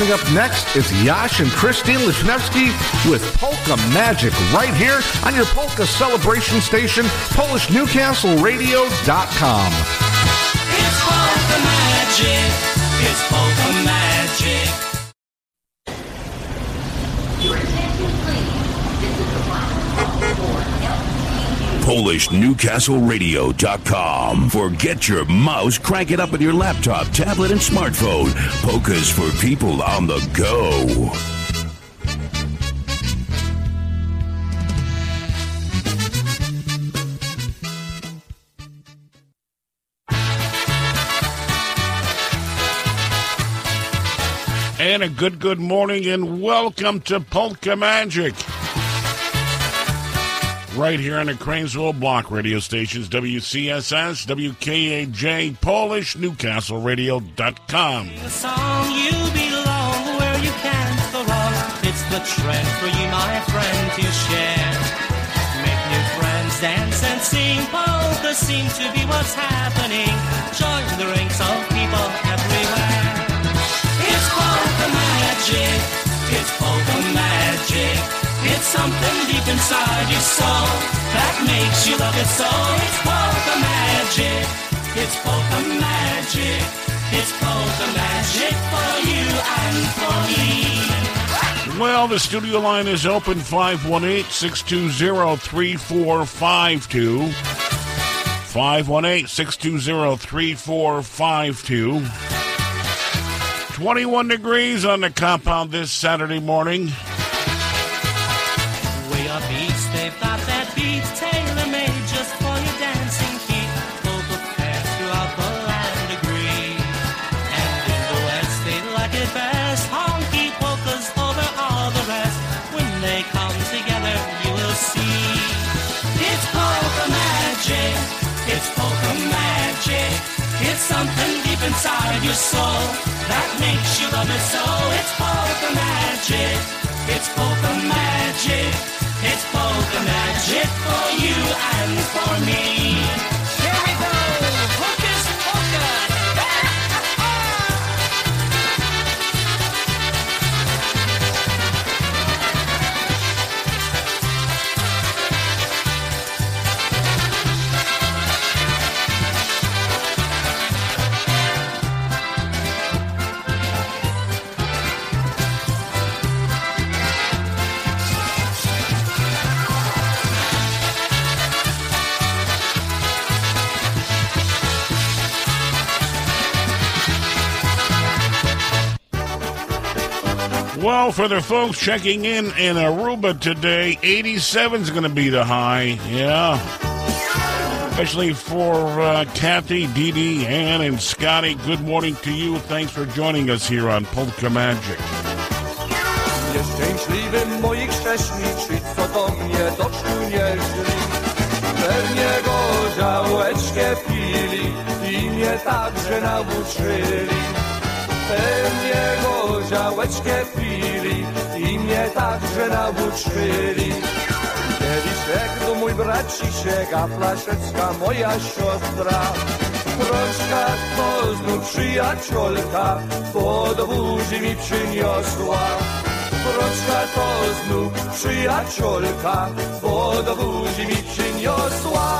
Coming up next is Jas and Christine Lesniewski with Polka Magic right here on your Polka Celebration Station, PolishNewcastleRadio.com. It's Polka Magic. It's Polka Magic. Your attention, please. This is the final for PolishNewcastleRadio.com. Forget your mouse, crank it up with your laptop, tablet, and smartphone. Polkas for people on the go. And a good, good morning, and welcome to Polka Magic. Right here on the Cranesville Block radio stations, WCSS, WKAJ, Polish, NewcastleRadio.com. The song you belong where you can't. It's the trend for you, my friend, to share. Make new friends, dance and sing. Polka seem to be what's happening. Join the ranks of people everywhere. It's polka magic. It's polka magic. It's something deep inside your soul that makes you love it so. It's polka magic. It's polka magic. It's polka magic for you and for me. Well, the studio line is open 518 620 3452. 518 620 3452. 21 degrees on the compound this Saturday morning. Up east, they've got that beat tailor-made just for your dancing feet. Polka fans throughout the land agree. And in the west, they like it best. Honky polkas over all the rest. When they come together, you will see. It's polka magic. It's polka magic. It's something deep inside your soul that makes you love it so. It's polka magic. It's polka magic. Magic for you and for me. Well, for the folks checking in in Aruba today, 87 is going to be the high. Yeah. Especially for uh, Kathy, Dee Dee, Ann, and Scotty. Good morning to you. Thanks for joining us here on Polka Magic. Nieszczęśliwym moi grzeszniczy, co do mnie. Pewnie gorzałeczkę pili i mnie także nauczyli. Pewnie gorzałeczkę pili i mnie także nauczyli. Kieliszek to mój braciszek, a flaszeczka moja siostra. Proczka to znów przyjaciolka, pod mi przyniosła. Proczka to znów przyjaciolka, pod mi przyniosła.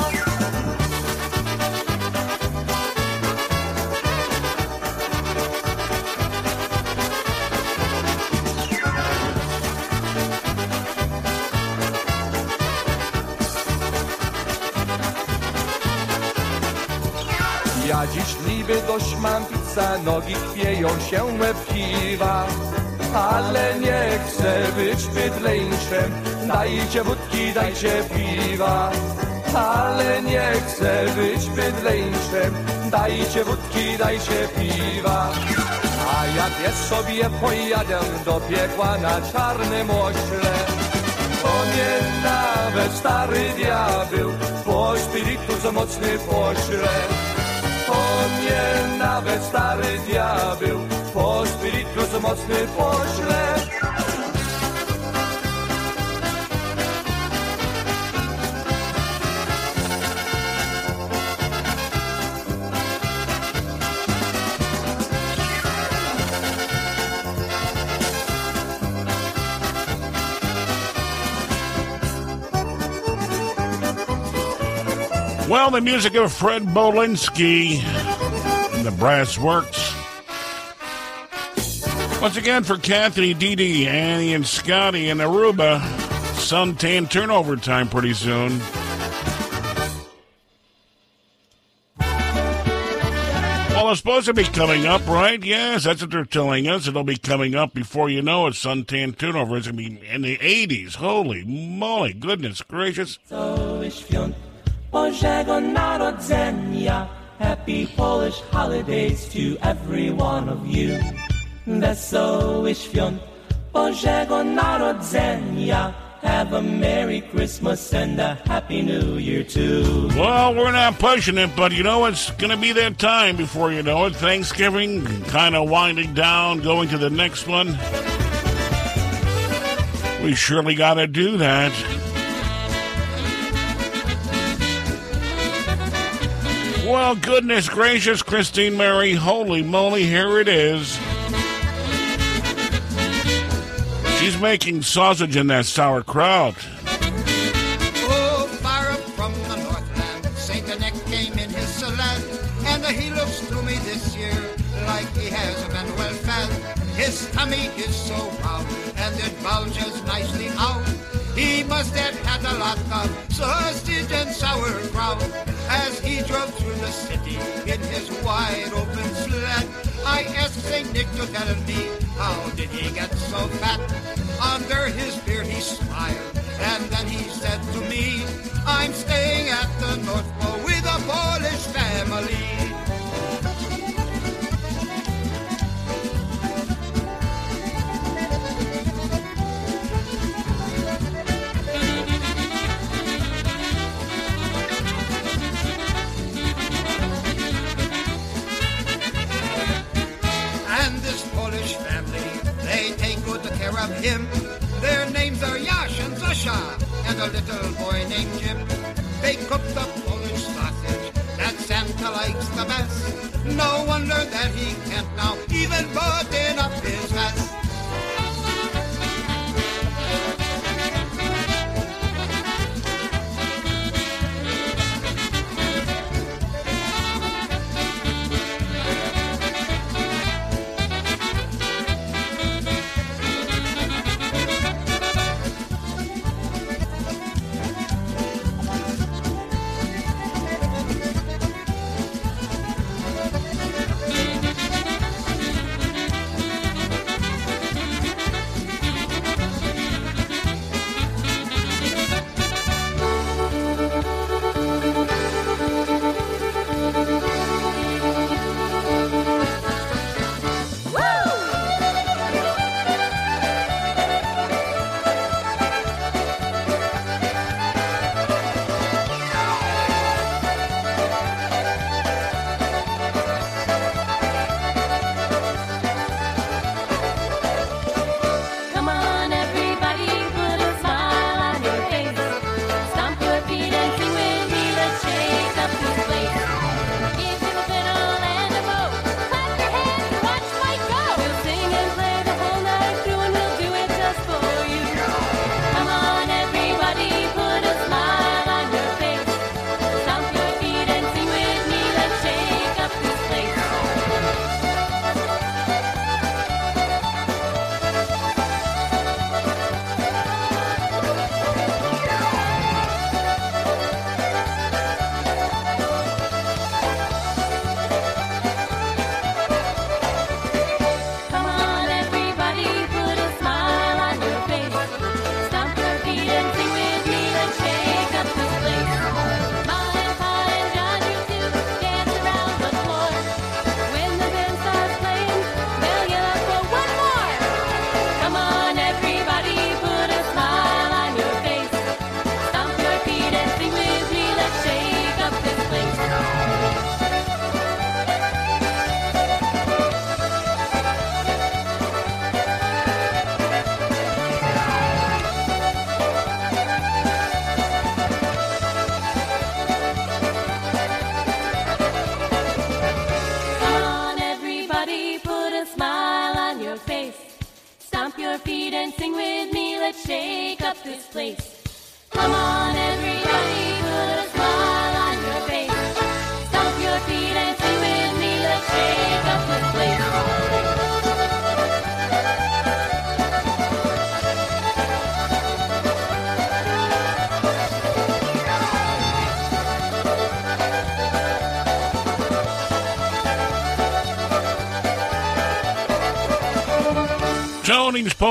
Dość mam pizza, nogi chwieją się me piwa. Ale nie chcę być bydleńczem, dajcie wódki, dajcie piwa. Ale nie chcę być bydleńczem, dajcie wódki, dajcie piwa. A ja wiesz sobie pojadę do piekła na czarnym ośle. To nie nawet stary diabeł, po spirytus mocny pośle. nawet stary diabeł. Po mocny pośle. Well, the music of Fred Bolinsky the brass works. Once again for Kathy, Dee Dee, Annie, and Scotty in Aruba. Suntan turnover time pretty soon. Well, it's supposed to be coming up, right? Yes, that's what they're telling us. It'll be coming up before you know it. Suntan turnover. is going to be in the 80s. Holy moly. Goodness gracious. Happy Polish holidays to every one of you. Wesoły świąt Bożego Narodzenia. Have a Merry Christmas and a Happy New Year too. Well, we're not pushing it, but you know, it's going to be that time before you know it. Thanksgiving kind of winding down, going to the next one. We surely got to do that. Well, goodness gracious, Christine Mary, holy moly, here it is. She's making sausage in that sauerkraut. Oh, far up from the Northland, Nick came in his and he looks to me this year like he has been well fed. His tummy is so round, and it bulges nicely out. He must have had a lot of sausage and sauerkraut as he drove through the city in his wide open sled. I asked Saint Nick to tell me how did he get so fat. Under his beard he smiled, and then he said to me, I'm staying at the North Pole with a Polish family. Of him. Their names are Yash and Zosha, and a little boy named Jim. They cook the Polish sausage that Santa likes the best. No wonder that he can't now even button up his vest.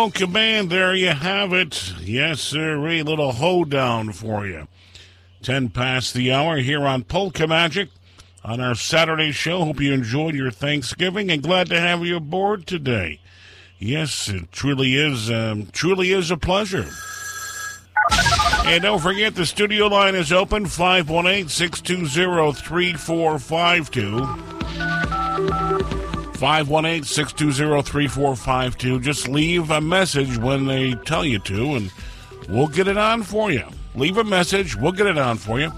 Band, there you have it. Yes, sir, a little hoedown for you. 10 past the hour here on Polka Magic on our Saturday show. Hope you enjoyed your Thanksgiving and glad to have you aboard today. Yes, it truly is, um, truly is a pleasure. And don't forget, the studio line is open 518 620 3452. 518 620 3452. Just leave a message when they tell you to, and we'll get it on for you. Leave a message, we'll get it on for you.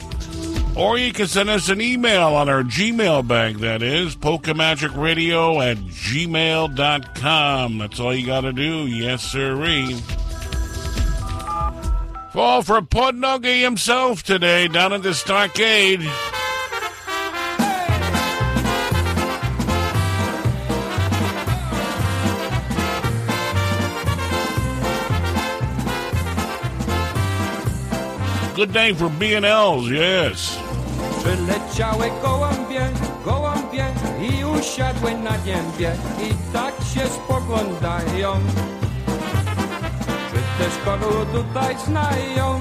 Or you can send us an email on our Gmail bag, that is, PolkaMagicRadio at gmail.com. That's all you got to do. Yes, sirree. Fall for Podnuggy himself today down at the stockade. Good day for B&Ls, yes. Przyleciały gołąbie, gołąbie i usiadły na niebie i tak się spoglądają. Czy też kogo tutaj znają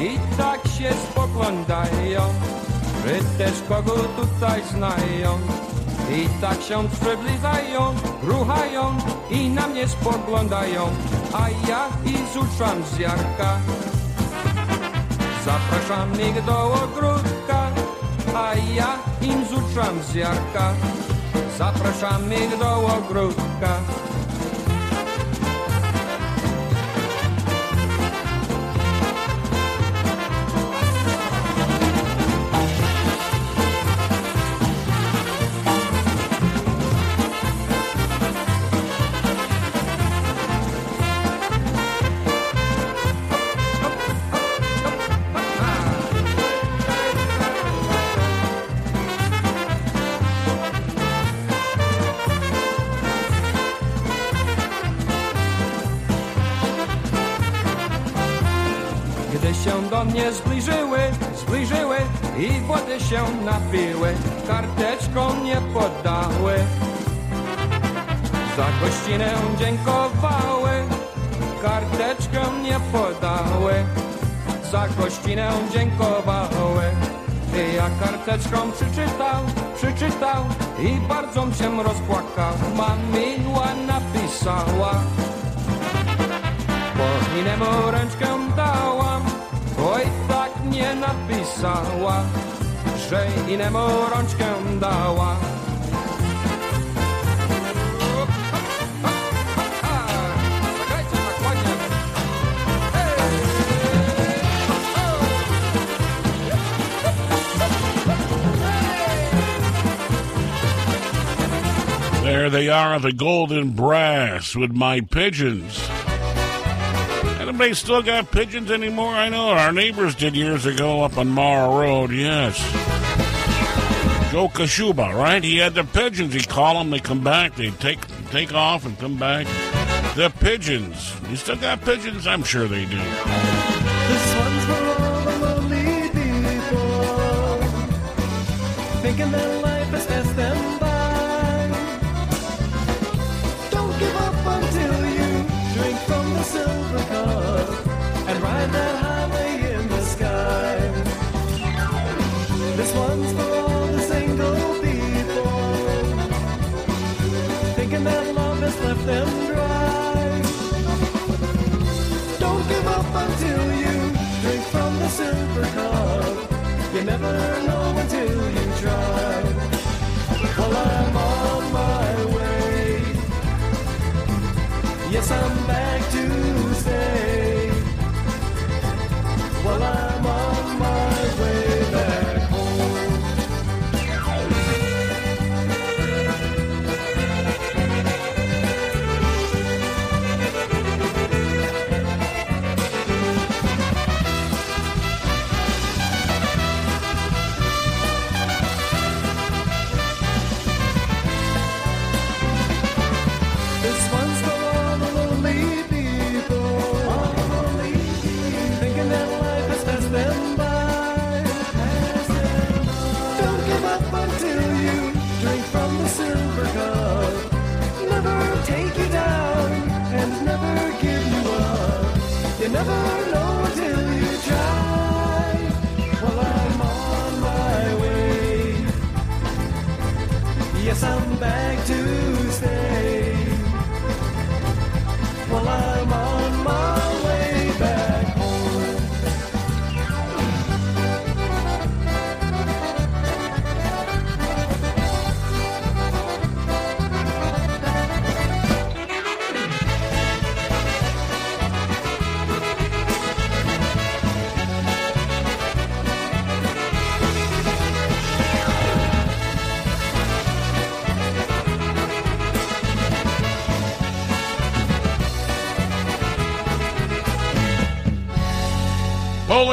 i tak się spoglądają. Czy też kogo tutaj znają i tak się przybliżają, ruchają i na mnie spoglądają, a ja zuczam z jarka. Zapraszam ich do ogródka, a ja im zuczam z jarka. Zapraszam ich do ogródka. I wody się napiły, karteczką nie podały. Za gościnę dziękowały, karteczkę nie podały. Za gościnę dziękowały. I ja karteczką przeczytał, przeczytał i bardzo się rozpłakał. Mamiła napisała, innemu ręczkę napisała, że innemu rączkę dała. There they are, the golden brass with my pigeons. Anybody still got pigeons anymore? I know our neighbors did years ago up on Mara Road, yes. Joe Kashuba, right? He had the pigeons. He'd call them, they come back, they take take off and come back. The pigeons. You still got pigeons? I'm sure they do. The Yes, I'm back yes, I'm back to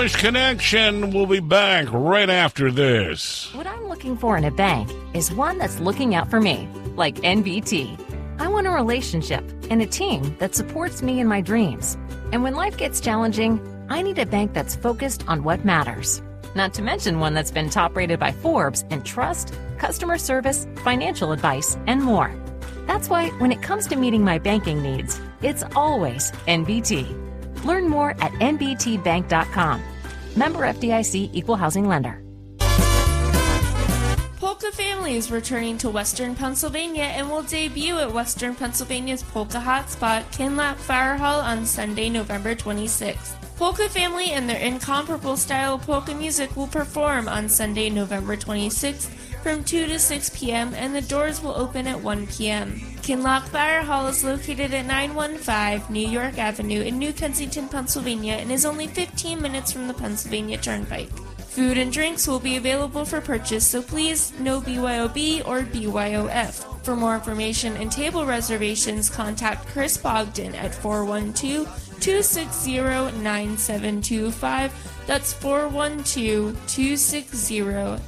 Polish Connection will be back right after this. What I'm looking for in a bank is one that's looking out for me, like NBT. I want a relationship and a team that supports me in my dreams. And when life gets challenging, I need a bank that's focused on what matters. Not to mention one that's been top rated by Forbes in trust, customer service, financial advice, and more. That's why when it comes to meeting my banking needs, it's always NBT. Learn more at nbtbank.com. Member FDIC Equal Housing Lender. Polka Family is returning to Western Pennsylvania and will debut at Western Pennsylvania's Polka Hotspot, Kinloch Fire Hall on Sunday, November 26th. Polka Family and their incomparable style of polka music will perform on Sunday, November 26th from 2 to 6 p.m. and the doors will open at 1 p.m. Kinloch Fire Hall is located at 915 New York Avenue in New Kensington, Pennsylvania and is only 15 minutes from the Pennsylvania Turnpike. Food and drinks will be available for purchase, so please no BYOB or BYOF. For more information and table reservations, contact Chris Bogdan at 412 260 9725. That's 412 260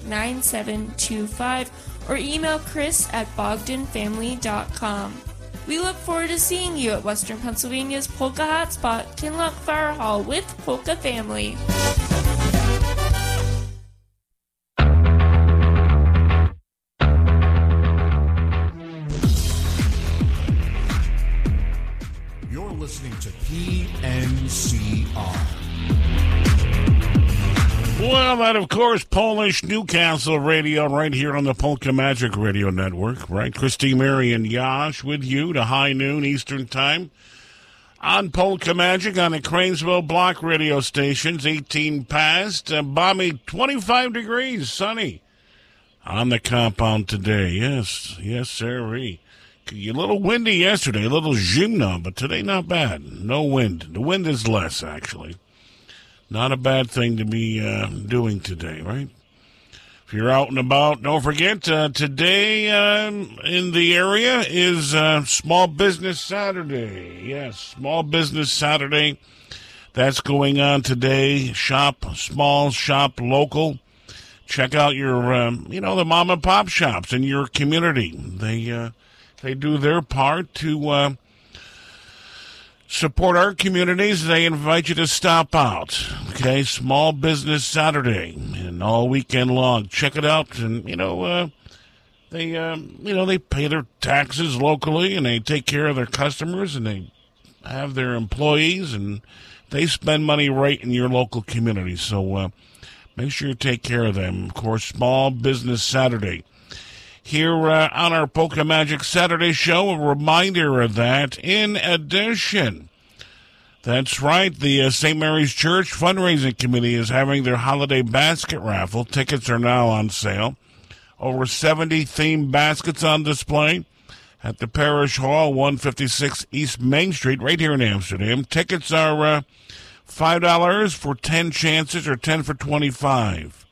9725. Or email Chris at bogdanfamily.com. We look forward to seeing you at Western Pennsylvania's Polka Hotspot, Kinloch Fire Hall with Polka Family. Well, that, of course, Polish Newcastle Radio right here on the Polka Magic Radio Network, right? Christy, Mary, and Jas with you to high noon Eastern Time on Polka Magic on the Cranesville Block radio stations, 18 past, uh, balmy 25 degrees, sunny on the compound today. Yes, yes, sirree. A little windy yesterday, a little zimno, but today not bad. No wind. The wind is less, actually. Not a bad thing to be uh, doing today, right? If you're out and about, don't forget uh, today um, in the area is uh, Small Business Saturday. Yes, Small Business Saturday. That's going on today. Shop small, shop local. Check out your, um, you know, the mom and pop shops in your community. They uh, they do their part to uh, support our communities. They invite you to stop out. Okay, Small Business Saturday and all weekend long. Check it out, and you know, uh, they um, you know they pay their taxes locally, and they take care of their customers, and they have their employees, and they spend money right in your local community. So uh, make sure you take care of them. Of course, Small Business Saturday here uh, on our Polka Magic Saturday show. A reminder of that. In addition, that's right, the uh, St. Mary's Church Fundraising Committee is having their holiday basket raffle. Tickets are now on sale. Over 70 themed baskets on display at the Parish Hall, 156 East Main Street, right here in Amsterdam. Tickets are uh, $5 for 10 chances or 10 for 25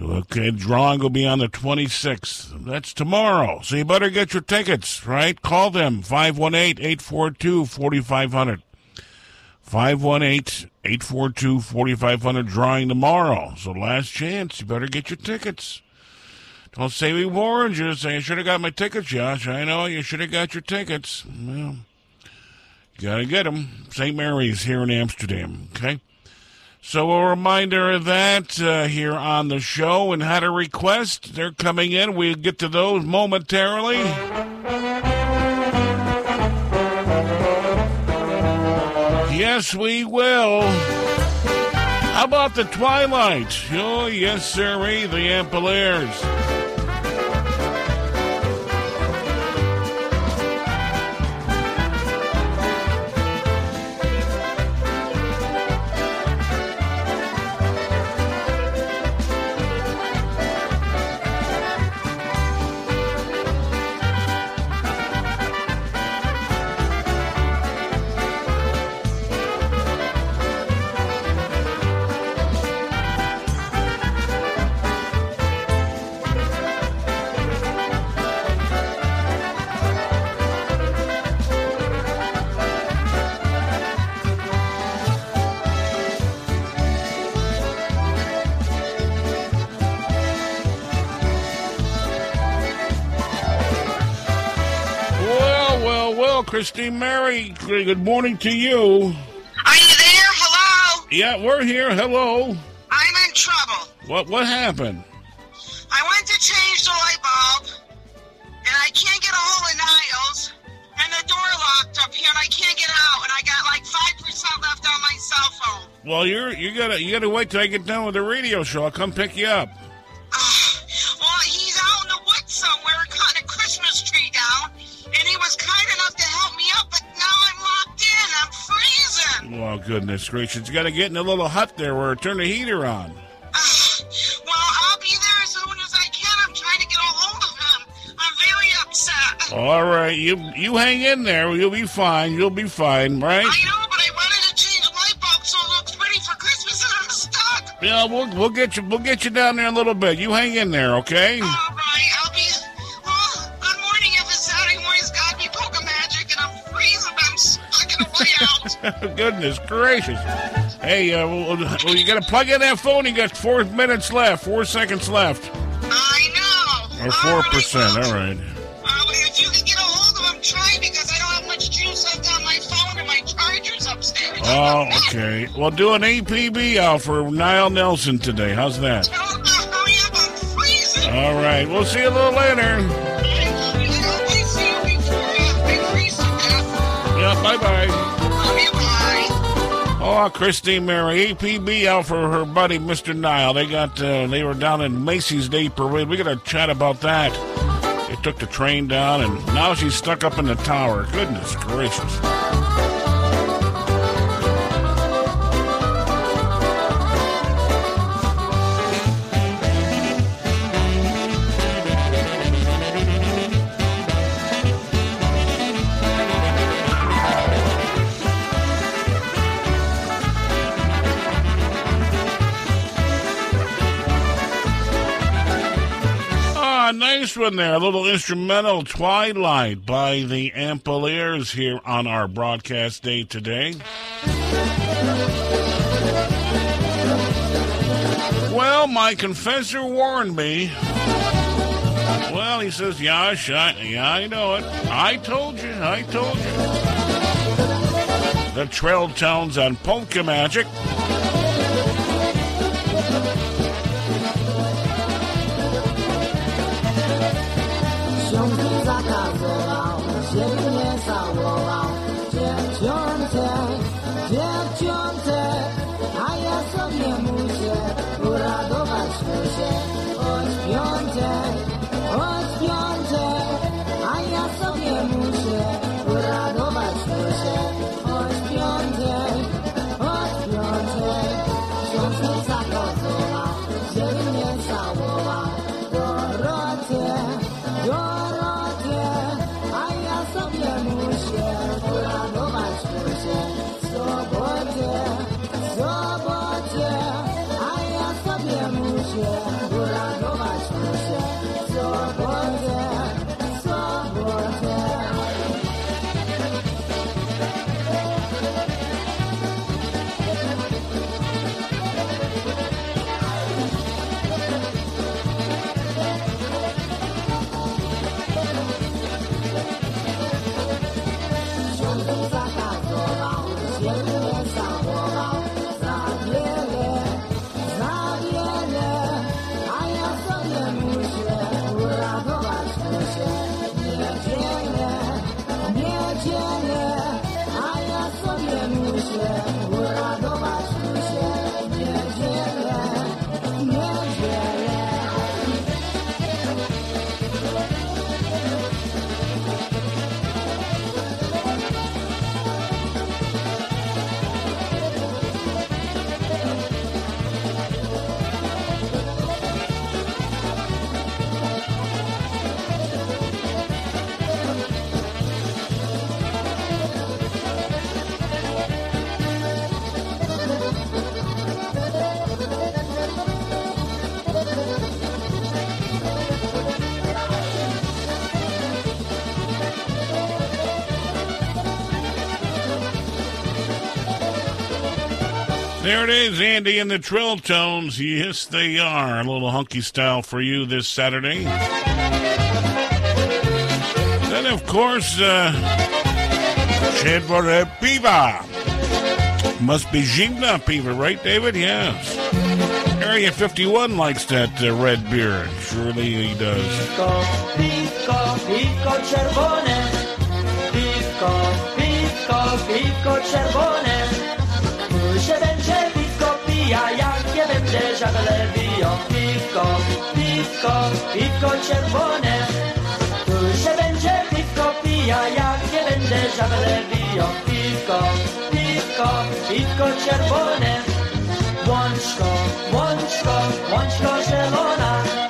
Okay, drawing will be on the 26th. That's tomorrow. So you better get your tickets, right? Call them 518-842-4500. 518-842-4500 drawing tomorrow. So last chance, you better get your tickets. Don't say we warned you. Say you should have got my tickets, Josh. I know you should have got your tickets. Well, you gotta get them. St. Mary's here in Amsterdam. Okay. So a reminder of that uh, here on the show, and had a request. They're coming in. We'll get to those momentarily. Yes, we will. How about the Twilight? Oh, yes, sirree, the Ampeliers. Christine Mary. Good morning to you. Are you there? Hello? Yeah, we're here. Hello. I'm in trouble. What what happened? I went to change the light bulb, and I can't get a hold of Niles, and the door locked up here, and I can't get out, and I got like 5% left on my cell phone. Well, you're you gotta you gotta wait till I get done with the radio show. I'll come pick you up. Well, goodness gracious, you gotta get in a little hut there where turn the heater on. Well, I'll be there as soon as I can. I'm trying to get a hold of him. I'm very upset. All right, you you hang in there. You'll be fine. You'll be fine, right? I know, but I wanted to change the light bulb so it looks pretty for Christmas, and I'm stuck. Yeah, we'll we'll get you we'll get you down there in a little bit. You hang in there, okay? All Goodness gracious. Hey, uh, well, well, you got to plug in that phone. You got four minutes left, four seconds left. I know. Or four percent. All right. Uh, if you can get a hold of him, try because I don't have much juice left on my phone and my charger's upstairs. Oh, okay. Well, do an APB out for Niall Nelson today. How's that? All right. We'll see you a little later. Christine Mary, APB out for her buddy Mr. Nile. They got uh, they were down in Macy's Day Parade. We got to chat about that. They took the train down, and now she's stuck up in the tower. Goodness gracious. Nice one there. A little instrumental Twilight by the Ampliers here on our broadcast day today. Well, my confessor warned me. Well, he says, yeah, I, yeah, I know it. I told you, I told you. The Trill Tones on Polka Magic. Is, Andy and the Trill Tones. Yes, they are. A little hunky style for you this Saturday. Then, of course, uh, Czerwone Piva. Must be Zimna Piva, right, David? Yes. Area 51 likes that uh, red beer. Surely he does. Piwko, piwko, piwko czerwone. Piwko, piwko, piwko czerwone. Żagle biją. Piwko, piwko, piwko czerwone. Tu się będzie piwko pija, jak nie będzie żagle biją. Piwko, piwko, piwko czerwone. Łączko, łączko, łączko zielona.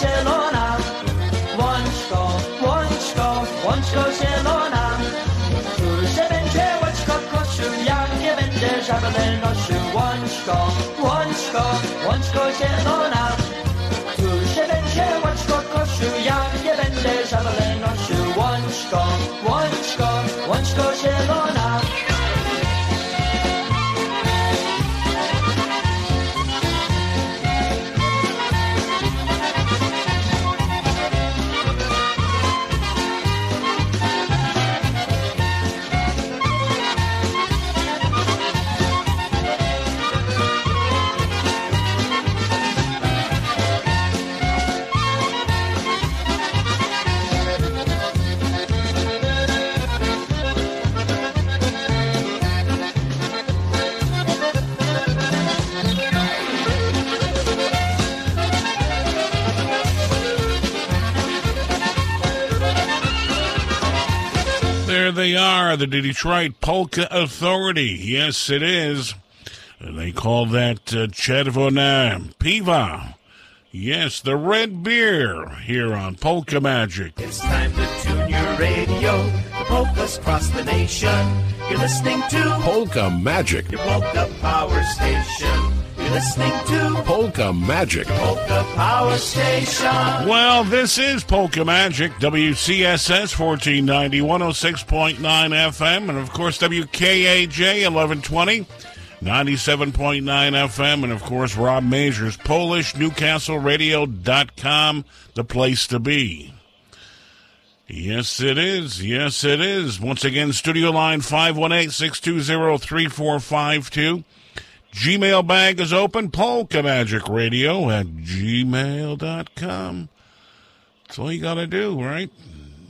Zielona. Łączko, łączko, łączko zielona. Tu się będzie łaczko koszył, jak nie będzie żadne nosił. Łączko, łączko, łączko zielona. They are, the Detroit Polka Authority. Yes, it is. They call that uh, Czerwona Piva. Yes, the red beer here on Polka Magic. It's time to tune your radio. The polkas cross the nation. You're listening to Polka Magic. your polka power station. You're listening to Polka Magic. polka power station. Well, this is Polka Magic, WCSS 1490, 106.9 FM, and of course WKAJ 1120, 97.9 FM, and of course Rob Majors, Polish Newcastle the place to be. Yes, it is. Yes, it is. Once again, studio line 518 620 3452. Gmail bag is open. Polka Magic Radio at gmail.com. That's all you got to do, right?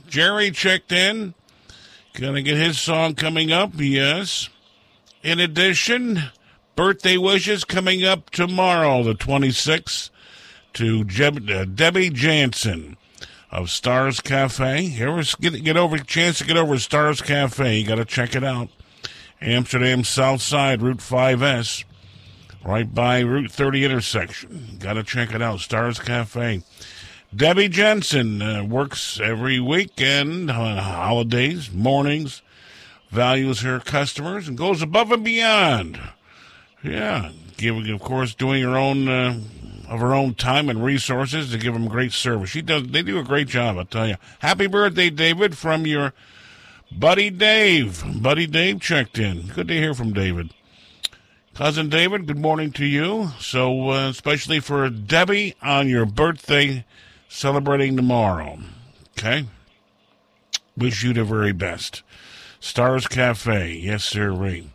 Jerry checked in. Gonna get his song coming up, yes. In addition, birthday wishes coming up tomorrow, the 26th, to Jeb, uh, Debbie Jansen of Stars Cafe. Ever get, get over chance to get over to Stars Cafe? You got to check it out. Amsterdam South Side, Route 5S, right by Route 30 intersection. Got to check it out. Stars Cafe. Debbie Jensen uh, works every weekend, on holidays, mornings, values her customers, and goes above and beyond. Yeah, giving, of course, doing her own uh, of her own time and resources to give them great service. She does. They do a great job. I tell you. Happy birthday, David, from your buddy Dave. Buddy Dave checked in. Good to hear from David. Cousin David, good morning to you. So, uh, especially for Debbie on your birthday, celebrating tomorrow. Okay? Wish you the very best. Stars Cafe, yes, sir. Ree.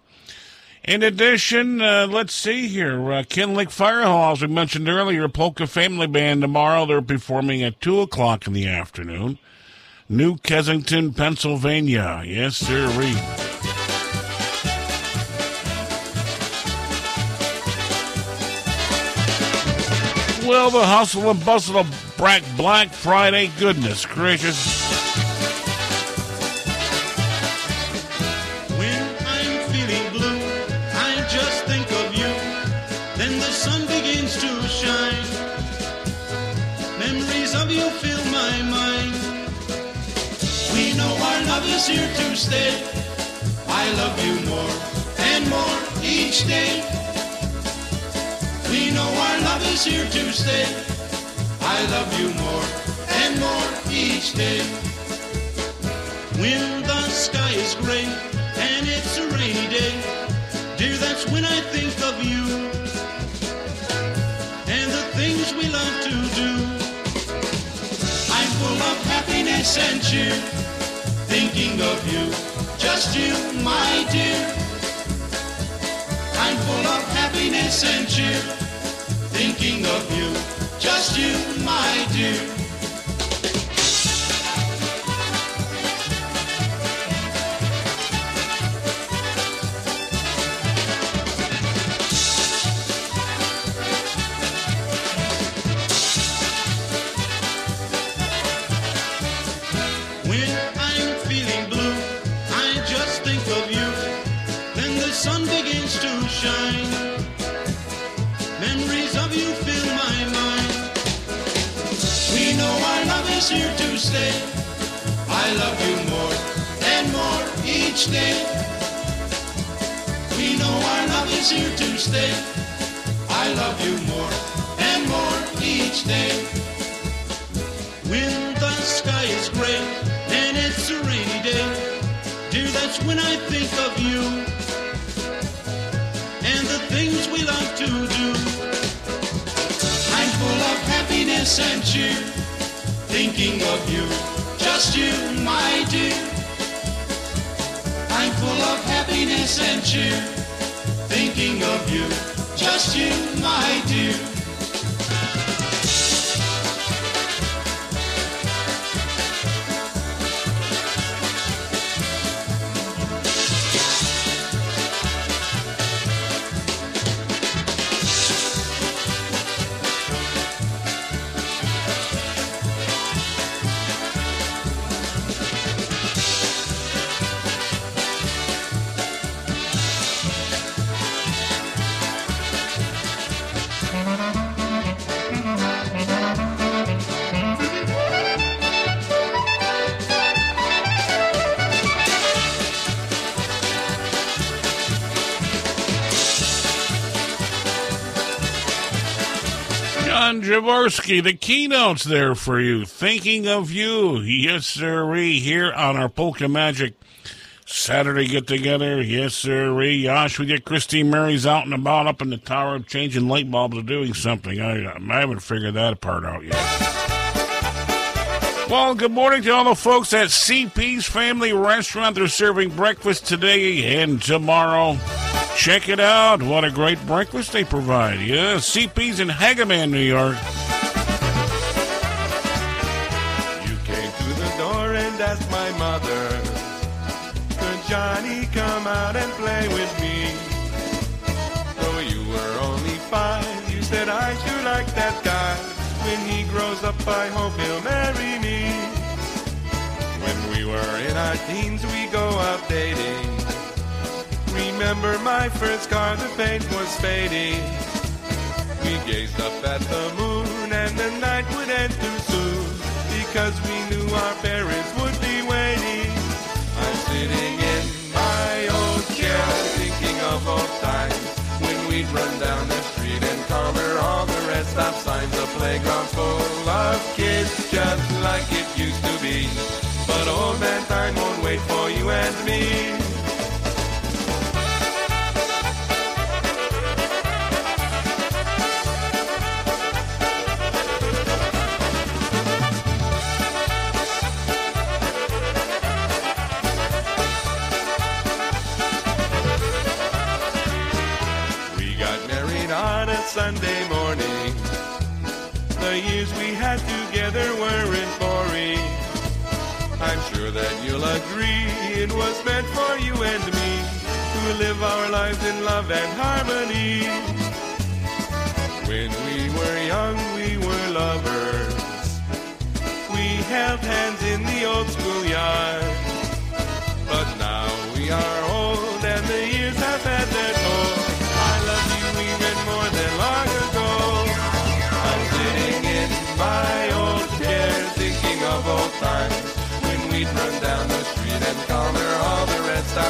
In addition, uh, let's see here. Uh, Kinloch Fire Hall, as we mentioned earlier, Polka Family Band tomorrow. They're performing at 2 o'clock in the afternoon. New Kensington, Pennsylvania. Yes, sir. Well, the hustle and bustle of Black, Black Friday, goodness gracious. Here to stay. I love you more and more each day. We know our love is here to stay. I love you more and more each day. When the sky is gray and it's a rainy day, dear, that's when I think of you and the things we love to do. I'm full of happiness and cheer, thinking of you, just you, my dear. I'm full of happiness and cheer, thinking of you, just you, my dear. Stay. I love you more and more each day. We know our love is here to stay. I love you more and more each day. When the sky is gray and it's a rainy day, dear, that's when I think of you and the things we love to do. I'm full of happiness and cheer, thinking of you, just you, my dear. I'm full of happiness and cheer, thinking of you, just you, my dear. Jaworski, the keynotes there for you. Thinking of you. Yes, sirree. Here on our Polka Magic Saturday get together. Yes, sirree. Yosh, we get Christine Mary's out and about up in the tower changing light bulbs or doing something. I, I haven't figured that part out yet. Well, good morning to all the folks at CP's Family Restaurant. They're serving breakfast today and tomorrow. Check it out. What a great breakfast they provide. Yeah, CP's in Hagaman, New York. You came to the door and asked my mother, Could Johnny come out and play with me? Though you were only five, you said I sure like that guy. When he grows up, I hope he'll marry me. When we were in our teens, we go out dating. Remember my first car, the paint was fading. We gazed up at the moon and the night would end too soon because we knew our parents would be waiting. I'm sitting in my old chair thinking of old times when we'd run down the street and color all the rest stop signs. The playground full of kids just like it used to be. But old man time won't wait for you and me. Together weren't boring. I'm sure that you'll agree it was meant for you and me to live our lives in love and harmony. When we were young, we were lovers. We held hands in the old schoolyard. But now we are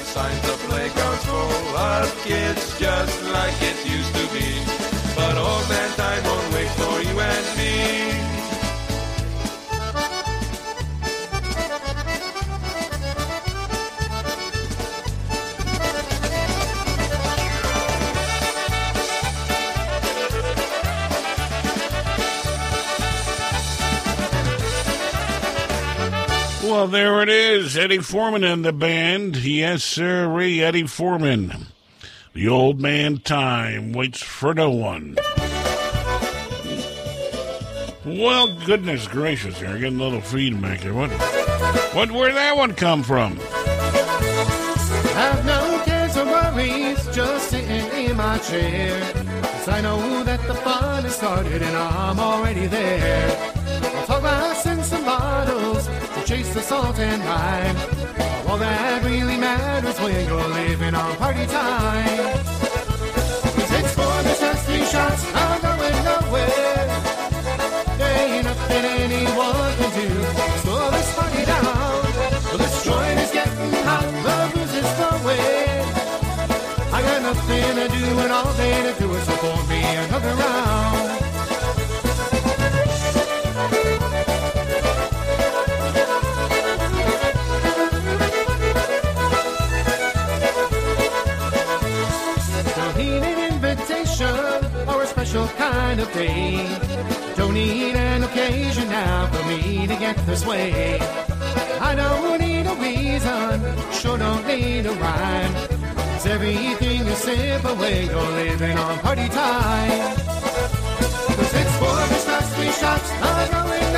signs. The playground's full of kids just like it used to Well, there it is. Eddie Forman and the band. Yes, sir, Eddie Forman. The old man time waits for no one. Well, goodness gracious, here, getting a little feedback here. What, what, where'd that one come from? Have no cares or worries, just sitting in my chair. Cause I know that the fun has started and I'm already there. Chase the salt and lime. All that really matters when you're living on party time. Cause it's the just three shots, I'm going nowhere. There ain't nothing anyone can do. Slow this party down. Well, this joint is getting hot, booze is flowing. I got nothing to do and all day to do it, so pour me another round. Special kind of day. Don't need an occasion now for me to get this way. I don't need a reason, sure don't need a rhyme. 'Cause everything is simple when you're living on party time. Cause it's four this last three shots, I'm going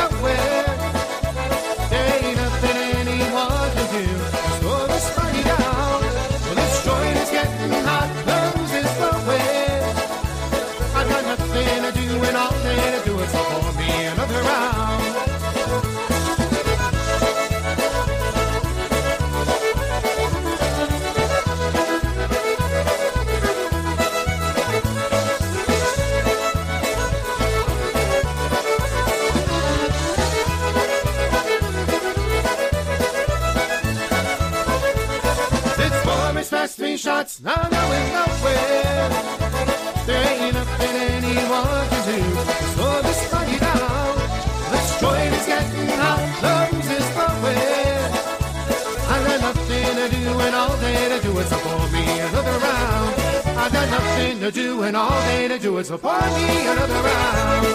to do and all day to do it, so pour me another round.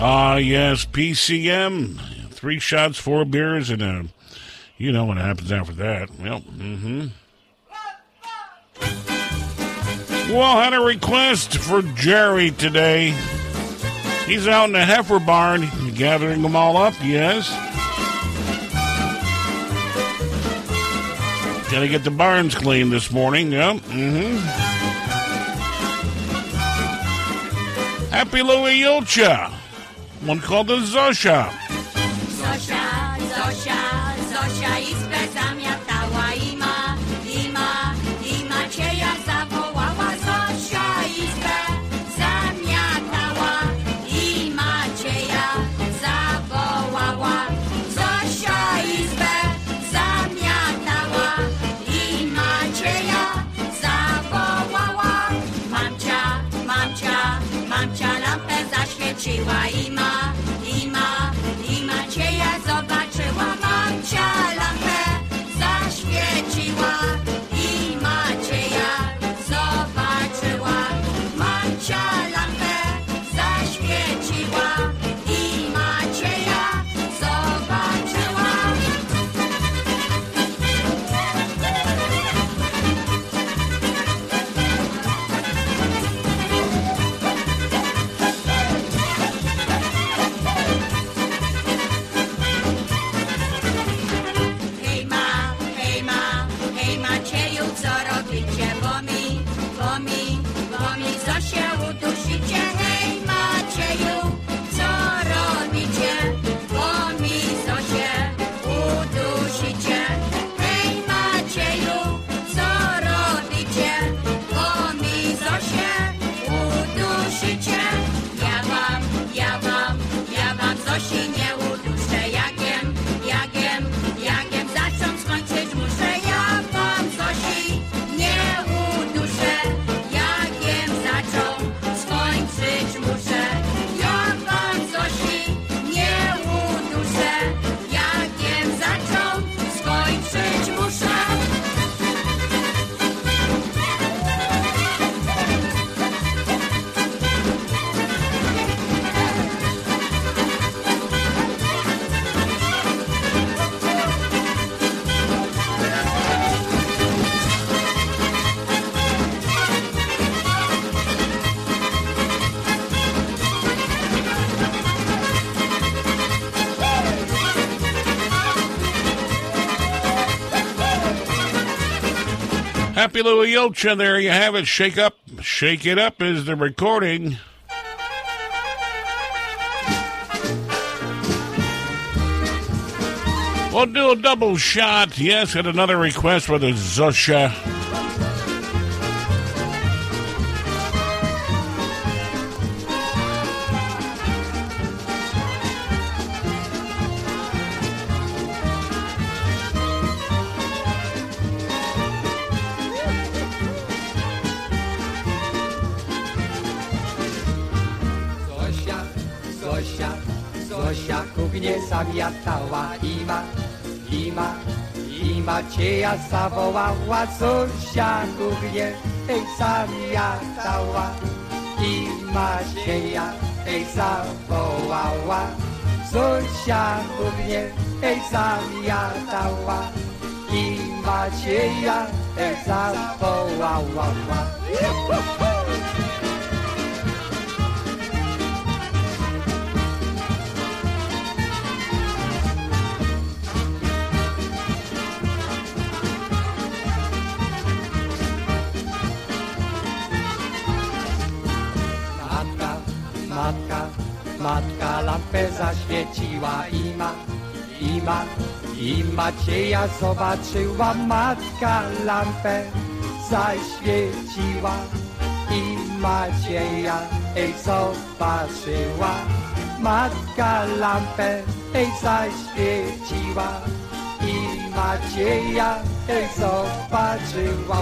Ah, yes, PCM. Three shots, four beers, and uh, you know what happens after that. Well, mm-hmm. Well, had a request for Jerry today. He's out in the heifer barn gathering them all up, yes. Gotta get the barns clean this morning, yep. Mm-hmm. Happy Louis Yulcha. One called the Zosha. Happy Louie Yocha, there you have it. Shake up, shake it up is the recording. We'll do a double shot. Yes, got another request for the Zusha. Zamiatała ima, ima, ima cię ja zawołała. Zosia kuchnię, ej zamiatała, ima cię ja, ej zawołała. Zosia kuchnię, ej zamiatała, ima cię ja, ej zawołała. Zaświeciła i ma, i ma, i Macieja zobaczyła. Matka lampę zaświeciła i Macieja ej zobaczyła. Matka lampę ej zaświeciła i Macieja ej zobaczyła.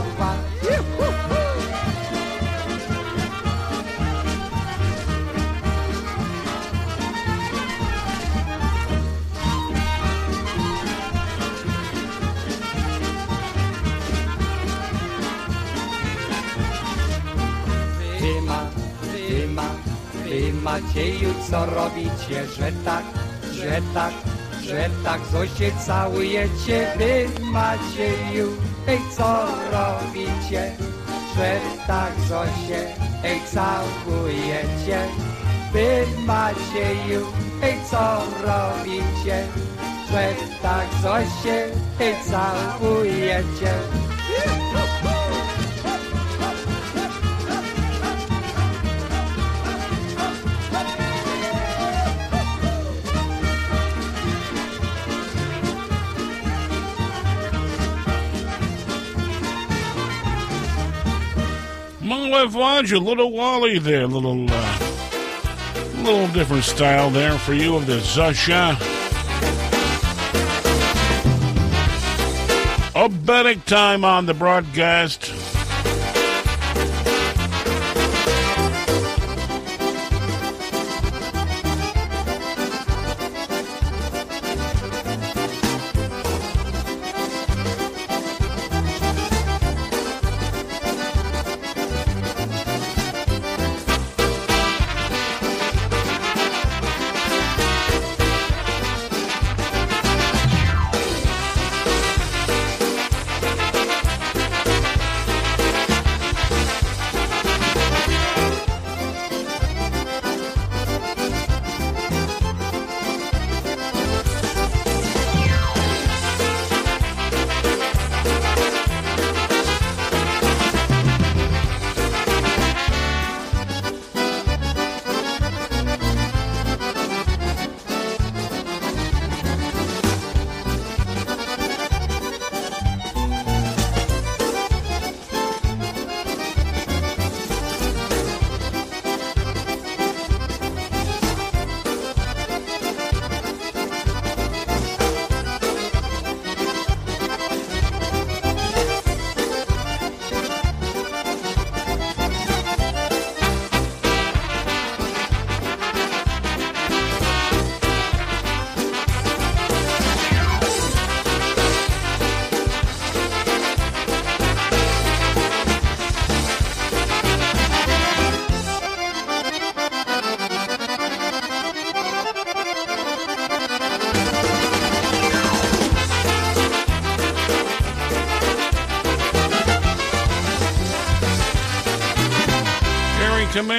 Wy Macieju, co robicie, że tak, że tak, że tak? Zosie całujecie, wy Macieju, ej, co robicie, że tak? Zosie, ej, całujecie, wy Macieju, ej, co robicie, że tak? Zosie, ej, całujecie. Live Roger, little Wally there, little uh, little different style there for you of the Zusha. Oberek time on the broadcast.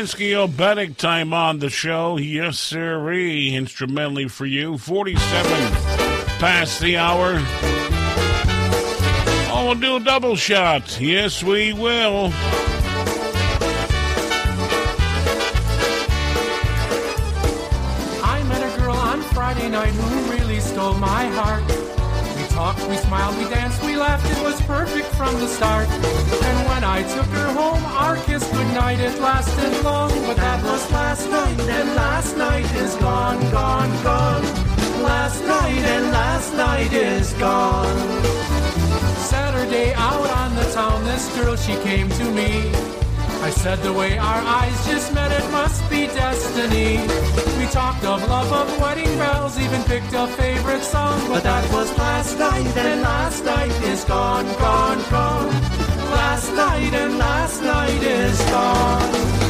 Kaminsky, Oberek time on the show. Yes, sirree. Instrumentally for you. 47 past the hour. Oh, we'll do a double shot. Yes, we will. And last night is gone. Saturday out on the town, this girl, she came to me. I said the way our eyes just met, it must be destiny. We talked of love, of wedding bells, even picked a favorite song. But that was last night, and last night is gone, gone, gone. Last night, and last night is gone.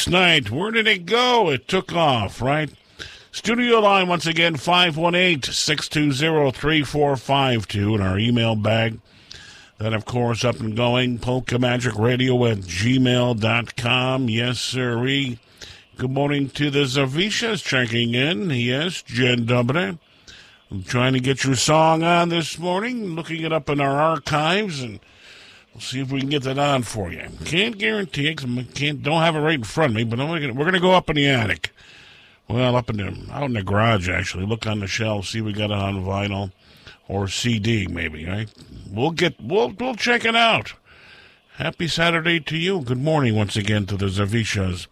Last night, where did it go? It took off, right? Studio line once again 518 620 3452 and our email bag. Then, of course, up and going. Polka Magic Radio at gmail.com. Yes, sirree. Good morning to the Zavishas checking in. Yes, Jen Dobre. I'm trying to get your song on this morning, looking it up in our archives, and we'll see if we can get that on for you. Can't guarantee it I can't, don't have it right in front of me, but gonna, we're going to go up in the attic. Well, up in the out in the garage actually. Look on the shelf, see if we got it on vinyl or CD maybe. Right? We'll get we'll we'll check it out. Happy Saturday to you. Good morning once again to the Zavishas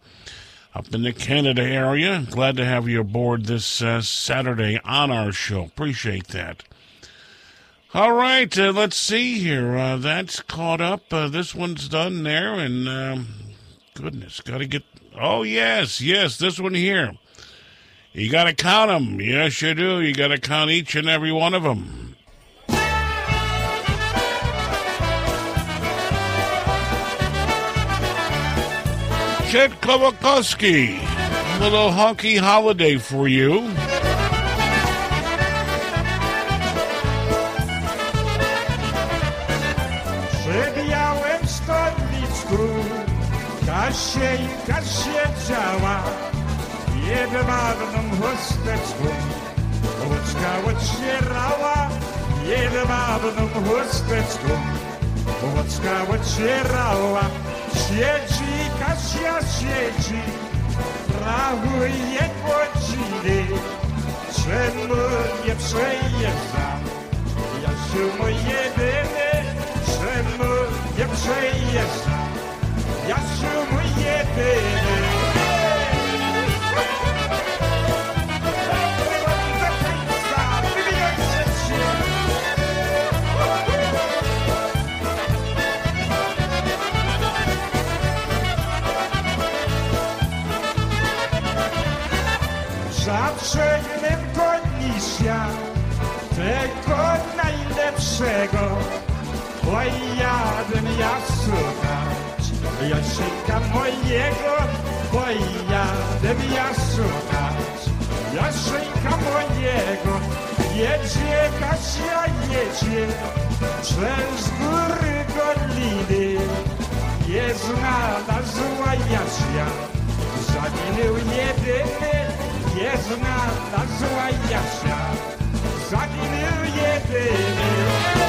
up in the Canada area. Glad to have you aboard this uh, Saturday on our show. Appreciate that. All right, uh, let's see here. Uh, that's caught up. Uh, this one's done there, and um, goodness, got to get. Oh yes, yes, this one here. You got to count them. Yes, you do. You got to count each and every one of them. Chet Kowakowski, a little honky holiday for you. Кощей, Кощей взяла Едварном госточку Лучка очарова Едварном госточку Лучка очарова Щеджи, Коща, щеджи Правує почили Шенує, пшеєза Я що моє дине Шенує, пшеєза Я що zawsze lepko niż ja Tego najlepszego. Bo jadłem ja suka Jasika mojego, oj jadem ja słuchać, Jasika mojego, jedzie Kasia jedzie, przez góry goliny, nie znalazła Jasia, Zaginął jedyny, jest na zła Jasia. Zaginął jedyny.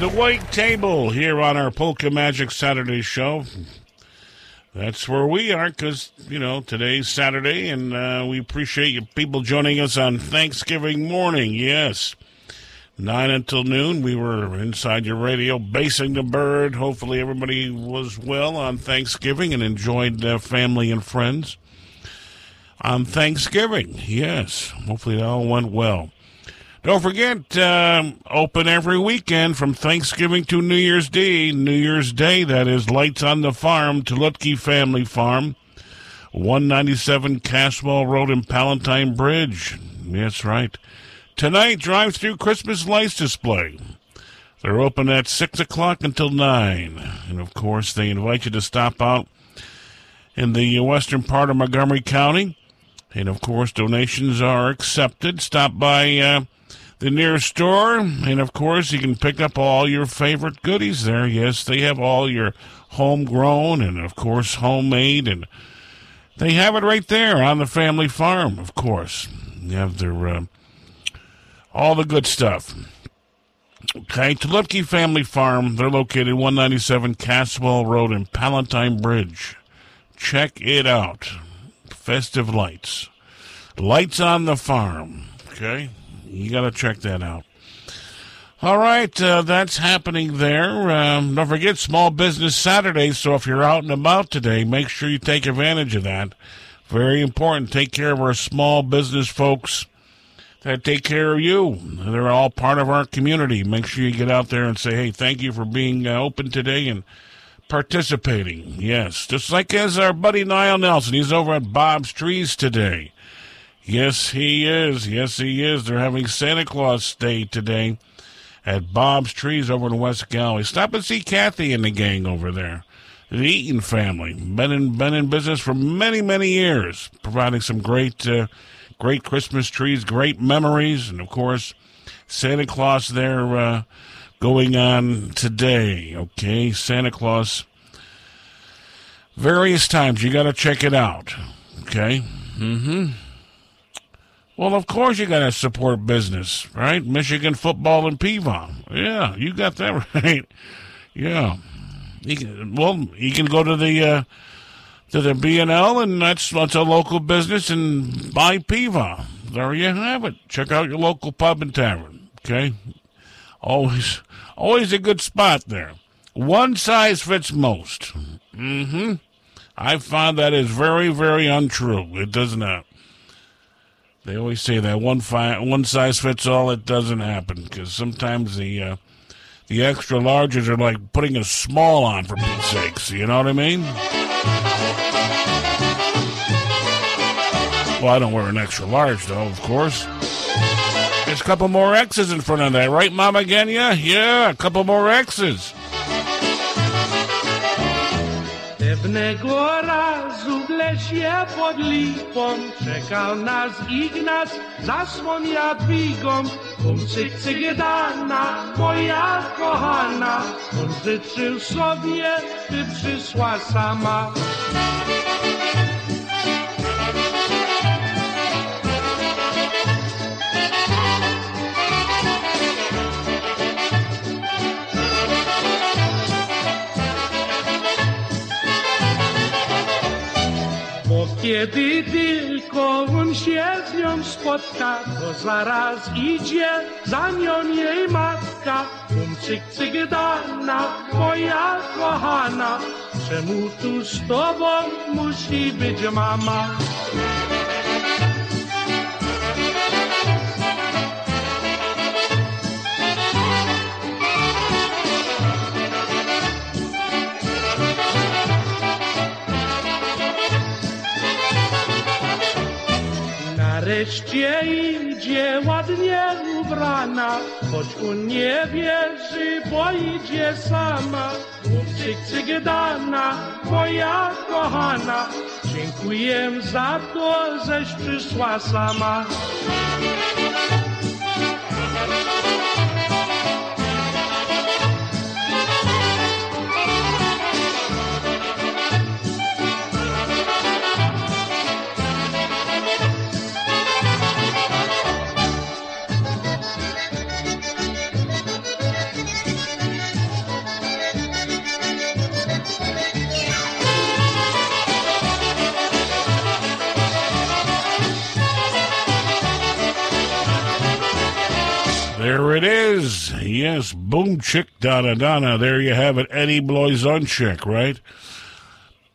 The white table here on our Polka Magic Saturday show. That's where we are because, you know, today's Saturday and uh, we appreciate you people joining us on Thanksgiving morning. Yes. 9 until noon, we were inside your radio basing the bird. Hopefully, everybody was well on Thanksgiving and enjoyed uh, family and friends on Thanksgiving. Yes. Hopefully, it all went well. Don't forget, um, open every weekend from Thanksgiving to New Year's Day. New Year's Day, that is, Lights on the Farm, Tulutki Family Farm, 197 Caswell Road in Palatine Bridge. That's right. Tonight, drive through Christmas lights display. They're open at 6 o'clock until 9. And of course, they invite you to stop out in the western part of Montgomery County. And of course, donations are accepted. Stop by uh, the nearest store, and of course, you can pick up all your favorite goodies there. Yes, they have all your homegrown and, of course, homemade, and they have it right there on the family farm, of course. You have their uh, all the good stuff. Okay, Tulipke Family Farm. They're located 197 Caswell Road in Palatine Bridge. Check it out. Festive lights. Lights on the farm. Okay, you got to check that out. All right, uh, that's happening there. Um, don't forget Small Business Saturday. So if you're out and about today, make sure you take advantage of that. Very important. Take care of our small business folks that take care of you. They're all part of our community. Make sure you get out there and say, hey, thank you for being uh, open today and participating. Yes, just like as our buddy Niall Nelson. He's over at Bob's Trees today. Yes, he is. Yes, he is. They're having Santa Claus Day today at Bob's Trees over in West Galway. Stop and see Kathy and the gang over there. The Eaton family. Been in, been in business for many, many years, providing some great, uh, great Christmas trees, great memories, and of course, Santa Claus there uh, going on today. Okay, Santa Claus. Various times you got to check it out. Okay. Mm-hmm. Well, of course you got to support business, right? Michigan football and Piedmont. Yeah, you got that right. Yeah. Can, well, you can go to the uh, to the B and L, and that's that's a local business, and buy Piva. There you have it. Check out your local pub and tavern. Okay, always always a good spot there. One size fits most. Mm-hmm. I find that is very very untrue. It does not. They always say that one fi- one size fits all. It doesn't happen because sometimes the uh, the extra larges are like putting a small on for Pete's sakes. You know what I mean? Well, I don't wear an extra large though, of course. There's a couple more X's in front of that, right, Mama Genya? Yeah, a couple more X's. W lesie pod lipą czekał nas Ignac, zasłon jadwigą. Kumcyk cygedana, moja kochana, on życzył sobie, by przyszła sama. Kiedy tylko on się z nią spotka, to zaraz idzie za nią jej matka. Kumczyk cygdana, moja kochana, czemu tu z tobą musi być mama? Wreszcie idzie ładnie ubrana, choć on nie wierzy, bo idzie sama. Cyk, cyk, dana, moja kochana, dziękuję za to, żeś przyszła sama. There it is. Yes, boom chick donna donna. There you have it. Eddie Blazonczyk, right?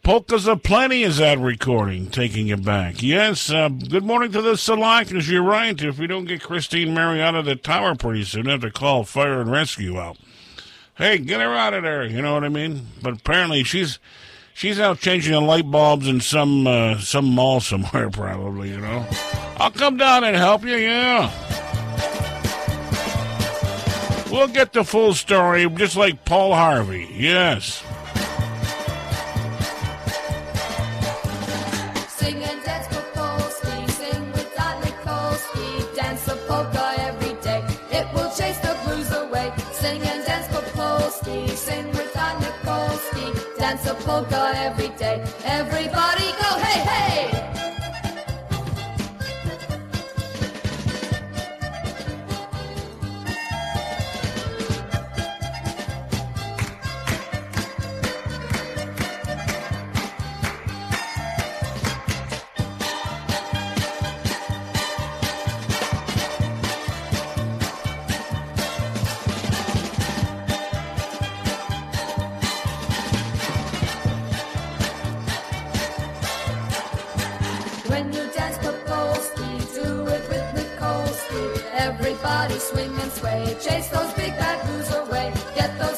Polkas aplenty is that recording, taking it back. Yes, uh, good morning to the Salakas. You're right. If we don't get Christine Mary out of the tower pretty soon, have to call fire and rescue out. Hey, get her out of there. You know what I mean? But apparently she's she's out changing the light bulbs in some uh, some mall somewhere, probably. You know. I'll come down and help you. Yeah. We'll get the full story, just like Paul Harvey. Yes. Sing and dance for Polski, sing with Don Nikolsky, dance Kapolsky, sing and dance for Polsky, sing with Annikolski, dance a polka every sway, chase those big bad blues away. Get those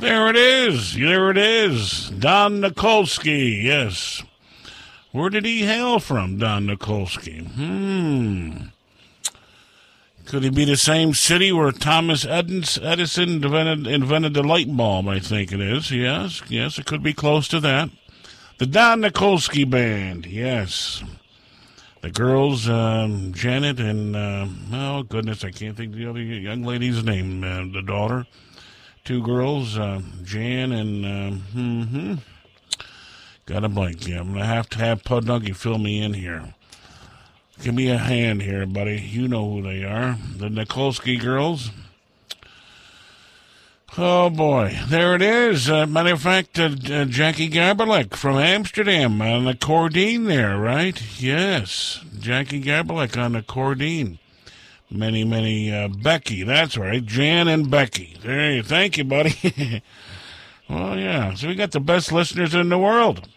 There it is. There it is. Don Nikolsky. Yes. Where did he hail from, Don Nikolsky? Hmm. Could he be the same city where Thomas Edison, invented, invented the light bulb? I think it is. Yes. Yes, it could be close to that. The Don Nikolsky Band. Yes. The girls, um, Janet and, uh, oh, goodness, I can't think of the other young lady's name. Uh, the daughter two girls, uh, Jan and uh, hmm got a blank. Yeah, I'm gonna have to have Pudnuggy fill me in here. Give me a hand here, buddy. You know who they are, the Nikolsky girls. Oh boy, there it is. Uh, matter of fact, uh, uh, Jackie Gaberlek from Amsterdam on the Cordine there, right? Yes, Jackie Gaberlek on the Cordine. Many, many uh, Becky. That's right, Jan and Becky. There you. Thank you, buddy. well, yeah. So we got the best listeners in the world.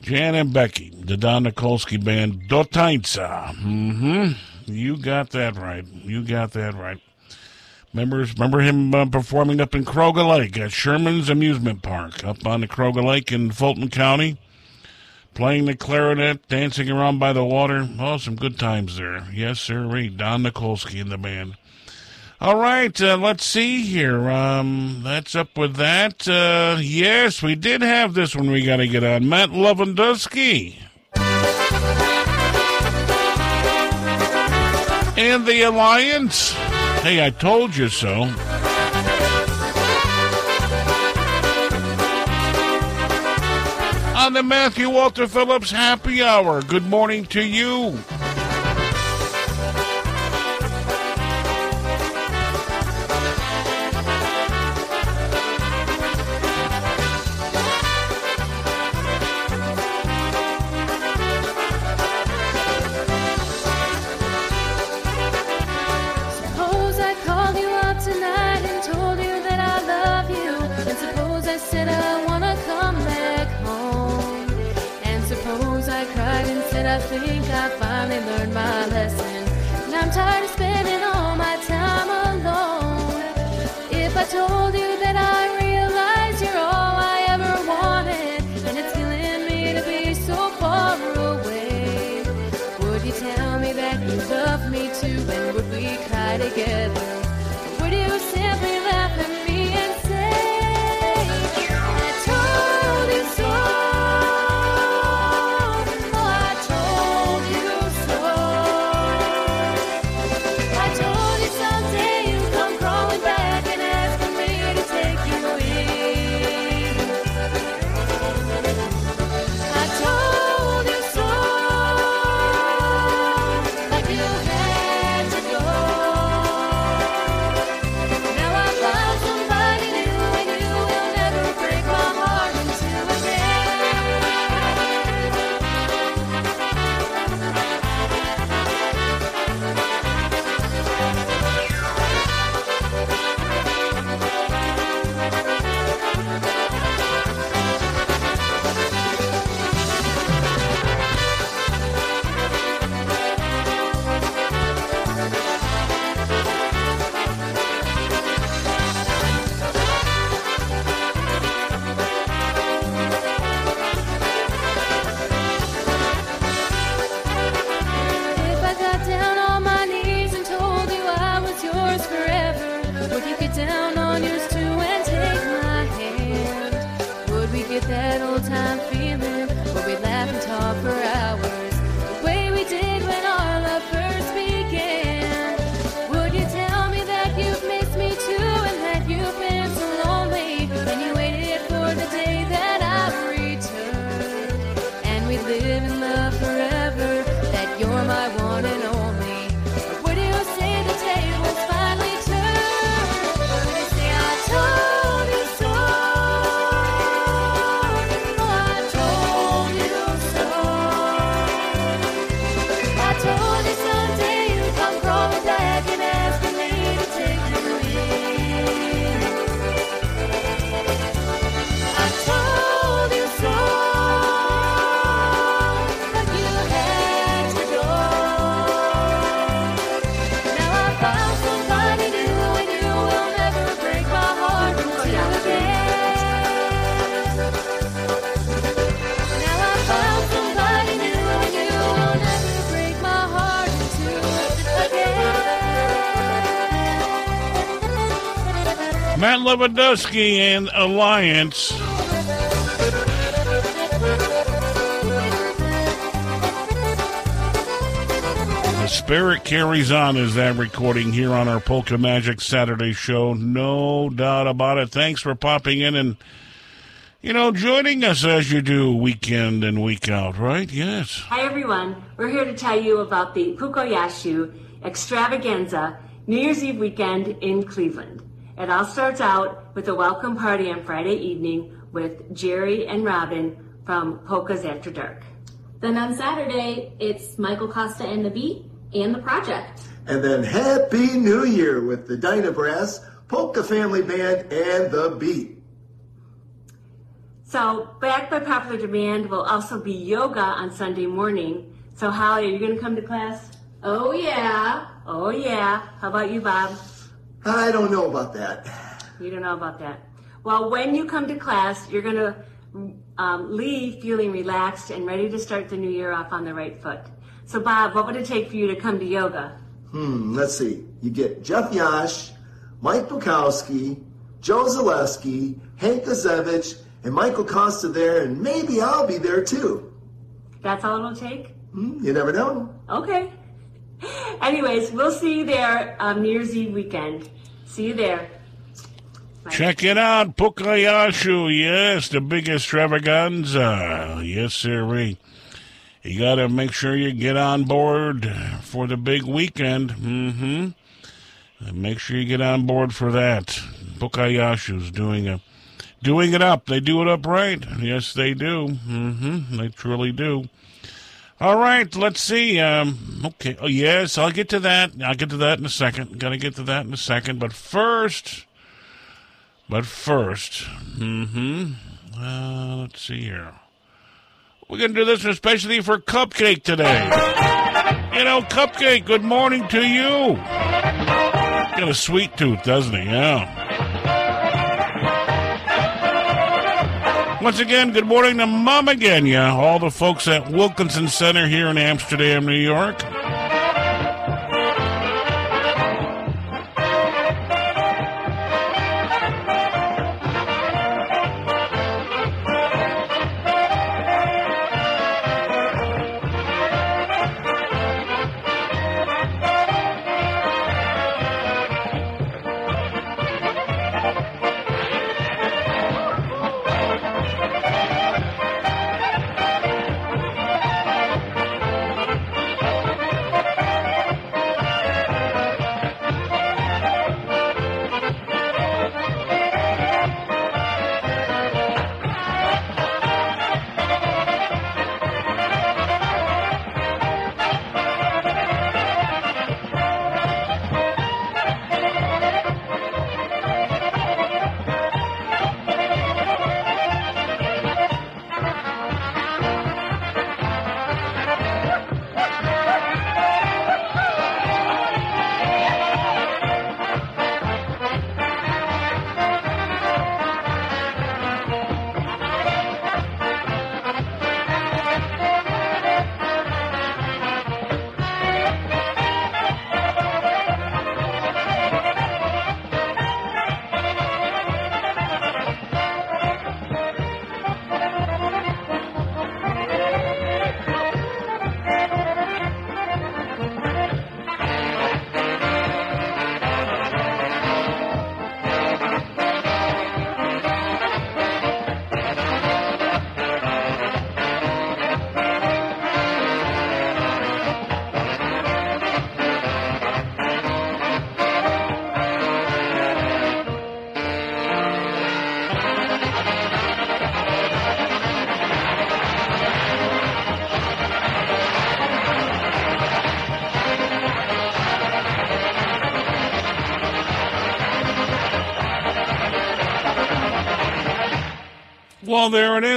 Jan and Becky, the Don Nikolsky band, Dotainsa. Mm-hmm. You got that right. You got that right. Members, remember him uh, performing up in Caroga Lake at Sherman's Amusement Park, up on the Caroga Lake in Fulton County, playing the clarinet, dancing around by the water. Oh, some good times there. Yes, sir. Don Nikolsky and the band. All right, uh, let's see here. Um, that's up with that. Uh, yes, we did have this one we got to get on. Matt Lewandowski. And the Alliance. Hey, I told you so. On the Matthew Walter Phillips Happy Hour. Good morning to you. Lewandowski and Alliance. The spirit carries on as that recording here on our Polka Magic Saturday show. No doubt about it. Thanks for popping in and, you know, joining us as you do week in and week out, right? Yes. Hi everyone, we're here to tell you about the Pukoyashu Extravaganza New Year's Eve weekend in Cleveland. It all starts out with a welcome party on Friday evening with Jerry and Robin from Polkas After Dark. Then on Saturday, it's Michael Costa and the Beat and the Project. And then Happy New Year with the Dyna Brass, Polka Family Band, and The Beat. So, back by popular demand will also be yoga on Sunday morning. So, Holly, are you going to come to class? Oh, yeah. Oh, yeah. How about you, Bob? I don't know about that. You don't know about that. Well, when you come to class, you're going to um, leave feeling relaxed and ready to start the new year off on the right foot. So, Bob, what would it take for you to come to yoga? Hmm, let's see. You get Jeff Yash, Mike Bukowski, Joe Zaleski, Hank Guzevich, and Michael Costa there, and maybe I'll be there too. That's all it'll take? Hmm, you never know. Okay. Anyways, we'll see you there um, New Year's Eve weekend. See you there. Check it out, Pukayashu. Yes, the big extravaganza. Yes, sir. You got to make sure you get on board for the big weekend. Mm-hmm. Make sure you get on board for that. Pukayashu's doing a doing it up. They do it up right. Yes, they do. Mm-hmm. They truly do. All right, let's see. Um, okay. Oh, yes, I'll get to that. I'll get to that in a second. Got to get to that in a second. But first, but first, mm-hmm. Uh, let's see here. We're to do this especially for Cupcake today. You know, Cupcake, good morning to you. Got a sweet tooth, doesn't he? Yeah. Once again, good morning to Mom again, yeah. All the folks at Wilkinson Center here in Amsterdam, New York.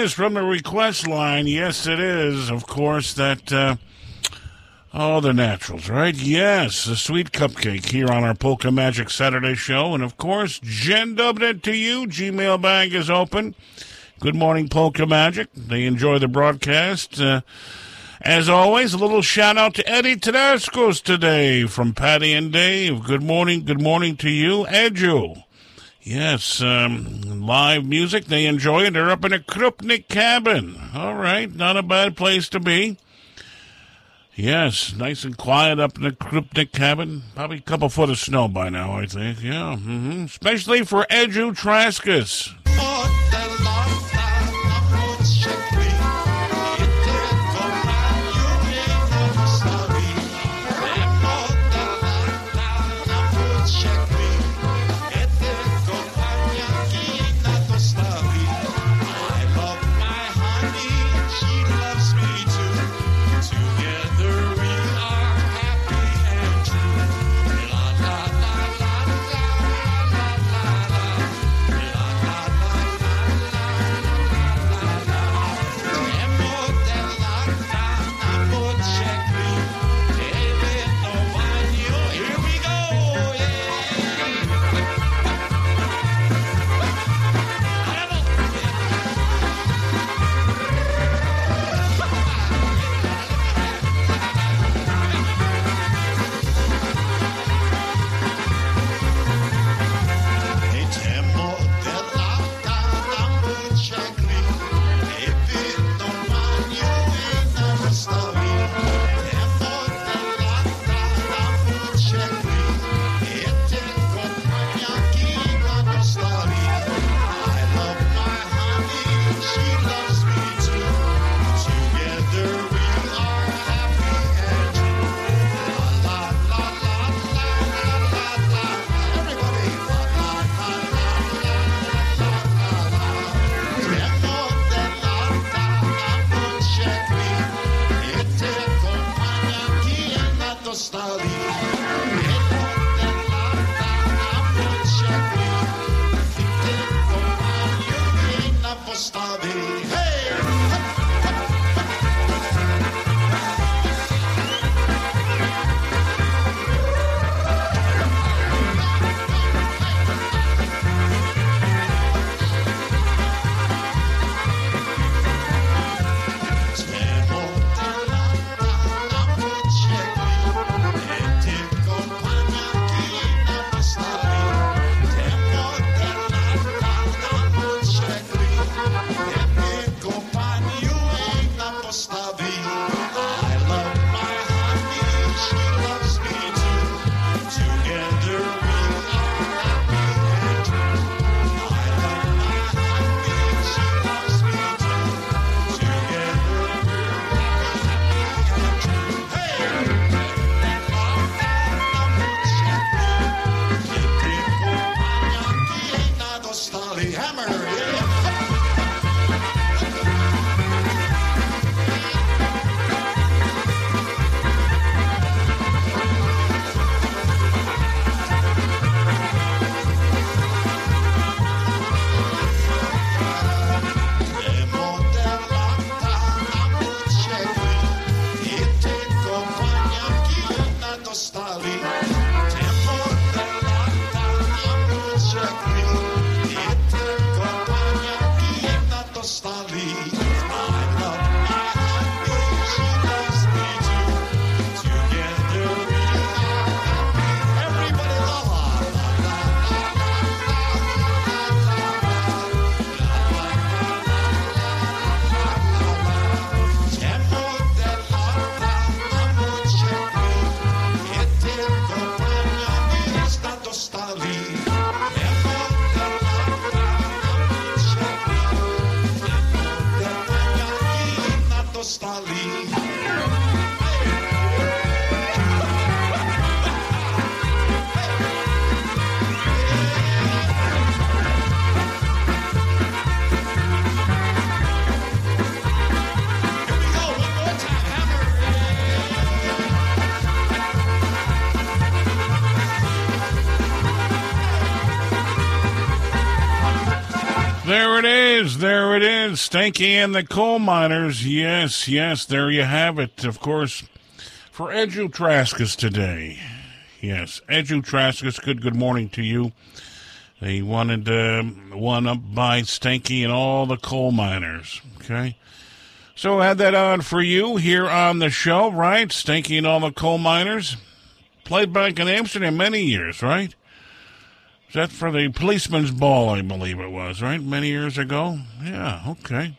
Is from the request line. Yes, it is. Of course, that. Uh, the naturals, right? Yes, the sweet cupcake here on our Polka Magic Saturday show. And of course, Jen dubbed it to you. Gmail bag is open. Good morning, Polka Magic. They enjoy the broadcast. Uh, as always, a little shout out to Eddie Tedesco's today from Patty and Dave. Good morning, good morning to you, Edu. Yes, um, live music. They enjoy it. They're up in a Krupnik cabin. All right, not a bad place to be. Yes, nice and quiet up in the Krupnik cabin. Probably a couple foot of snow by now, I think. Yeah, hmm especially for Edu Traskus. Stanky and the coal miners. Yes, yes. There you have it. Of course, for Edu Traskus today. Yes, Edu Traskus. Good, good morning to you. They wanted uh, one up by Stanky and all the coal miners. Okay. So had that on for you here on the show, right? Stanky and all the coal miners. Played back in Amsterdam many years, right? That for the policeman's ball, I believe it was, right? Many years ago? Yeah, okay.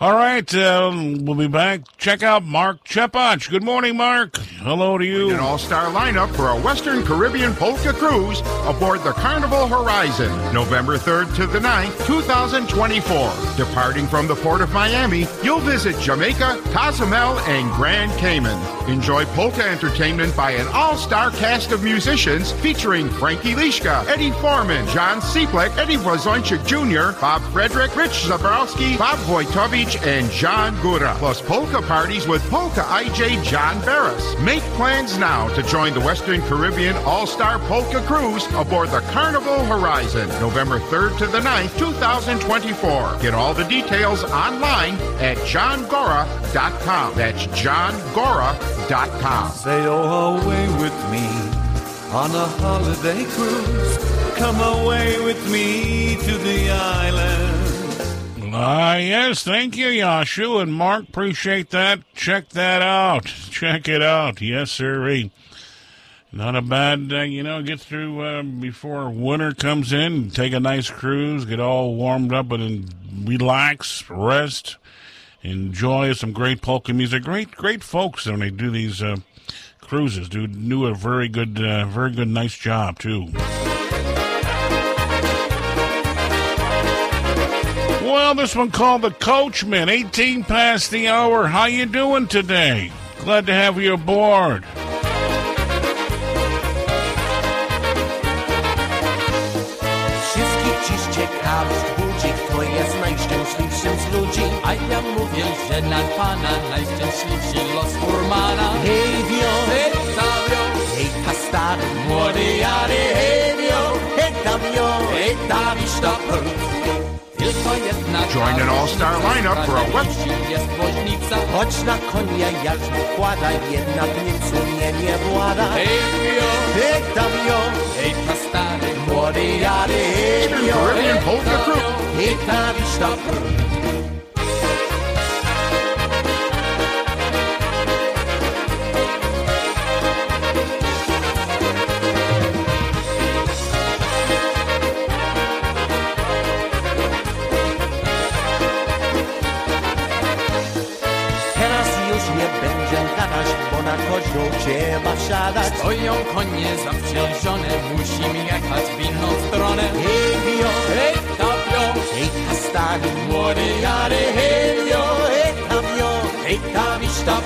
All right, uh, we'll be back. Check out Mark Chepach. Good morning, Mark. Hello to you. An all-star lineup for a Western Caribbean polka cruise aboard the Carnival Horizon, November 3rd to the 9th, 2024. Departing from the port of Miami, you'll visit Jamaica, Cozumel, and Grand Cayman. Enjoy polka entertainment by an all-star cast of musicians featuring Frankie Lishka, Eddie Forman, John Seeplek, Eddie Blazonczyk Jr., Bob Frederick, Rich Zabrowski, Bob Wojtowicz, and John Gora. Plus polka parties with Polka IJ John Barris. Make plans now to join the Western Caribbean All-Star Polka Cruise aboard the Carnival Horizon, November 3rd to the 9th, 2024. Get all the details online at johngora.com. That's johngora.com. Sail away with me on a holiday cruise. Come away with me to the island. Ah, yes, thank you, Yashu and Mark. Appreciate that. Check that out. Check it out. Yes, sir. Not a bad, uh, you know, get through uh, before winter comes in, take a nice cruise, get all warmed up and relax, rest, enjoy some great polka music. Great, great folks when they do these uh, cruises. Do do a very good, uh, very good, nice job too. Well, this one called the Coachman, 18 past the hour. How you doing today? Glad to have you aboard. Jest najszczęśliwszym z ludzi. A ja mówię, że na pana najszczęśliwszy los furmana. Hej wio, hej tawio, hej ta stary, młody jary, hej wio, hej tawio, hej tawi sztapel. Tylko jedna Join an all-star lineup for a West. choć na konia jarzmo wkłada, jednak nic sumienie włada. Hej wio, hej tawio, hej ta stary, młody jary, hej wio, Caribbean hej Polka tawio, Crew. hej kozioł trzeba wsiadać. Stoją konie zawciężone, musimy jechać w inną stronę. Hej, wio, hej, tabio, hej, ta stary, młody jary, hej, wio, hej, tam wio, hej, tam iść ta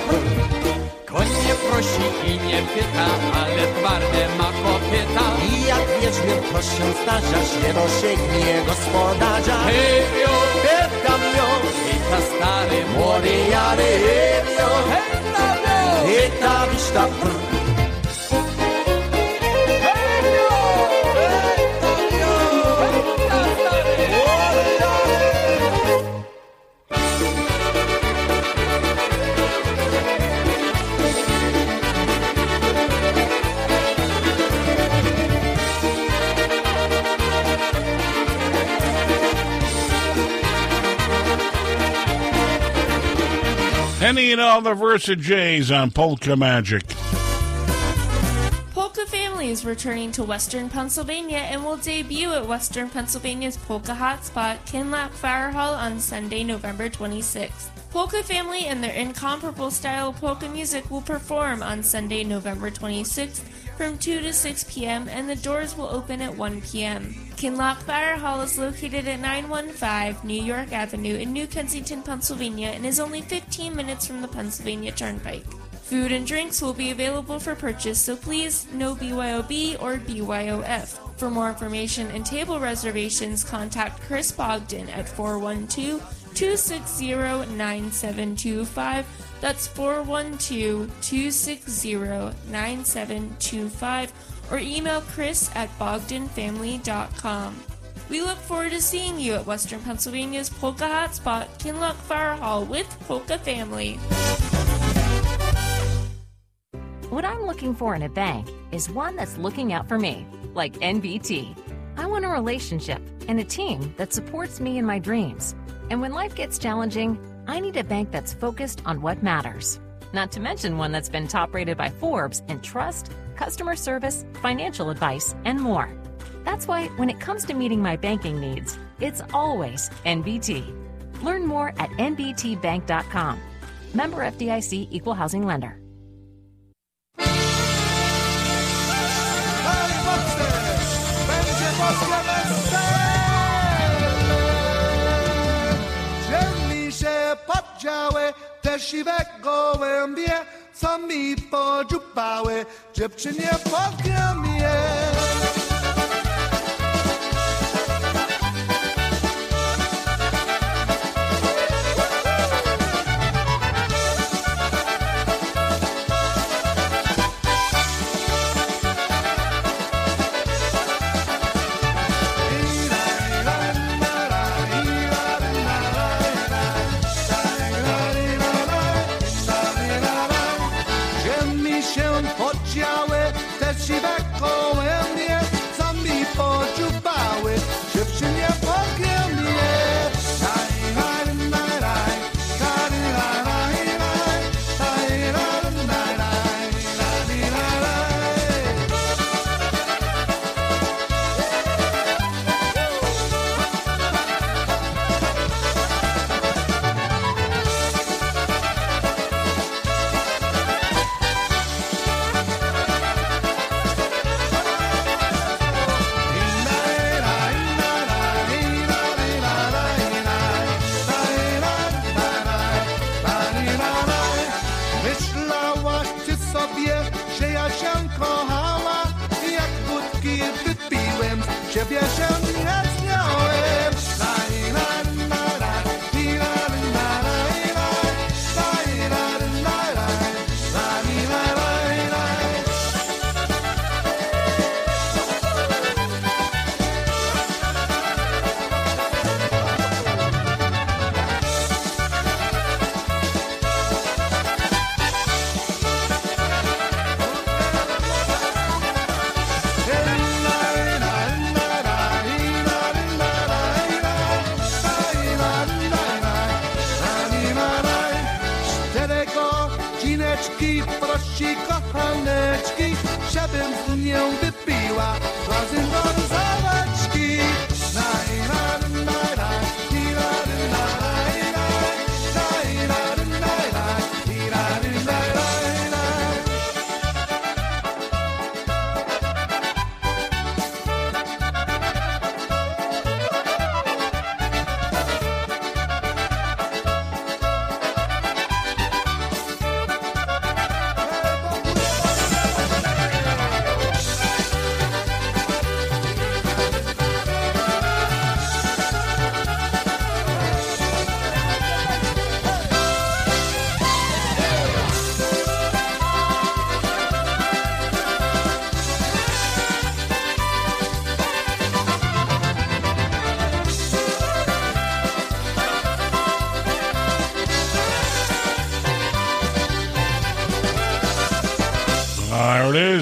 Koń nie prosi i nie pyta, ale twarde ma kopyta. I jak wiedźmiem to się zdarza, się dosięgnie gospodarza. Hej, wio, hej, tam wio, hej, ta stary, młody jary, hej, wio, hej, tabio, hej, tam iść Any and all the Versa J's on Polka Magic. Polka Family is returning to Western Pennsylvania and will debut at Western Pennsylvania's Polka Hotspot, Kinloch Fire Hall on Sunday, November 26th. Polka Family and their incomparable style of polka music will perform on Sunday, November 26th from 2 to 6 p.m. and the doors will open at 1 p.m. Kinloch Fire Hall is located at 915 New York Avenue in New Kensington, Pennsylvania and is only 15 minutes from the Pennsylvania Turnpike. Food and drinks will be available for purchase, so please no BYOB or BYOF. For more information and table reservations, contact Chris Bogdan at 412 260 9725. That's 412 260 9725. Or email Chris at bogdanfamily.com. We look forward to seeing you at Western Pennsylvania's Polka Hotspot, Kinloch Fire Hall with Polka Family. What I'm looking for in a bank is one that's looking out for me, like NBT. I want a relationship and a team that supports me in my dreams. And when life gets challenging, I need a bank that's focused on what matters. Not to mention one that's been top rated by Forbes in trust, customer service, financial advice, and more. That's why when it comes to meeting my banking needs, it's always NBT. Learn more at nbtbank.com. Member FDIC Equal Housing Lender. Co mi podziupały, dziewczynie podgromie. Ziemi prosi kochaneczki, żebym z nią wypiła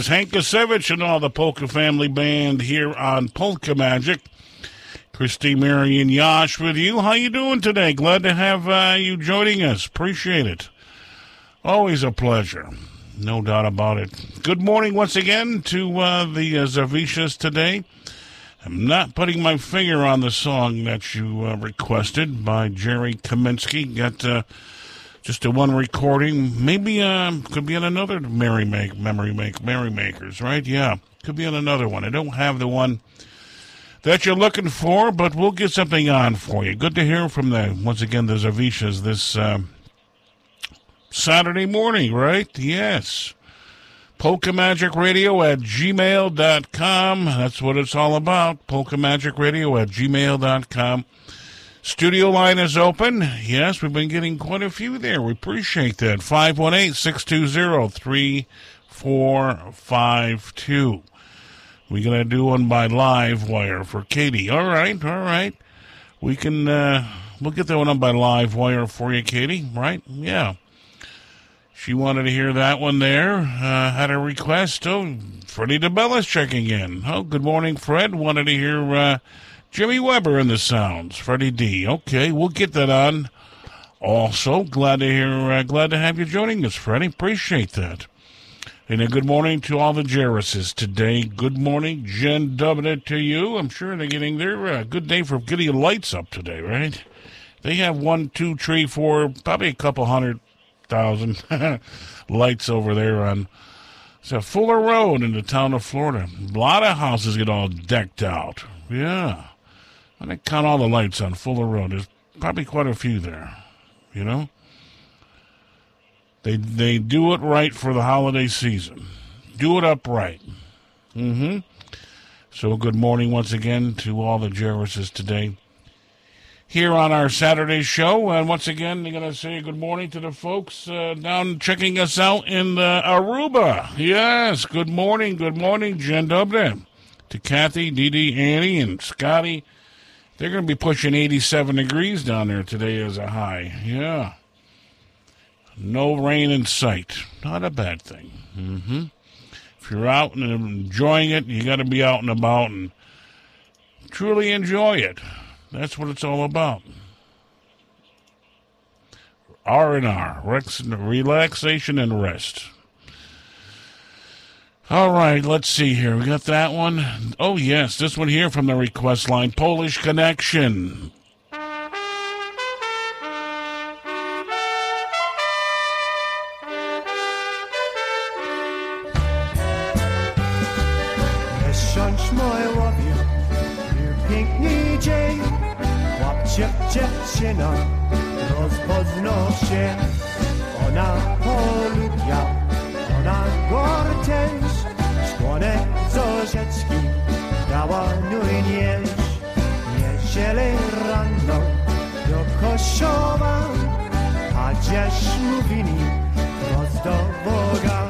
is. Hank Guzevich and all the Polka Family Band here on Polka Magic. Christy, Mary, and Yash with you. How you doing today? Glad to have uh, you joining us. Appreciate it. Always a pleasure. No doubt about it. Good morning once again to uh, the uh, Zavishas today. I'm not putting my finger on the song that you uh, requested by Jerry Kaminsky. Got uh, just a one recording. Maybe uh, could be on another Merry Make Memory Make Merry Makers, right? Yeah, could be on another one. I don't have the one that you're looking for, but we'll get something on for you. Good to hear from the once again the Zavishas this uh, Saturday morning, right? Yes. Polka Magic Radio at gmail.com. That's what it's all about. Polka Magic Radio at gmail.com. Studio line is open. Yes, we've been getting quite a few there. We appreciate that. 518 620 3452. We're going to do one by live wire for Katie. All right, all right. We can, uh, we'll get that one on by live wire for you, Katie, right? Yeah. She wanted to hear that one there. Uh, had a request. Oh, Freddie DeBella's checking in. Oh, good morning, Fred. Wanted to hear uh, Jimmy Weber in the sounds. Freddie D. Okay, we'll get that on. Also, glad to hear. Uh, glad to have you joining us, Freddie. Appreciate that. And a good morning to all the Jarrises today. Good morning, Jen it to you. I'm sure they're getting their uh, good day for getting lights up today, right? They have one, two, three, four, probably a couple hundred thousand lights over there on so Fuller Road in the town of Florida. A lot of houses get all decked out. Yeah. I didn't count all the lights on Fuller Road. There's probably quite a few there. You know? They they do it right for the holiday season. Do it upright. Mm-hmm. So good morning once again to all the Jarrises today here on our Saturday show. And once again, I'm going to say good morning to the folks uh, down checking us out in uh, Aruba. Yes, good morning, good morning, Jen Dubner. To Kathy, Dee Dee, Annie, and Scotty. They're going to be pushing 87 degrees down there today as a high. Yeah. No rain in sight. Not a bad thing. Mm-hmm. If you're out and enjoying it, you got to be out and about and truly enjoy it. That's what it's all about. R and R, relaxation and rest. All right, let's see here. We got that one. Oh yes, this one here from the request line, Polish Connection. Siądź moje piękny dzień Chłopczyk, dziewczyna rozpoznał się Ona polubia, do kościoła A gdzieś mówili prosto do Boga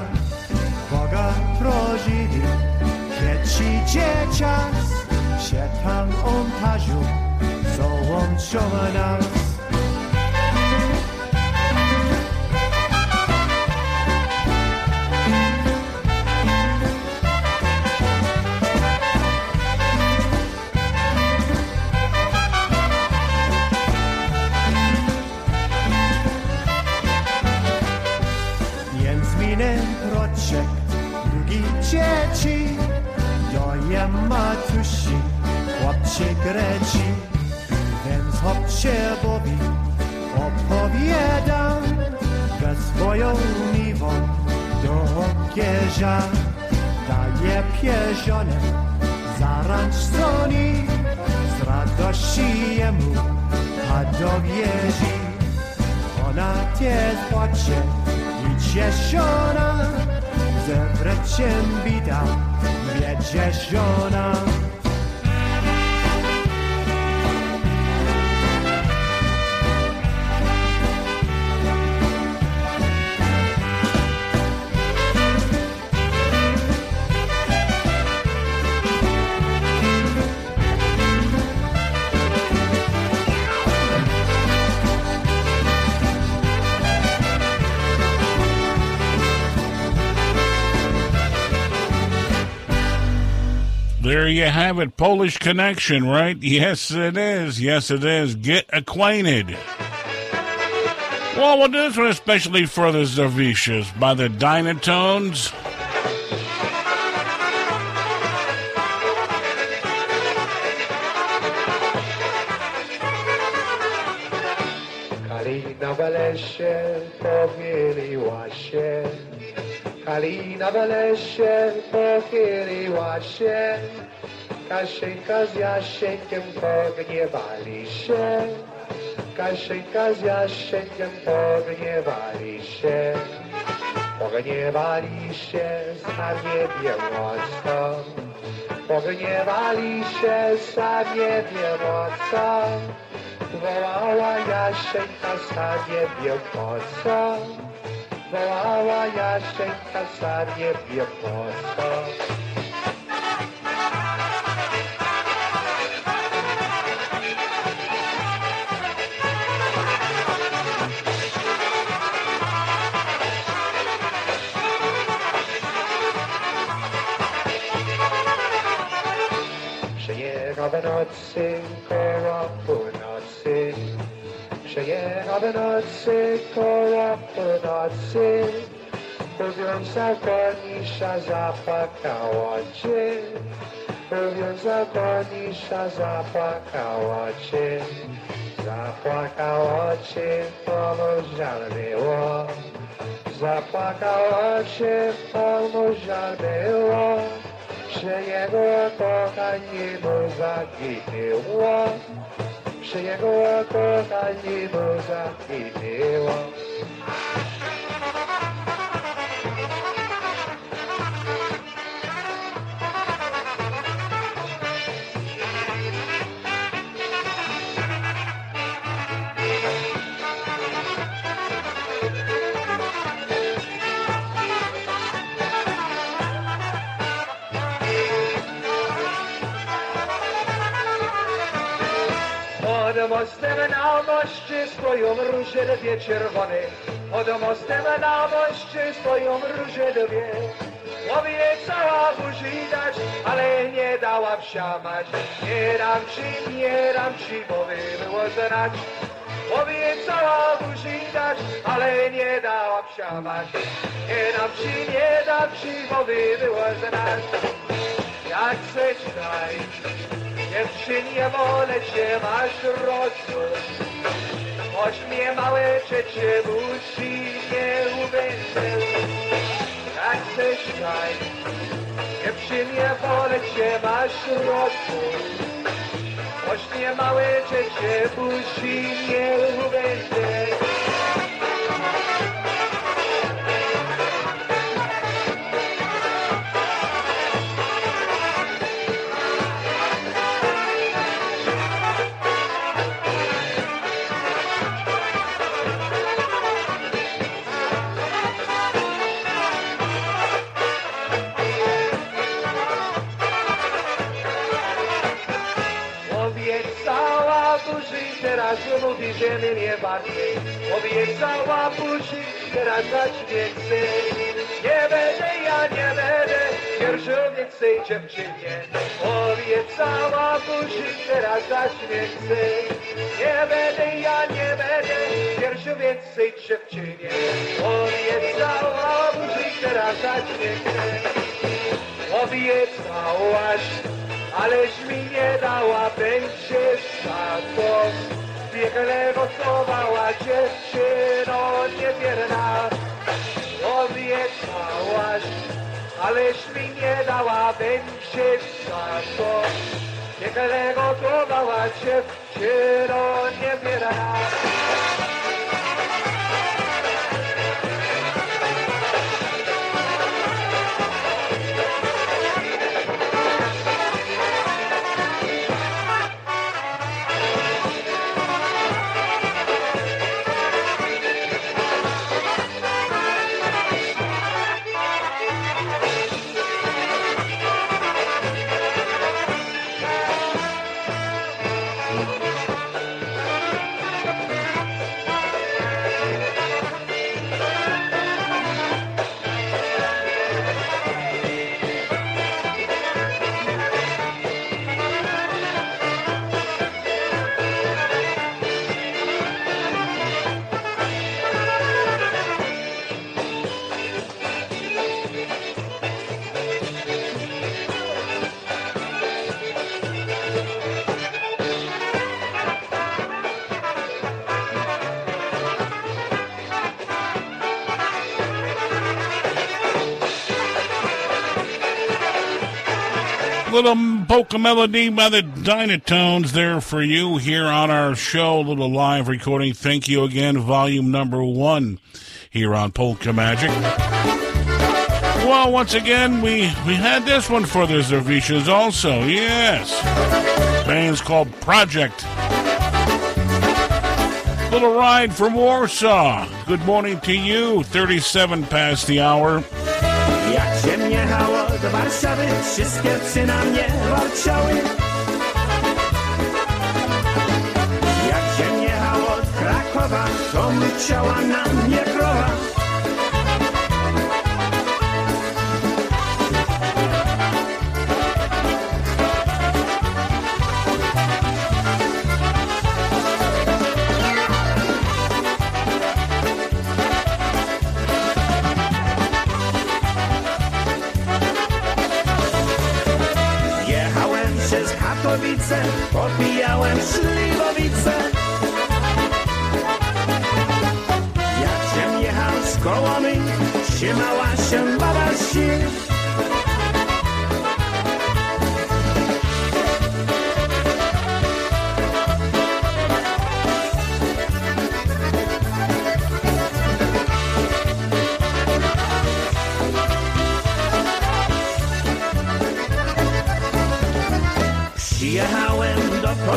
Boga prosili Dzieci dzieciak się tam ołtarzu załączą nas. Chłopczykowi opowiadam, że swoją niwą do kieża daje pierzone, zarącz stroni, z radości jemu, a dowierzy. Ona też płacze i cieszona, ze wreciem bita, wiedzie żona. There you have it. Polish connection, right? Yes, it is. Yes, it is. Get acquainted. Well, we'll do this one especially for the Zavishas by the Dynatones. Kalina Baleshen, pochili łasie, Kaszenka z Jasiekiem pogniewali się, Kaszenka z Jasiekiem pogniewali się. Pogniewali się sami wiem pogniewali się sami wiem o co, wołała Jasieńka sami. Wołała Jasiek kasarię biepłosa Przyjechał w nocy koło Przyjechał w nocy koło północy Mówiąc zakonisza zapłakała cię Mówiąc zakonisza zapłakała cię Zapłakała cię, pomóż żal było Zapłakała cię, pomóż żal że jego kochanie mu zaginęło. Pod mostem na moście stoją róże dwie czerwone. Pod na moście stoją róże dwie. Obiecała buzi dać, ale nie dała wsiamać. Nie dam ci, nie dam ci, bo by było znać. Obiecała buzi dać, ale nie dała wsiamać. Nie dam ci, nie dam ci, bo by było znać. Jak chcesz daj, Dziewczynie wolę cię, masz rozum Choć mnie małe cię musi nie ubędę Jak chcesz daj. Dziewczynie wolę cię, masz rozum Choć mnie małe cię musi nie ubędę mnie nie bardziej. Obiecała buzi, teraz dać więcej. Nie będę, ja nie będę, pierwszą więcej dziewczynie. Obiecała buzi, teraz dać więcej. Nie będę, ja nie będę, pierwszą więcej dziewczynie. Obiecała buzi, teraz dać więcej. Obiecałaś, aleś mi nie dała, będziesz za to. Biegle gotowała dziewczyno niewierna. Obiecałaś, aleś mi nie dała, będziesz za to. Biegle gotowała dziewczyno niewierna. Little polka melody by the Dynatones there for you here on our show. Little live recording. Thank you again. Volume number one here on Polka Magic. Well, once again, we, we had this one for the Zervishas also. Yes. Band's called Project. Little ride from Warsaw. Good morning to you. 37 past the hour. Do Warszawy, wszystkie psy na mnie warczały. Jak się jechało od Krakowa, to myczała na mnie krowa. Katowice, popijałem śliwowice.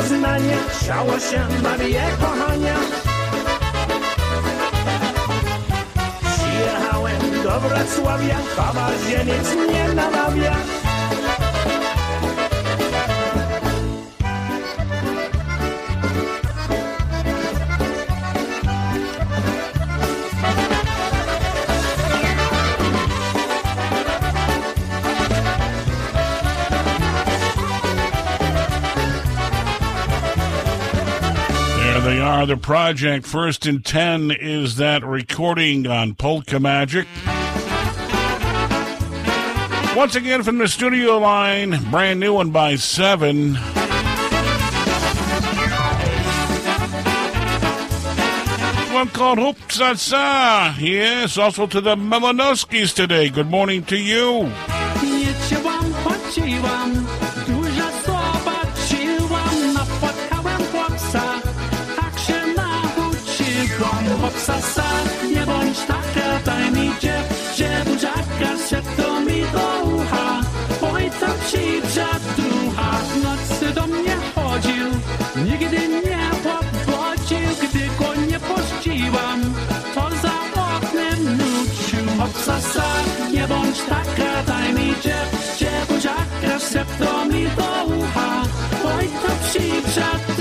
poznania Ciało się Marię kochania Przyjechałem do Wrocławia Kawa ziemiec mnie namawia. Are. The project first and ten is that recording on Polka Magic. Once again from the studio line, brand new one by seven. One called Hoopsasa. Yes, also to the Melanowskis today. Good morning to you. Ducha. W nocy do mnie chodził, nigdy nie powodził, gdy go nie puściłam, to za oknem nucił. Chłopca, nie bądź taka, daj mi dziew, dziewuczaka, szepnął mi do ucha, ojca ci ducha.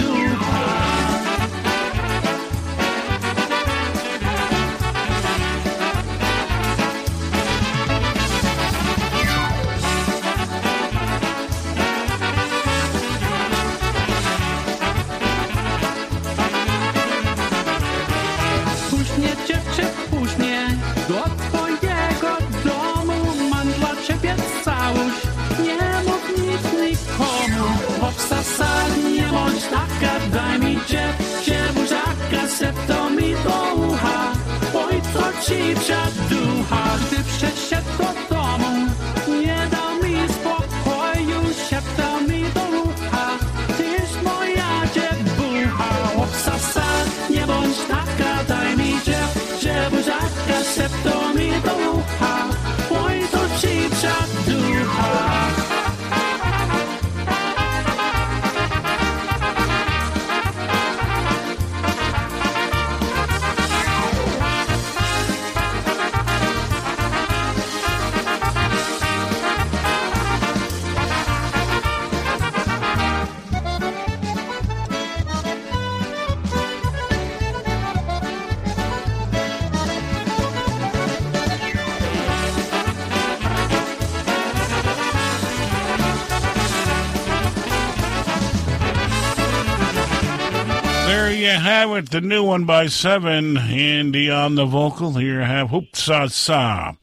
Have it, the new one by Seven. Andy on the vocal. Here you have Hoopsa Sa.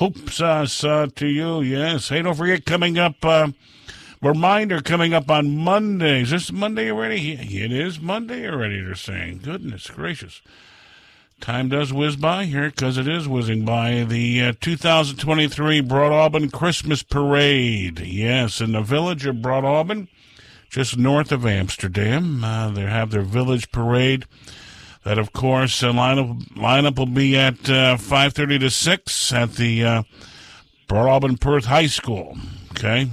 Hoopsa Sa to you, yes. Hey, don't forget coming up, uh, reminder coming up on Monday. Is this Monday already? It is Monday already, they're saying. Goodness gracious. Time does whiz by here because it is whizzing by. The uh, 2023 Broadalbin Christmas Parade. Yes, in the village of Broadalbin, just north of Amsterdam. Uh, they have their village parade. That, of course, uh, lineup lineup will be at uh, 5:30 to 6 at the uh, Auburn Perth High School. Okay.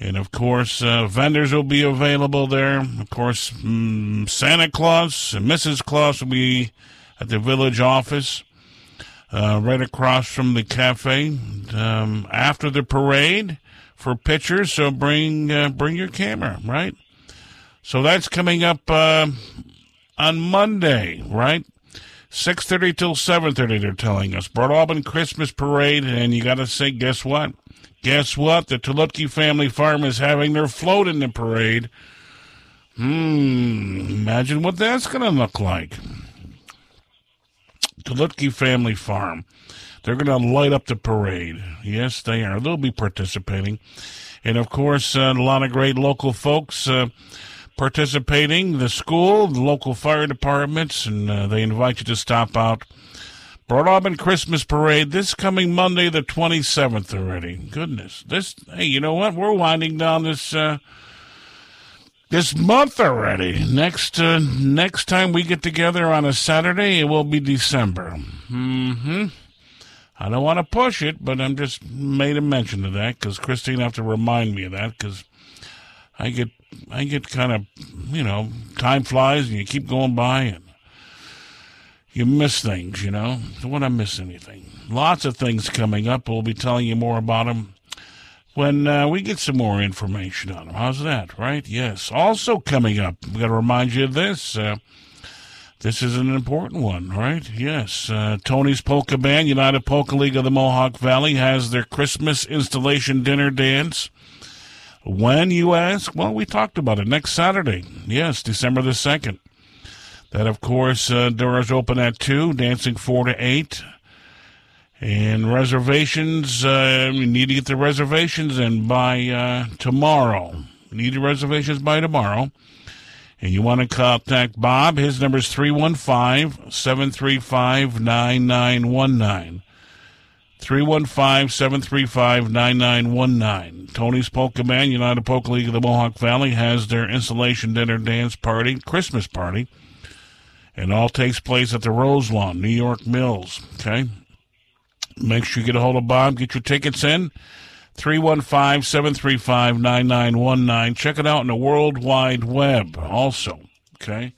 And of course, uh, vendors will be available there. Of course, mm, Santa Claus and Mrs. Claus will be at the village office, uh, right across from the cafe. Um, after the parade for pictures, so bring uh, bring your camera, right? So that's coming up uh, on Monday, right? Six thirty till seven thirty. They're telling us Broadalbin Christmas Parade, and you got to say, guess what? Guess what? The Tulutki family farm is having their float in the parade. Hmm. Imagine what that's going to look like. Tulutki family farm. They're going to light up the parade. Yes, they are. They'll be participating. And of course, uh, a lot of great local folks uh, participating. The school, the local fire departments, and uh, they invite you to stop out. Broadalbin Christmas Parade this coming Monday, the 27th already. Goodness. This, hey, you know what? We're winding down this, uh, this month already. Next, uh, next time we get together on a Saturday, it will be December. hmm I don't want to push it, but I'm just made a mention of that because Christine have to remind me of that because I get, I get kind of, you know, time flies and you keep going by and you miss things, you know. Don't want to miss anything. Lots of things coming up. We'll be telling you more about them when uh, we get some more information on them. How's that, right? Yes. Also coming up, we got to remind you of this. Uh, this is an important one, right? Yes. Uh, Tony's Polka Band, United Polka League of the Mohawk Valley, has their Christmas installation dinner dance. When, you ask? Well, we talked about it. Next Saturday. Yes, December the 2nd. That, of course, uh, doors open at 2, dancing 4 to 8. And reservations, uh, you need to get the reservations in by uh, tomorrow. Need the reservations by tomorrow. And you want to contact Bob. His number is 315 735 9919. 315 735 9919. Tony's Polka Band, United Polka League of the Mohawk Valley, has their installation dinner dance party, Christmas party. It all takes place at the Rose Lawn, New York Mills. Okay? Make sure you get a hold of Bob. Get your tickets in. 315 735 9919. Check it out on the World Wide Web also. Okay?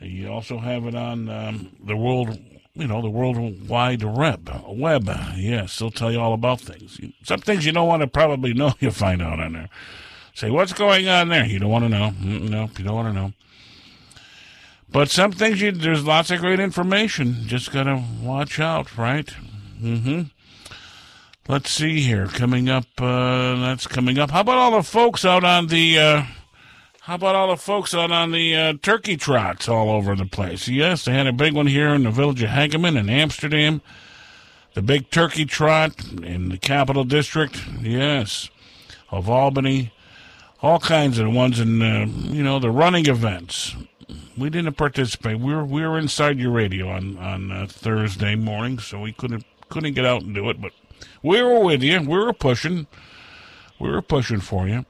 You also have it on um, the World, you know, the World Wide Web. Web. Yes, they'll tell you all about things. Some things you don't want to probably know, you'll find out on there. Say, what's going on there? You don't want to know. Mm, No, you don't want to know. But some things you there's lots of great information. Just gotta watch out, right? Mm-hmm. Let's see here. Coming up, uh, that's coming up. How about all the folks out on the? Uh, how about all the folks out on the uh, turkey trots all over the place? Yes, they had a big one here in the village of Hagaman in Amsterdam. The big turkey trot in the capital district. Yes, of Albany. All kinds of ones in uh, you know the running events we didn't participate. We were we were inside your radio on on uh, Thursday morning, so we couldn't couldn't get out and do it. But we were with you. We were pushing. We were pushing for you.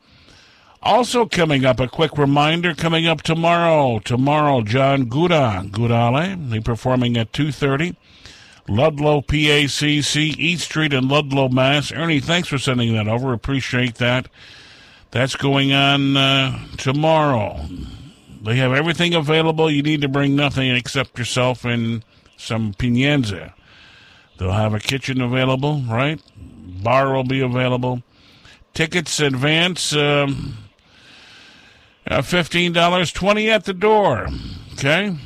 Also coming up, a quick reminder coming up tomorrow. Tomorrow, John Gora Gorale, he performing at two thirty. Ludlow PACC, East Street in Ludlow, Mass. Ernie, thanks for sending that over. Appreciate that. That's going on uh, tomorrow. They have everything available. You need to bring nothing except yourself and some pinyenza. They'll have a kitchen available, right? Bar will be available. Tickets advance, um, uh, $15, 20 at the door. Okay?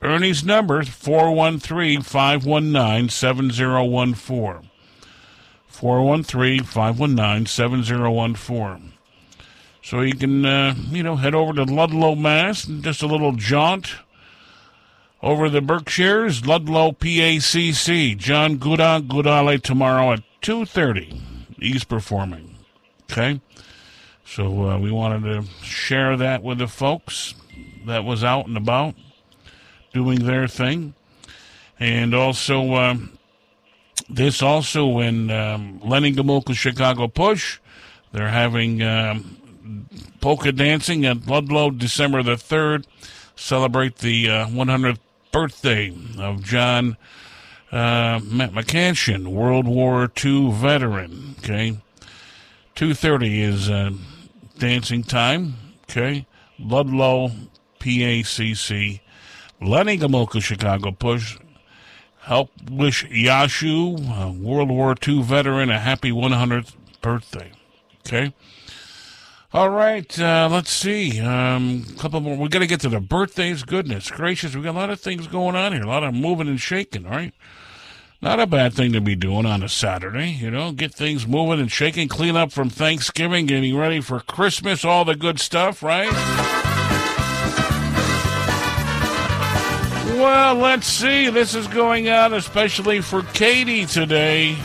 Ernie's number, 413-519-7014. 413-519-7014. So you can, uh, you know, head over to Ludlow, Mass, and just a little jaunt over the Berkshires, Ludlow, PACC. John Gora Gorale tomorrow at 2.30. He's performing. Okay? So uh, we wanted to share that with the folks that was out and about doing their thing. And also, um, this also in um, Lenny Gomulka Chicago Push. They're having um, polka dancing at Ludlow December the 3rd. Celebrate the uh, 100th birthday of John uh, McCanshin, World War II veteran. Okay. 2.30 is uh, dancing time. Okay. Ludlow, PACC. Lenny Gomulka Chicago Push. Help wish Yashu, World War II veteran, a happy 100th birthday. Okay. All right. Uh, let's see. Um, a couple more. We got to get to the birthdays. Goodness gracious, we got a lot of things going on here. A lot of moving and shaking. Right. Not a bad thing to be doing on a Saturday. You know, get things moving and shaking. Clean up from Thanksgiving, getting ready for Christmas. All the good stuff. Right. Well, let's see. This is going out especially for Katie today.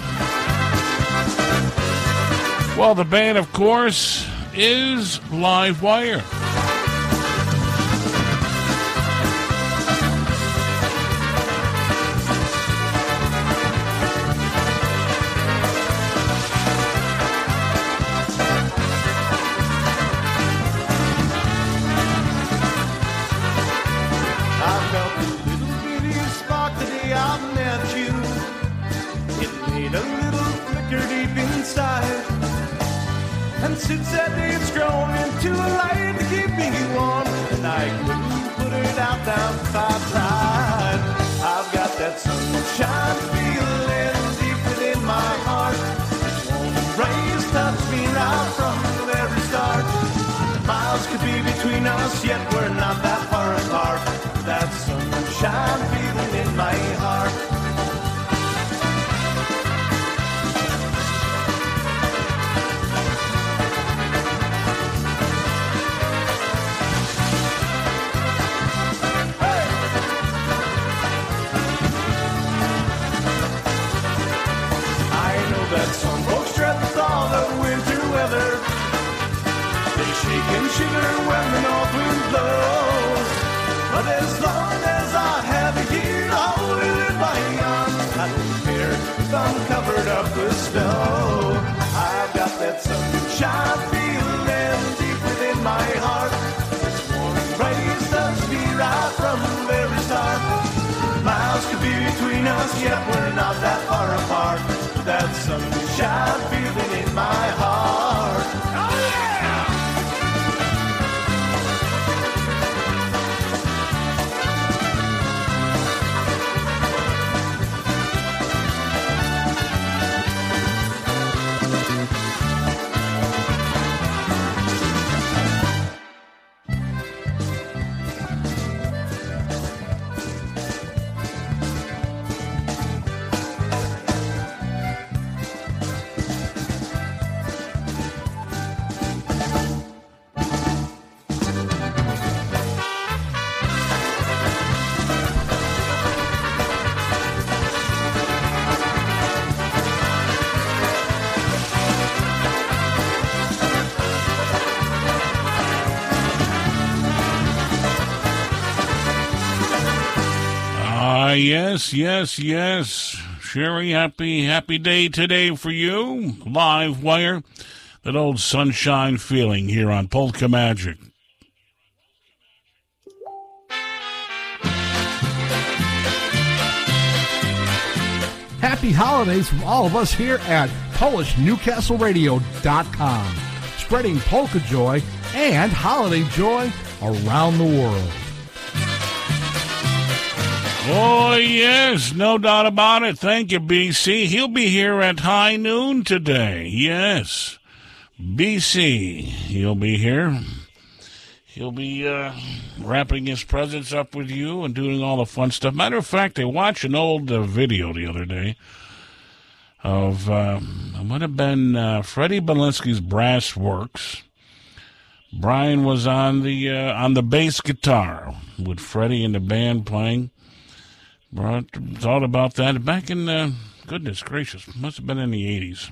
Well, the band, of course, is Live Wire. Yes, yes, yes. Sherry, happy, happy day today for you. Live wire. That old sunshine feeling here on Polka Magic. Happy holidays from all of us here at PolishNewcastleRadio.com, spreading polka joy and holiday joy around the world. Oh, yes, no doubt about it. Thank you, BC. He'll be here at high noon today. Yes. BC, he'll be here. He'll be uh, wrapping his presents up with you and doing all the fun stuff. Matter of fact, I watched an old uh, video the other day of uh, it would have been uh, Freddie Belinsky's Brass Works. Brian was on the uh, on the bass guitar with Freddie and the band playing. Thought about that back in uh, goodness gracious, must have been in the eighties,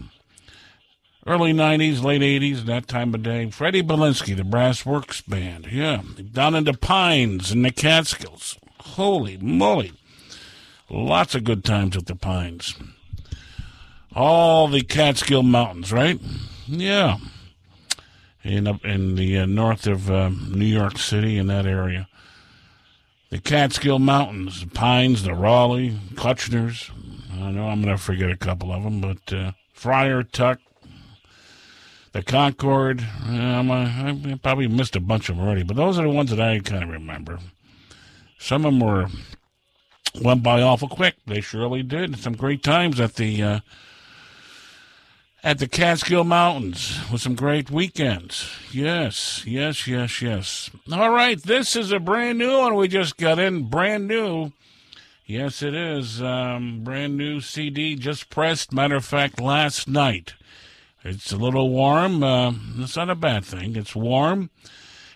early nineties, late eighties, that time of day. Freddie Belinsky, the Brass Works Band, yeah, down in the Pines in the Catskills. Holy moly. Lots of good times at the Pines. All the Catskill Mountains, right? Yeah. In up in the uh, north of uh, New York City in that area. The Catskill Mountains, the Pines, the Raleigh, Kutsher's. I know I'm going to forget a couple of them, but uh, Friar Tuck, the Concord. Um, I, I probably missed a bunch of them already, but those are the ones that I kind of remember. Some of them were went by awful quick. They surely did. Some great times at the uh, at the Catskill Mountains with some great weekends. Yes, yes, yes, yes. All right, this is a brand new one we just got in. Brand new. Yes, it is. Um, brand new CD just pressed. Matter of fact, last night. It's a little warm. Uh, it's not a bad thing. It's warm.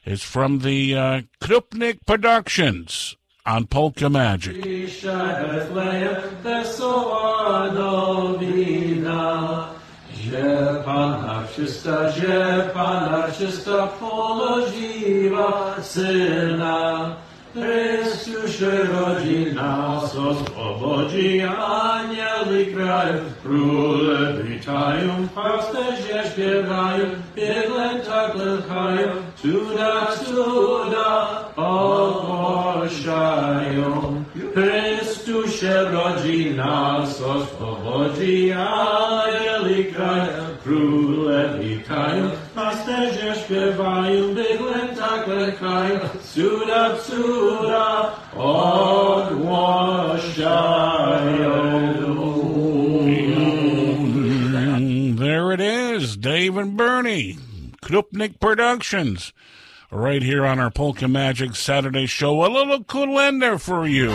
It's from the uh, Krupnik Productions on Polka Magic. Że Pana Chrysta, że Pana Chrysta położyła Syna. Chrystusie rodzi nas, oswobodzi anieli kraj. Króle witają, pasterze śpiewają, bieglęta klękają, cuda, cuda ogłaszają. Chrystusie rodzi nas, oswobodzi anieli kraj. Króle witają, pasterze śpiewają, bieglęta klękają, cuda, cuda ogłaszają. Mm, there it is, Dave and Bernie, Krupnik Productions, right here on our Polka Magic Saturday show. A little Kulender for you.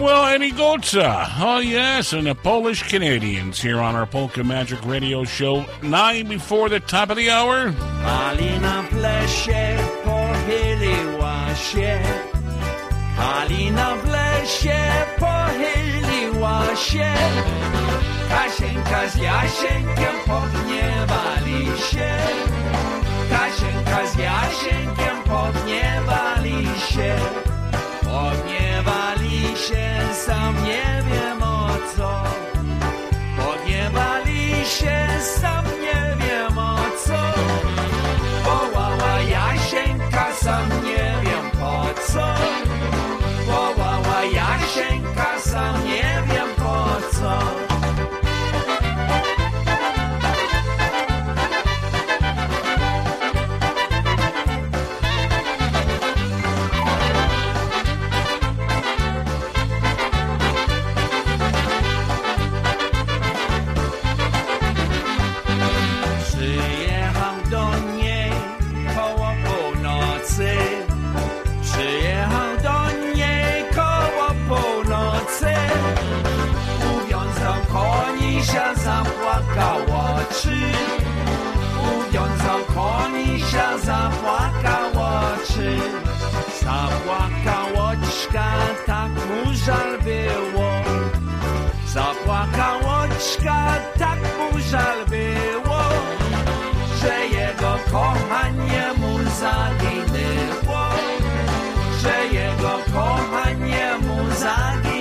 Well, Eddie Guca. Uh? Oh, yes, and the Polish Canadians here on our Polka Magic Radio Show, nine before the top of the hour. Plesie się. Się. Kasieńka z Jasieńkiem pogniewali się. Kasieńka z Jasieńkiem pogniewali się. Pogniewali się, sam nie wiem o co. Pogniewali się, sam nie wiem o co. tak mu żal było. Zapłakał oczka, tak mu żal było że jego kochanie mu zaginęło, że jego kochanie mu zaginęło.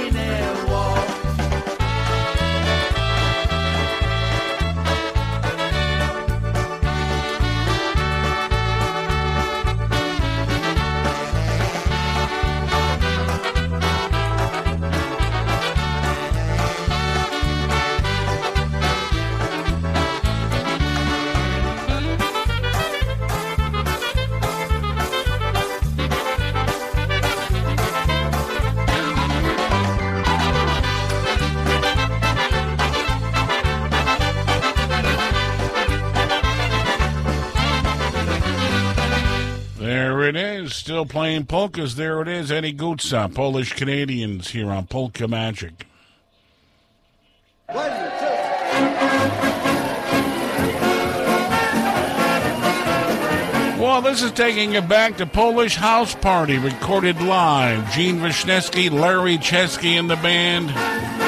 There it is, still playing polkas. There it is, Eddie Guca, Polish Canadians here on Polka Magic. Well, this is taking it back to Polish House Party, recorded live. Gene Wisniewski, Larry Chesky and the band.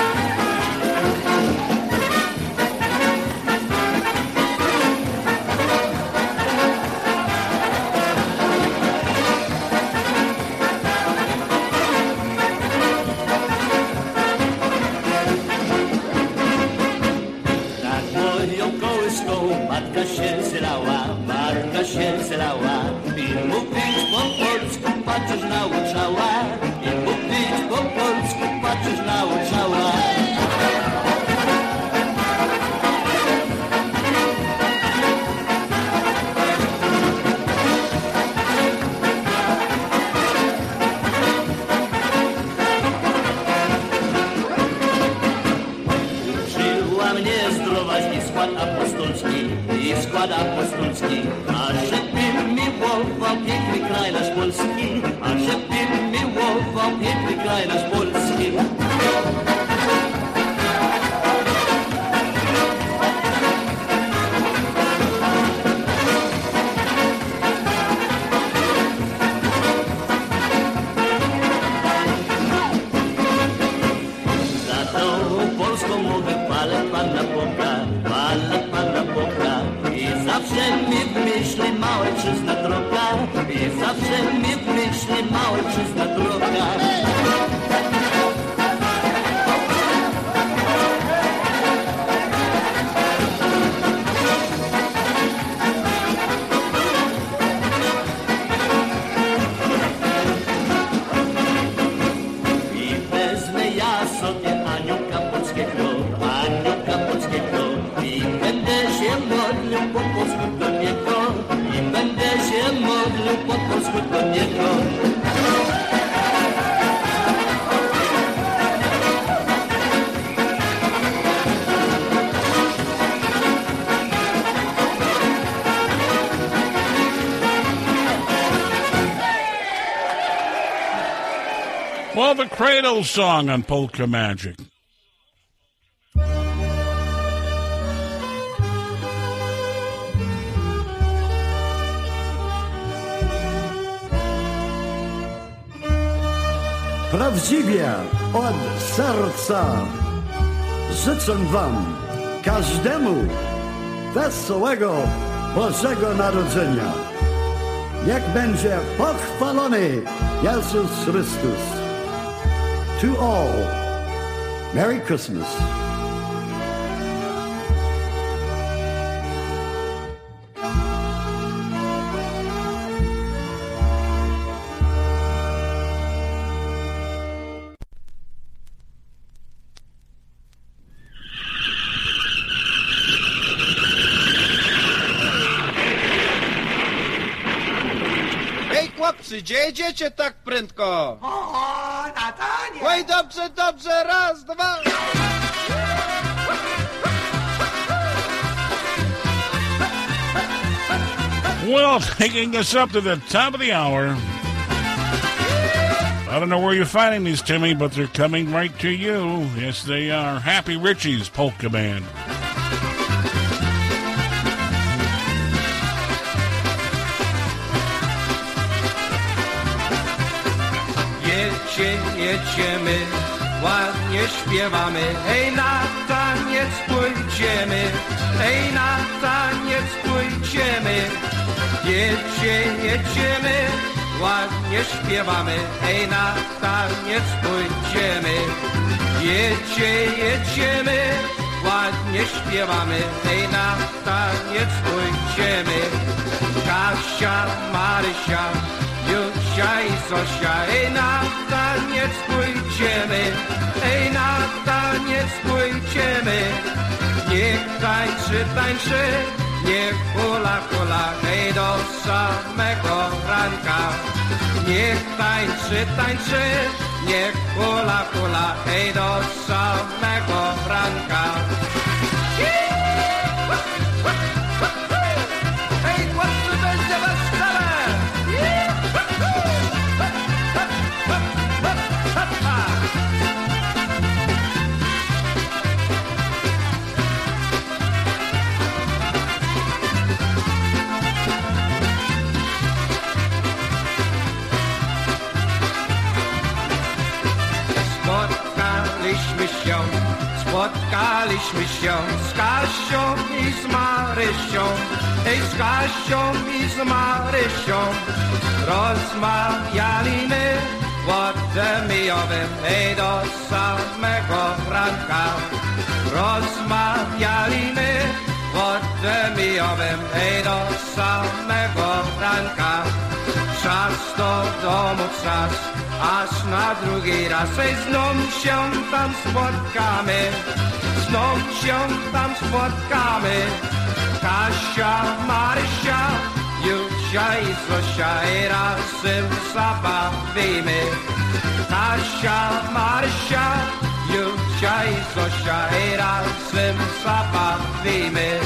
Well, the Cradle song on Polka Magic. Prawdziwie od serca życzę Wam każdemu wesołego Bożego Narodzenia. Niech będzie pochwalony Jezus Chrystus. To all, Merry Christmas. Ej, chłopcy, tak prędko? Well, taking us up to the top of the hour. I don't know where you're finding these, Timmy, but they're coming right to you. Yes, they are. Happy Richie's Polka Band. Jedźcie, jedziemy, ładnie śpiewamy. Ej, na taniec pójdziemy, ej, na taniec pójdziemy. Jedźcie, jedziemy, ładnie śpiewamy. Ej, na taniec pójdziemy. Jedźcie, jedziemy, ładnie śpiewamy. Ej, na taniec pójdziemy. Kasia, Marysia, Jusia i Zosia, ej na taniec pójdziemy, ej na taniec pójdziemy. Niech tańczy, tańczy, niech hula, hula, hej do samego ranka. Niech tańczy, tańczy, niech hula, hula, hej do samego ranka. Hej, spotkaliśmy się z Kasią i z Marysią, ej z Kasią i z Marysią. Rozmawialiśmy ładem mijowym, ej do samego ranka. Rozmawialiśmy ładem mijowym, ej do samego ranka. raz do domu czas, aż na drugi raz ej, znów się tam spotkamy, znów się tam spotkamy. Kasia, Marysia, Jusia i Zosia i razem zabawimy. Kasia, Marysia, Jusia i Zosia i razem zabawimy.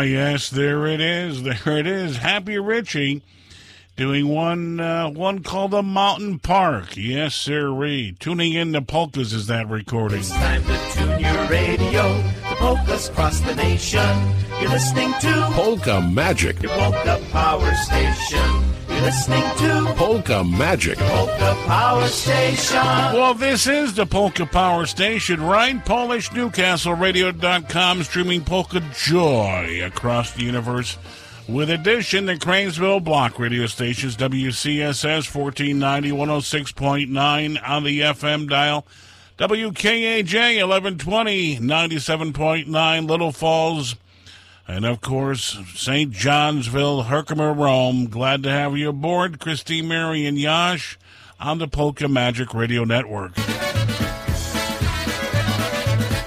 Ah, yes, there it is. There it is. Happy Richie doing one uh, one called the Mountain Park. Yes, sirree. Tuning in to polkas is that recording. It's time to tune your radio. The polkas cross the nation. You're listening to Polka Magic. your Polka Power Station. You're listening to Polka Magic. Polka Power Station. Well, this is the Polka Power Station, right? PolishNewcastleRadio.com streaming polka joy across the universe. With addition, the Cranesville block radio stations, WCSS 1490, 106.9 on the FM dial, WKAJ 1120, 97.9 Little Falls, and of course, St. Johnsville, Herkimer, Rome. Glad to have you aboard, Christine, Mary, and Jas on the Polka Magic Radio Network.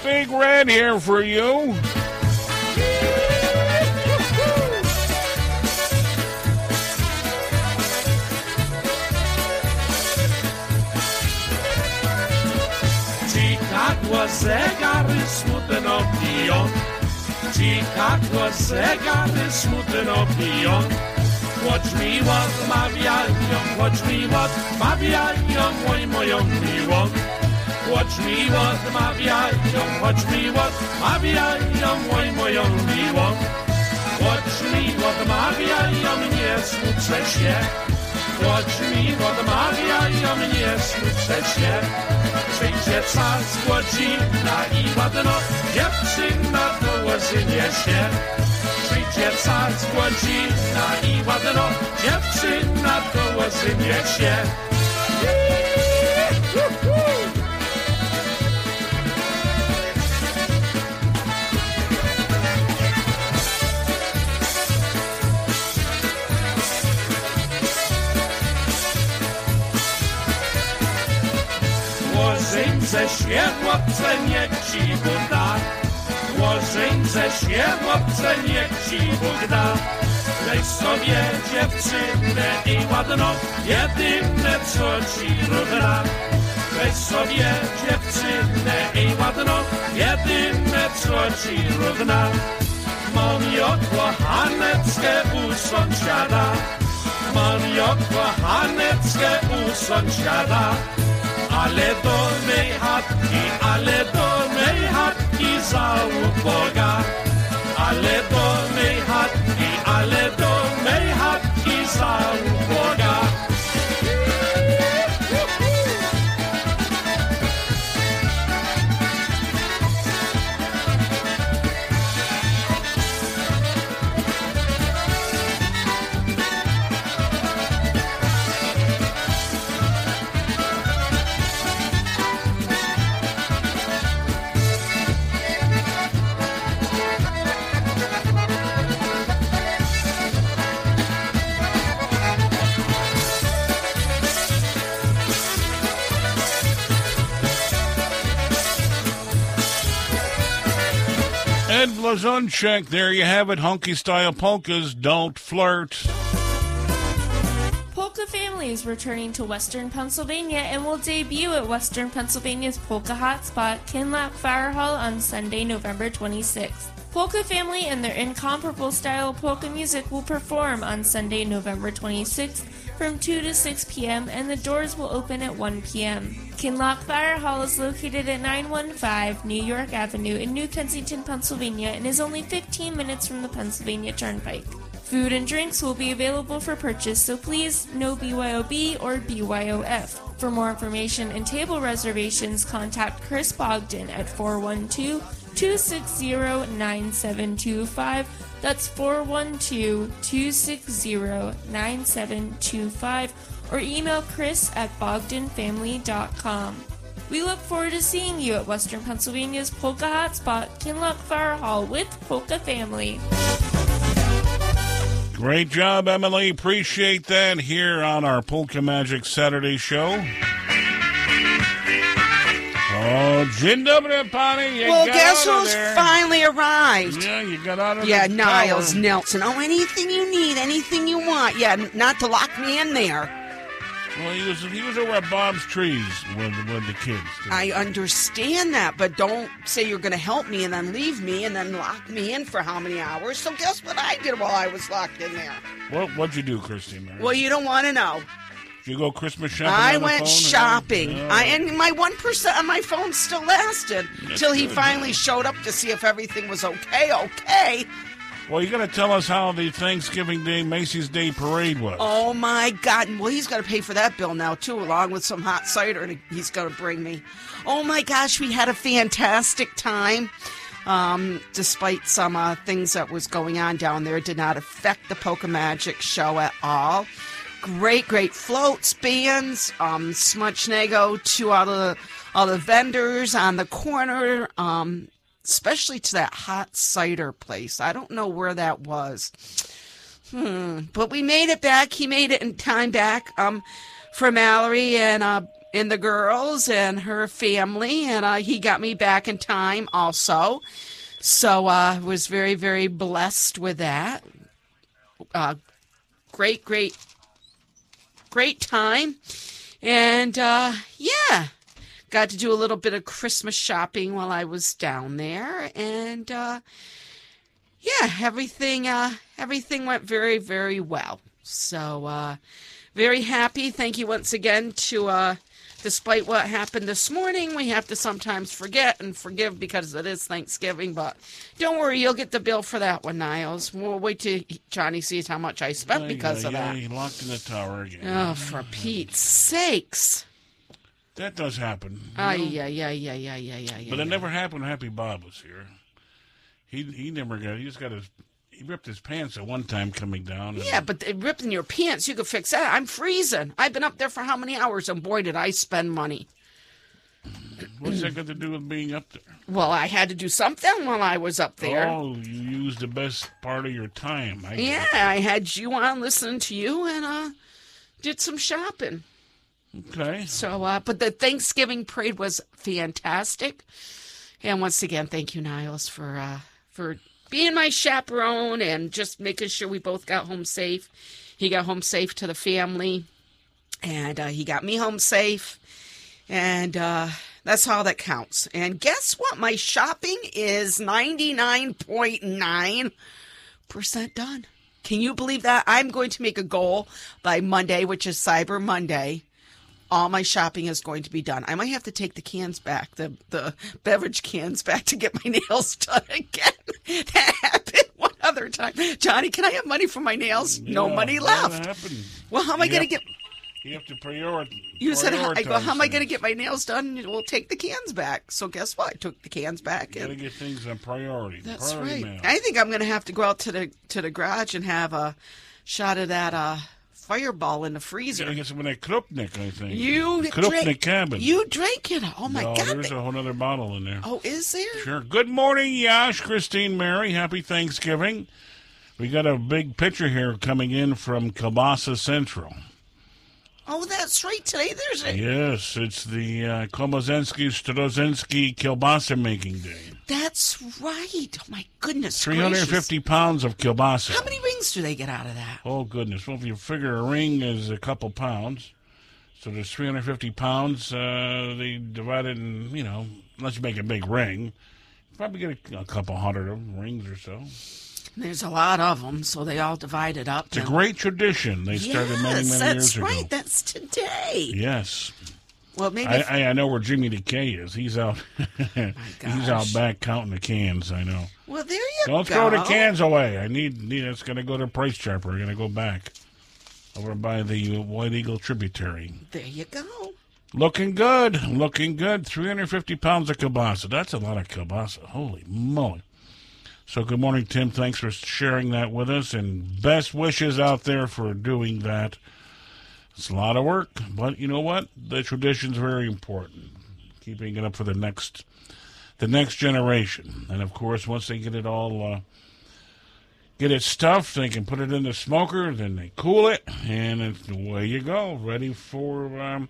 Big Red here for you. Chicago zegary smutno piją Chicago zegary smutno piją Choć mi odmawiają, choć mi odmawiają Oj moją miłą Choć mi odmawiają, choć mi odmawiają Oj moją miłą Choć mi odmawiają, nie smucę się. Choć mi odmawiają, nie smucę się. Przyjdzie czas, godzina i ładno dziewczyna założynie się. Przyjdzie car z Łodzina i ładno. Dziewczyna to łożynie się. Łożyńce się łapce nie ci Łożyńce światłowce niech ci Bóg da. Weź sobie dziewczynę i ładno, jedyne co ci równa. Weź sobie dziewczynę i ładno, jedyne co ci równa. Mam ją kochaneckę u sąsiada. Mam ją kochaneckę u sąsiada. Ale do mej chatki, ale do mej chatki za uboga. Ale do mej chatki, ale do Ed Blazonczyk, there you have it. Hunky style polkas, don't flirt. Polka family is returning to Western Pennsylvania and will debut at Western Pennsylvania's Polka Hotspot, Kinloch Fire Hall on Sunday, November 26th. Polka Family and their incomparable style of polka music will perform on Sunday, November 26th from 2 to 6 p.m. and the doors will open at 1 p.m. Kinloch Fire Hall is located at 915 New York Avenue in New Kensington, Pennsylvania and is only 15 minutes from the Pennsylvania Turnpike. Food and drinks will be available for purchase, so please no BYOB or BYOF. For more information and table reservations, contact Chris Bogdan at 412 260 9725. That's 412 260 9725. Or email Chris at bogdanfamily.com. We look forward to seeing you at Western Pennsylvania's Polka Hotspot, Kinloch Fire Hall with Polka Family. Great job, Emily. Appreciate that here on our Polka Magic Saturday show. Oh, dzień dobry, Bonnie. You well, guess who's there. finally arrived? Yeah, you got out of Yeah, Niles tower. Nelson. Oh, anything you need, anything you want. Yeah, not to lock me in there. Well, he was he was over at Bob's trees with with the kids. I understand that, but don't say you're going to help me and then leave me and then lock me in for how many hours. So guess what I did while I was locked in there? What what'd you do, Christine? Well, you don't want to know. Did you go Christmas shopping? I went shopping. Yeah. I and my one percent on my phone still lasted till he finally showed up to see if everything was okay. Okay. Well, you got to tell us how the Thanksgiving Day Macy's Day Parade was. Oh my God! Well, he's got to pay for that bill now too, along with some hot cider, and he's going to bring me. Oh my gosh, we had a fantastic time. Um, despite some uh, things that was going on down there, it did not affect the Polka Magic show at all. Great, great floats, bands, um, Smuchnego, two out of the, all the vendors on the corner. Um, especially to that hot cider place. I don't know where that was. Hmm. But we made it back. He made it in time back um, for Mallory and uh, and the girls and her family, and uh, he got me back in time also. So uh, was very very blessed with that. Uh, great great great time, and uh, yeah, got to do a little bit of Christmas shopping while I was down there, and uh, yeah, everything uh, everything went very very well. So uh, very happy. Thank you once again to. Despite what happened this morning, we have to sometimes forget and forgive because it is Thanksgiving. But don't worry, you'll get the bill for that one, Niles. We'll wait till Johnny sees how much I spent because of that. yeah, he locked in the tower again. Oh, for Pete's sakes! That does happen. Ay, yeah, yeah, yeah, yeah, yeah, yeah, yeah. But it never happened Happy Bob was here. He he never got. He just got his. He ripped his pants at one time coming down. and- Yeah, but it ripped in your pants. You could fix that. I'm freezing. I've been up there for how many hours, and boy, did I spend money. What's that got to do with being up there? Well, I had to do something while I was up there. Oh, you used the best part of your time. I yeah, I had you on listening to you and uh did some shopping. Okay. So, uh, but the Thanksgiving parade was fantastic. And once again, thank you, Niles, for uh, for being my chaperone and just making sure we both got home safe. He got home safe to the family, and uh, he got me home safe, and uh, that's all that counts. And guess what? My shopping is ninety nine point nine percent done. Can you believe that? I'm going to make a goal by Monday, which is Cyber Monday. All my shopping is going to be done. I might have to take the cans back, the the beverage cans back to get my nails done again. that happened one other time. Johnny, can I have money for my nails? no money left. Well, how am I going to get? You have to prioritize. You said I go. How am I going to get my nails done? We'll take the cans back. So guess what? I took the cans back. You got to get things on priority. that's priority right. mail. I think I'm going to have to go out to the to the garage and have a shot of that uh, fireball in the freezer. to get some of Krupnik, I think. You Krupnik drank- cabin. You drank it. Oh my no, god. there's a whole other bottle in there. Oh, is there? Sure. Good morning, Jas, Christine, Mary. Happy Thanksgiving. We got a big picture here coming in from Kielbasa Central. Oh, that's right. Today there's a. Yes, it's the uh, Komozensky Strozinski Kielbasa making day. That's right. Oh my goodness. 350 gracious. pounds of kielbasa. How many rings do they get out of that? Oh goodness! Well, if you figure a ring is a couple pounds, so there's 350 pounds. Uh, they divide it, in, you know, unless you make a big ring, you probably get a, a couple hundred of rings or so. There's a lot of them, so they all divide it up. It's a great tradition. They started yes, many, many that's years ago. That's right. That's today. Yes. Well, maybe I, if- I, I know where Jimmy Decay is. He's out. he's out back counting the cans. I know. Well, there you go. Don't throw the cans away. I need. need it's going to go to Price Chopper. We're going to go back over by the White Eagle tributary. There you go. Looking good. Looking good. 350 pounds of kielbasa. That's a lot of kielbasa. Holy moly. So, good morning, Tim. Thanks for sharing that with us. And best wishes out there for doing that. It's a lot of work, but you know what? The tradition's very important. Keeping it up for the next the next generation. And of course, once they get it all uh, get it stuffed, they can put it in the smoker, then they cool it, and it's, away you go, ready for um,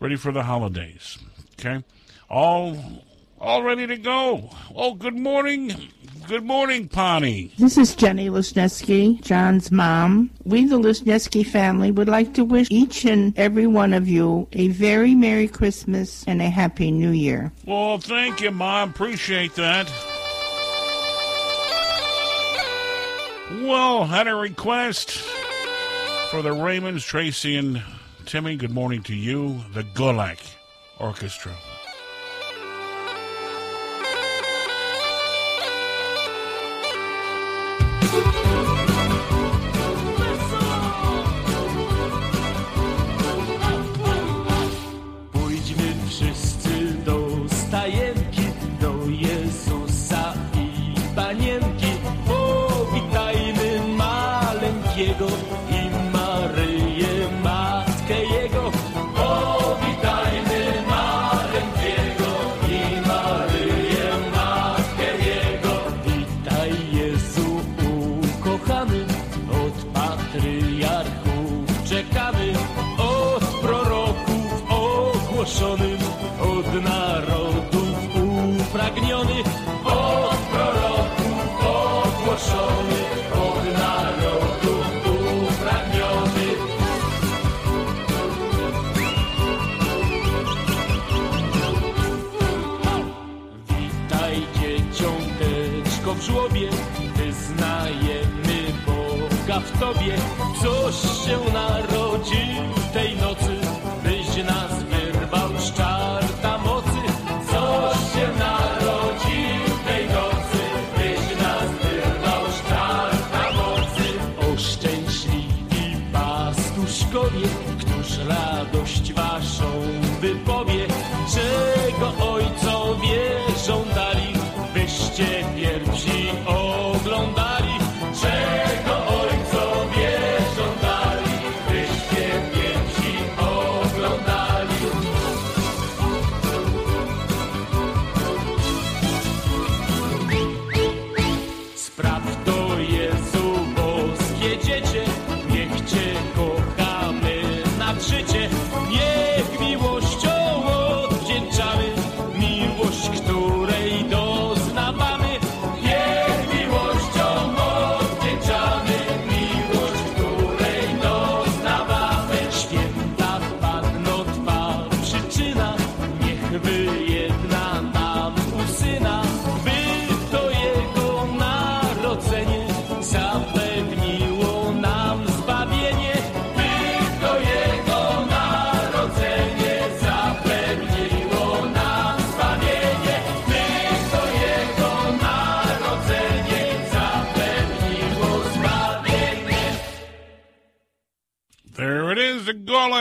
ready for the holidays. Okay, all all ready to go. Oh, good morning, good morning, Pawnee. This is Jenny Lesniewski, John's mom. We, the Lesniewski family, would like to wish each and every one of you a very Merry Christmas and a Happy New Year. Well, thank you, Mom. Appreciate that. Well, had a request for the Raymonds, Tracy and Timmy. Good morning to you, the Golak Orchestra.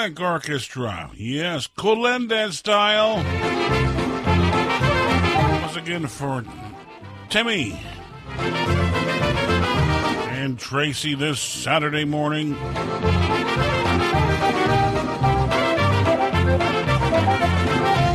Golak Orchestra. Yes, Kolenda style. Once again for Timmy and Tracy this Saturday morning.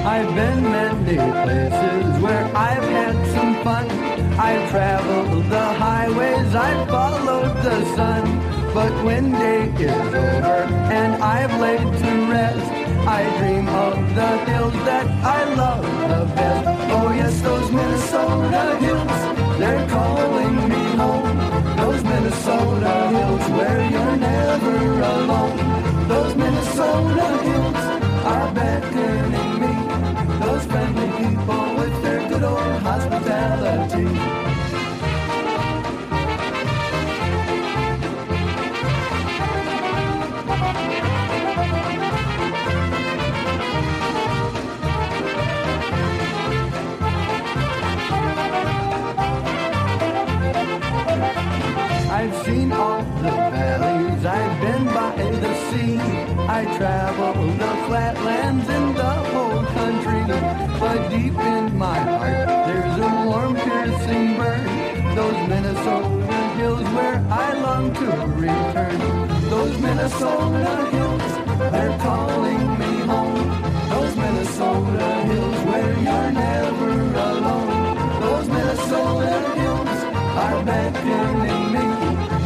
I've been many places where I've had some fun. I've traveled the highways, I've followed the sun. But when day is over I've laid to rest, I dream of the hills that I love the best. Oh yes, those Minnesota hills, they're calling me home. Those Minnesota hills where you're never alone. Those Minnesota hills are beckoning me. Those friendly people with their good old hospitality. I travel the flatlands in the whole country. But deep in my heart, there's a warm, piercing burn. Those Minnesota hills where I long to return. Those Minnesota hills, they're calling me home. Those Minnesota hills where you're never alone. Those Minnesota hills are beckoning me.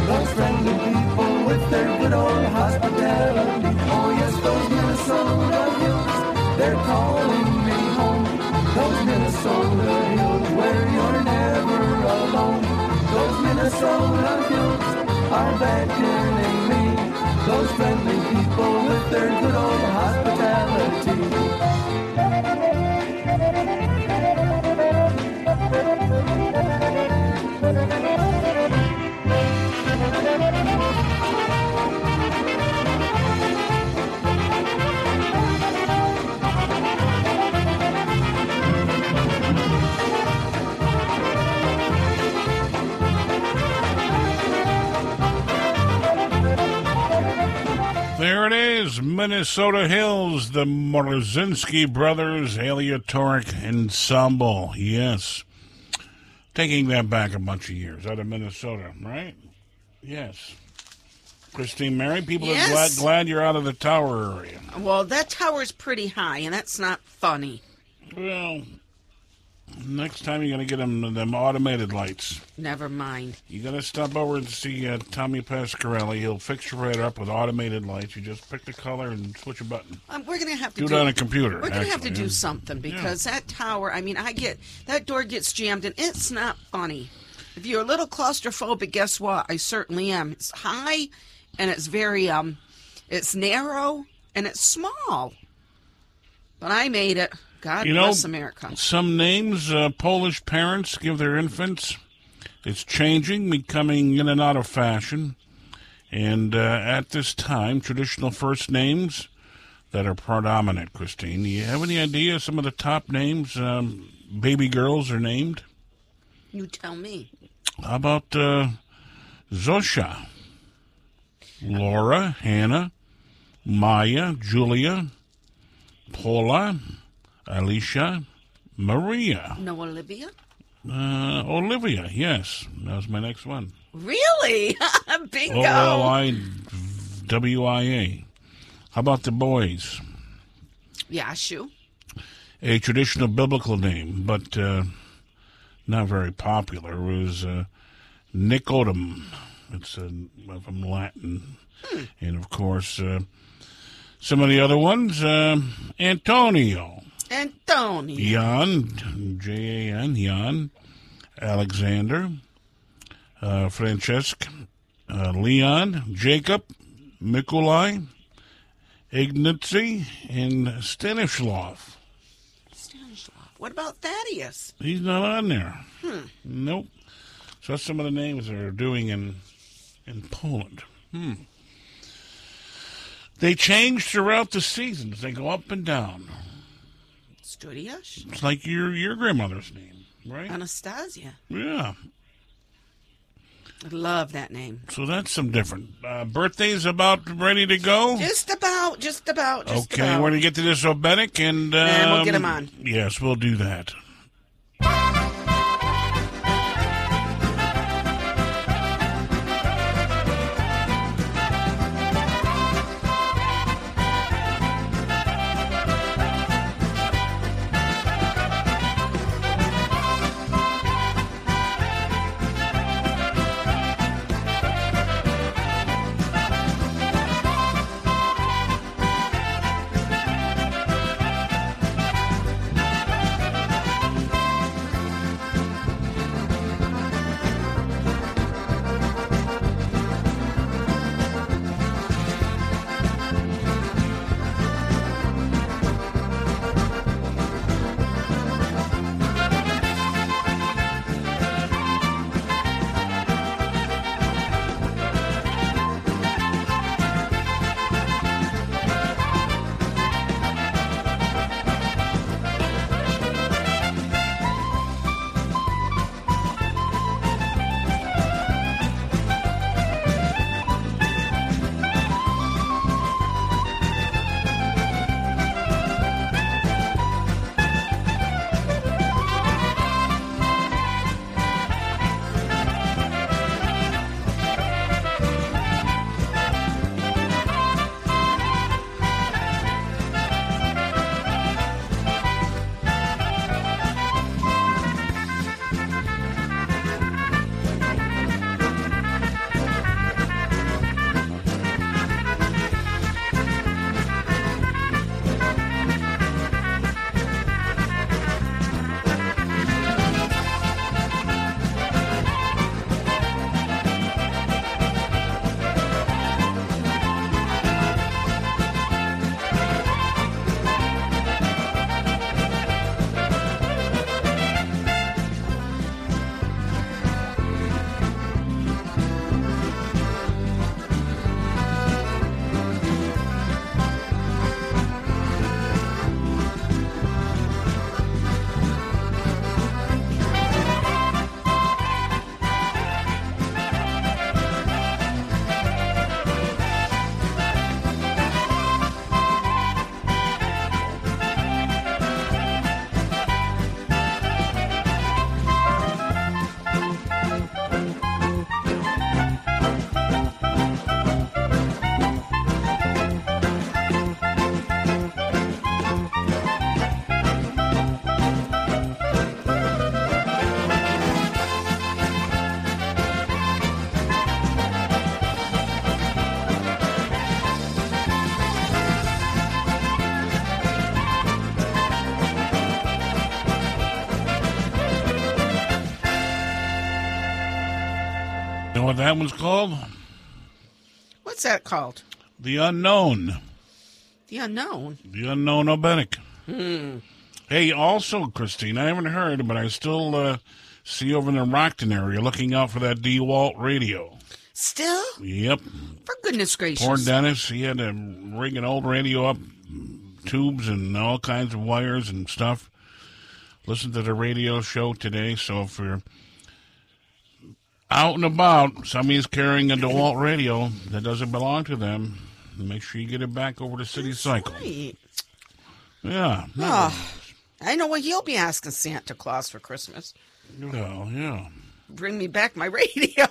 Those friendly people with their good old hospitality. Those Minnesota hills, they're calling me home. Those Minnesota hills where you're never alone. Those Minnesota hills are beckoning me. Those friendly people with their good old There it is, Minnesota Hills, the Morzinski Brothers Aleatoric Ensemble. Yes. Taking that back a bunch of years out of Minnesota, right? Yes. Christine Mary, people Yes. are glad, glad you're out of the tower area. Well, that tower's pretty high, and that's not funny. Well, next time you're going to get them them automated lights. Never mind. You got to stop over and see uh, Tommy Pasquarelli. He'll fix your radar up with automated lights. You just pick the color and switch a button. Um, we're gonna have to Do do, it on a computer, We're gonna have to do something because that tower. I mean, I get that door gets jammed, and it's not funny. If you're a little claustrophobic, guess what? I certainly am. It's high, and it's very um, it's narrow and it's small. But I made it. God you know, bless America. some names uh, Polish parents give their infants. It's changing, becoming in and out of fashion. And uh, at this time, traditional first names that are predominant, Christine. Do you have any idea some of the top names um, baby girls are named? You tell me. How about uh, Zosha, Laura, Hannah, Maya, Julia, Paula, Alicia, Maria, No, Olivia. uh, Olivia. Yes, that was my next one. Really? Bingo. O L I W I A. How about the boys? Yashu. A traditional biblical name, but uh, not very popular, was uh, Nicodem. It's uh, from Latin. And of course, uh, some of the other ones uh, Antonio, Antonio. Jan, J A N, Jan, Alexander, uh, Francesc, uh, Leon, Jacob, Mikolai, Ignacy, and Stanislav. Stanislav. What about Thaddeus? He's not on there. Hmm. Nope. So that's some of the names they're doing in in Poland. Hmm. They change throughout the seasons. They go up and down. Studiash. It's like your your grandmother's name, right? Anastasia. Yeah. I love that name. So that's some different. Uh, birthdays about ready to go. Just about, just about, just okay, about. we're gonna get to this Oberek and um, And we'll get him on. Yes, we'll do that. That one's called? What's that called? The Unknown. The unknown. The Unknown Oberek. Hmm. Hey, also, Christine, I haven't heard, but I still uh, see over in the Rockton area looking out for that DeWalt radio. Still? Yep. For goodness gracious. Poor Dennis, he had to rig an old radio up, tubes and all kinds of wires and stuff. Listen to the radio show today, so if you're out and about, somebody's carrying a DeWalt radio that doesn't belong to them, make sure you get it back over to City Cycle. Right. Yeah. Oh, I know what he'll be asking Santa Claus for Christmas. Well, yeah. Bring me back my radio.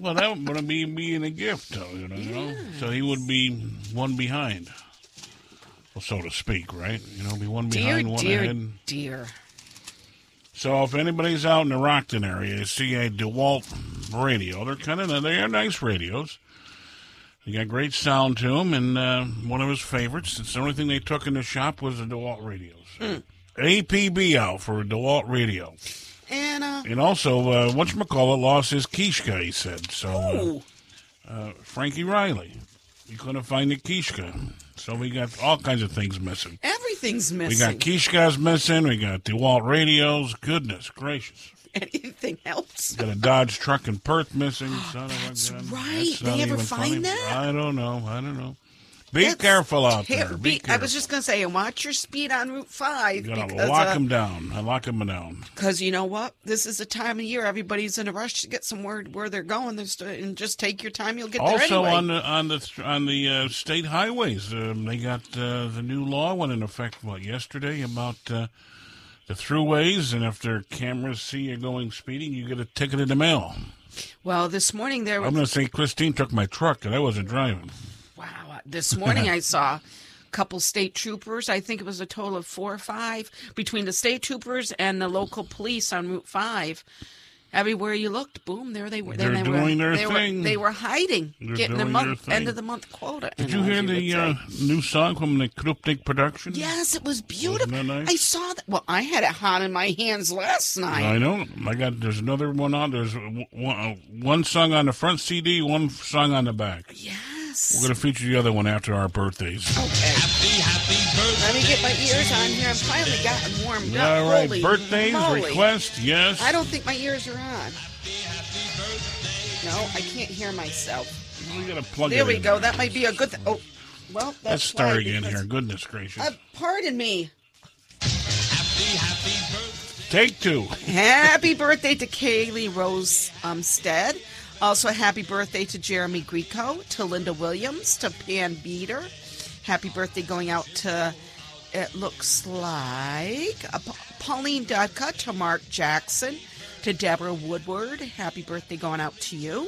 Well, that would be being a gift, though, you know. know? So he would be one behind, well, so to speak, right? You know, be one dear, behind, one dear, ahead. dear. So if anybody's out in the Rockton area, you see a DeWalt radio. They're kind of they are nice radios. They got great sound to them, and uh, one of his favorites. It's the only thing they took in the shop was the DeWalt radios. Hmm. APB out for a DeWalt radio. And, uh, And also, uh, whatchamacallit lost his Kishka, he said. So, uh, uh, Frankie Riley. He couldn't find the Kishka. So we got all kinds of things missing. everything's missing. We got Kishkas missing. We got DeWalt radios. Goodness gracious. Anything else? Got a Dodge truck in Perth missing. Son of a That's gun. right. That's They ever find funny. that? I don't know. I don't know. Be That's careful out ter- there. Be be- I was just going to say, and watch your speed on Route 5. You gotta lock uh, them down. I lock them down. Because you know what? This is the time of year everybody's in a rush to get somewhere where they're going. There's and just take your time. You'll get there Also anyway. on the on the on the uh, state highways, um, they got uh, the new law went in effect what yesterday about uh, the throughways, and if their cameras see you going speeding, you get a ticket in the mail. well, this morning there I'm going to say Christine took my truck, and I wasn't driving. This morning I saw a couple state troopers. I think it was a total of four or five between the state troopers and the local police on Route Five. Everywhere you looked, boom, there they were. They're they doing were, their they thing. Were, they were hiding, They're getting the month end of the month quota. Did you hear the uh, new song from the Krupnik production? Yes, it was beautiful. Nice? I saw that. Well, I had it hot in my hands last night. I know. I got. There's another one on. There's one, one song on the front CD, one song on the back. Yes. We're going to feature the other one after our birthdays. Let me get my ears on here. I'm finally gotten warmed up. All right, Holy birthdays, moly. request, yes. I don't think my ears are on. No, I can't hear myself. We got to plug there it we in. go. That might be a good. Th- oh, well, that's Let's start again here. Goodness gracious. Uh, pardon me. Take two. Happy birthday to Kaylee Rose Umstead. Also, happy birthday to Jeremy Greco, to Linda Williams, to Pan Beater. Happy birthday going out to, it looks like, uh, Pauline Dudka, to Mark Jackson, to Deborah Woodward. Happy birthday going out to you.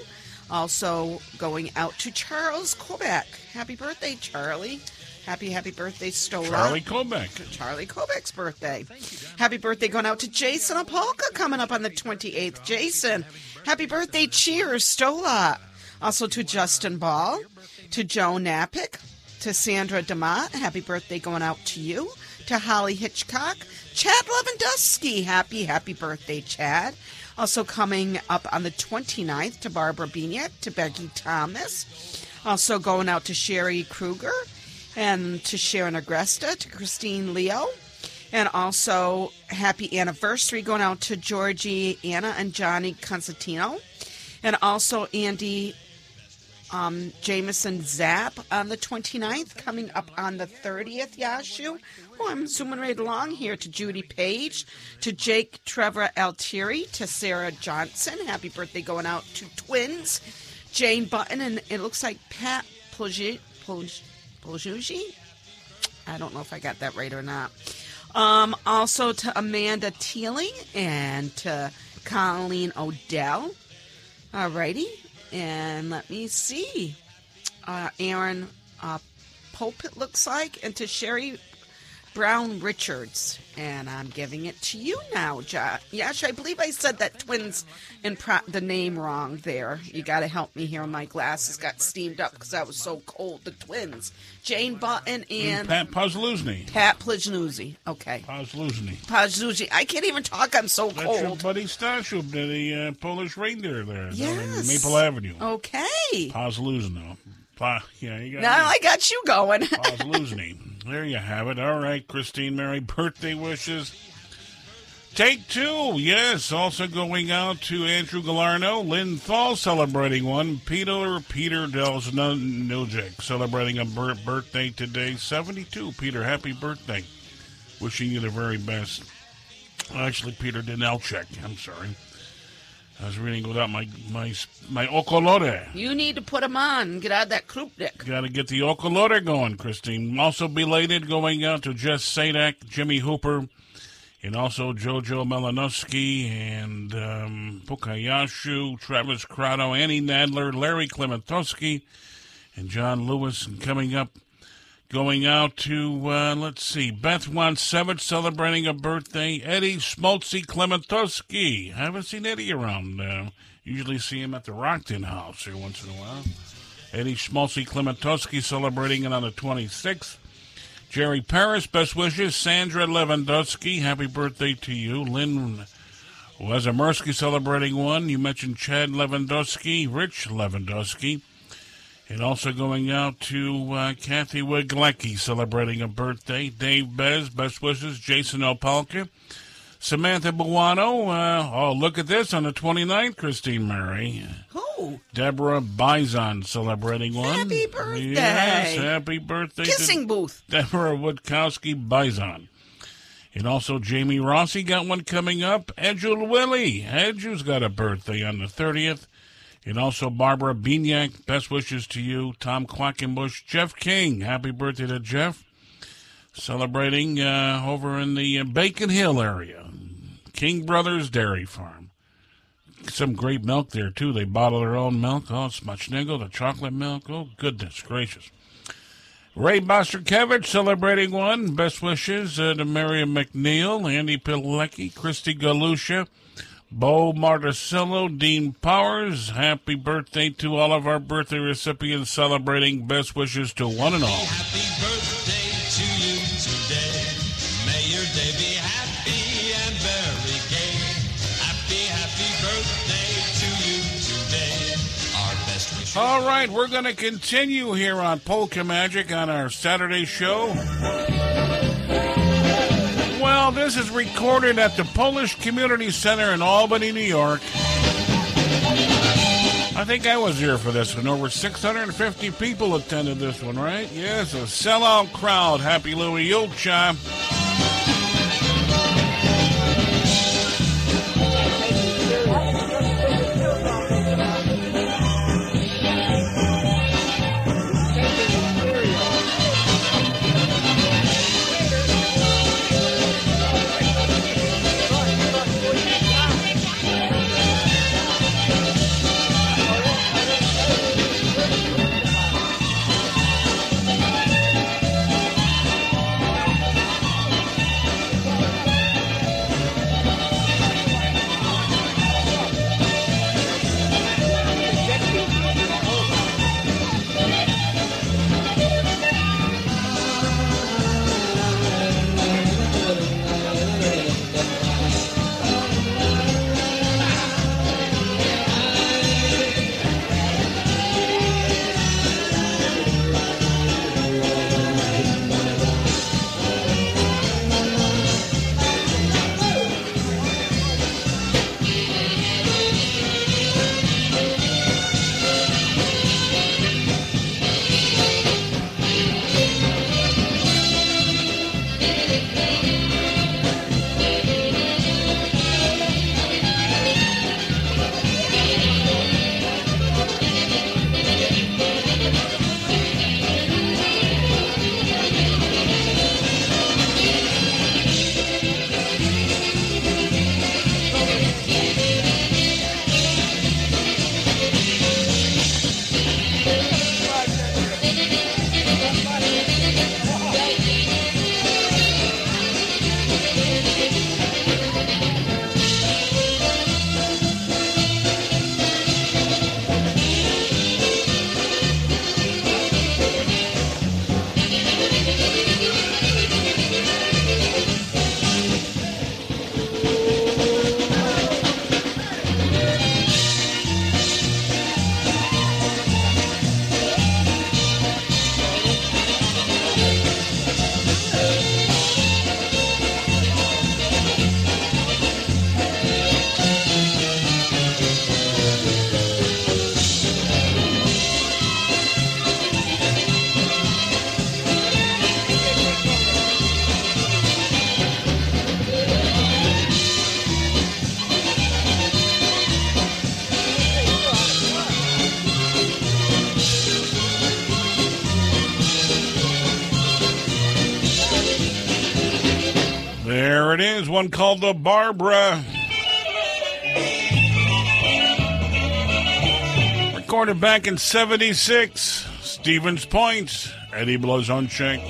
Also, going out to Charles Quebec. Happy birthday, Charlie. Happy, happy birthday, Stola. Charlie Kobeck. Charlie Kobeck's birthday. Happy birthday going out to Jason Apolka coming up on the 28th. Jason, happy birthday. Cheers, Stola. Also to Justin Ball, to Joe Napick, to Sandra DeMott. Happy birthday going out to you. To Holly Hitchcock. Chad Lewandowski. Happy, happy birthday, Chad. Also coming up on the 29th to Barbara Beniak, to Becky Thomas. Also going out to Sherry Kruger and to Sharon Agresta, to Christine Leo, and also happy anniversary going out to Georgie, Anna, and Johnny Constantino, and also Andy um, Jameson Zapp on the 29th, coming up on the 30th, Yashu. Oh, I'm zooming right along here to Judy Page, to Jake Trevor Altieri, to Sarah Johnson. Happy birthday going out to twins, Jane Button, and it looks like Pat Plagi- Plagi- Poljuji? I don't know if I got that right or not. Um, also to Amanda Teeling and to Colleen Odell. Alrighty. And let me see. Uh, Aaron uh, Pope, it looks like. And to Sherry Brown Richards, and I'm giving it to you now, Josh. Jas, I believe I said that twins and pro- the name wrong there. You got to help me here. My glasses got steamed up because I was so cold. The twins, Jane Button and Pat Pozluzny. Pat Plizhnuzzi. Okay. Pozluzny. Plizhnuzzi. I can't even talk. I'm so cold. That's your buddy Stashub, the uh, Polish reindeer there. Yes. Maple Avenue. Okay. Pozluzno. Pa- yeah, you got Now me. I got you going. Pozluzny. There you have it. All right, Christine Mary, birthday wishes. Take two, yes. Also going out to Andrew Galarno, Lynn Thal celebrating one, Peter Peter Dels celebrating a bir- birthday today, 72. Peter, happy birthday. Wishing you the very best. Actually, Peter Denelchek, I'm sorry. I was reading without my my my ocolore. you need to put them on. Get out of that Krupnik. Got to get the Okolore going, Christine. Also belated going out to Jess Sadak, Jimmy Hooper, and also Jojo Melanowski and um, Pukayashu, Travis Crotto, Annie Nadler, Larry Klementowski, and John Lewis. And coming up, going out to, uh, let's see, Beth Wansevich celebrating a birthday. Eddie Smoltzy Klementowski. Haven't seen Eddie around. Uh, usually see him at the Rockton House here once in a while. Eddie Schmaltzy Klementowski celebrating it on the 26th. Jerry Paris, best wishes. Sandra Lewandowski, happy birthday to you. Lynn Wazamersky celebrating one. You mentioned Chad Lewandowski, Rich Lewandowski. And also going out to uh, Kathy Wiglecki celebrating a birthday. Dave Bez, best wishes. Jason Opalka. Samantha Buono. Uh, oh, look at this on the 29th, Christine Murray. Who? Deborah Bison celebrating one. Happy birthday. Yes, happy birthday. Kissing booth. Deborah Woodkowski Bison. And also Jamie Rossi got one coming up. Edgel Willie. Edgel's got a birthday on the 30th. And also Barbara Bignac. Best wishes to you. Tom Quackenbush. Jeff King. Happy birthday to Jeff. Celebrating uh, over in the uh, Bacon Hill area. King Brothers Dairy Farm. Some great milk there, too. They bottle their own milk. Oh, it's Smuchnigel, the chocolate milk. Oh, goodness gracious. Ray Bosterkevich celebrating one. Best wishes uh, to Miriam McNeil, Andy Pilecki, Christy Galusha, Bo Marticello, Dean Powers. Happy birthday to all of our birthday recipients celebrating best wishes to one and all. birthday to you today. May your day be happy and very gay. Happy, happy birthday to you today. Our best wishes. All right, we're going to continue here on Polka Magic on our Saturday show. Well, this is recorded at the Polish Community Center in Albany, New York. I think I was here for this one. Over 650 people attended this one, right? Yes, a sellout crowd. Happy Louis Yulcha. One called the Barbara. Recorded back in 76. Stevens Point, Eddie Blazonczyk.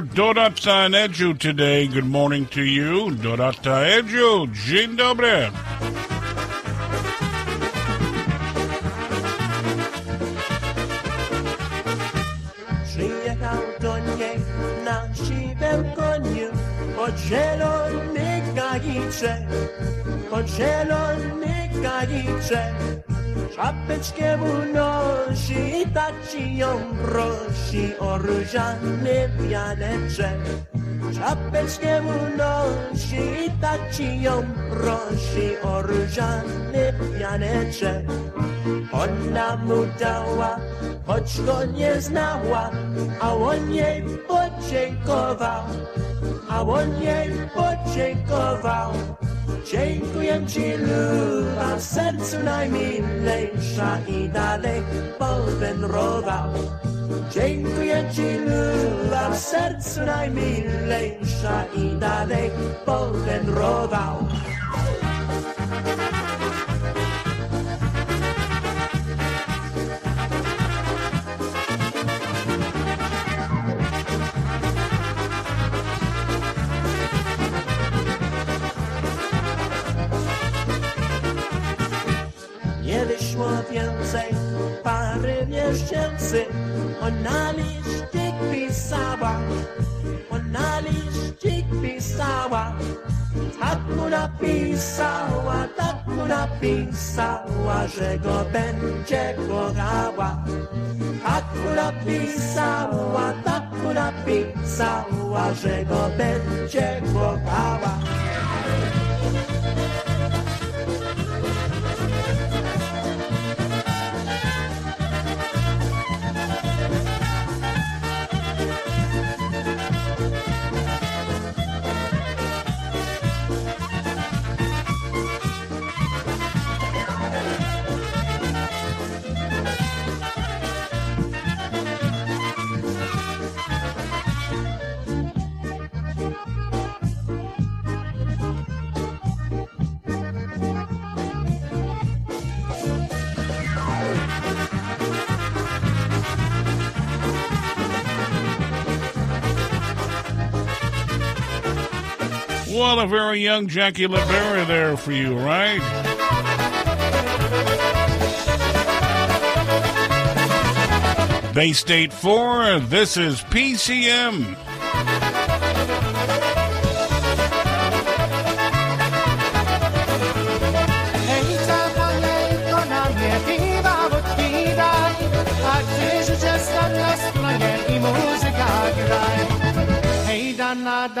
For Dorota and Edu today, good morning to you. Dorota Edu, dzień dobry. Przyjechał do niej na siwym koniu pod zielony gajiczek, pod zielony gajiczek. Czapeczkę mu nosi i ci ją prosi o różany wianeczek. Czapeczkę mu nosi i tak ci ją prosi o różany. Ona mu dała, choć go nie znała, a on jej podziękował, a on jej podziękował. Dziękuję ci, Luba, w sercu najmilejsza i dalej powędrował. Dziękuję ci, Luba, w sercu najmilejsza i dalej powędrował. Tak mu napisała, tak mu napisała Że go będzie kochała. Tak mu napisała, tak mu napisała Że go będzie kochała a very young Jackie LaBera there for you, right? Bay State 4, this is PCM.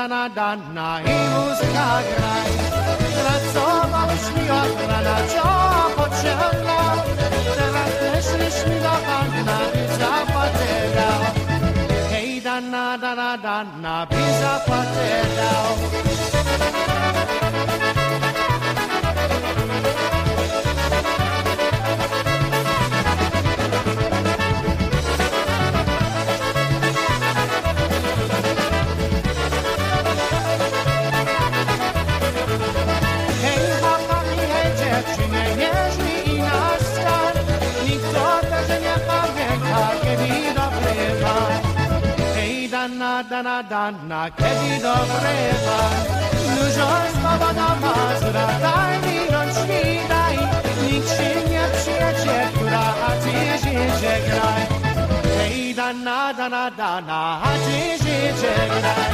Graj. Hej, dana, dana, dana i muzyka graj. Pracowałeś mi od rana do podziemna, teraz mi do panna dał. Hej, dana, dana, dana, by dana, dana, dana, kiedy dobry pan. Dużo słowa do Mazura, daj mi rączki, daj. Nikt się nie przyjedzie, która, a ty życie graj. Hej, dana, dana, dana, a ty życie graj.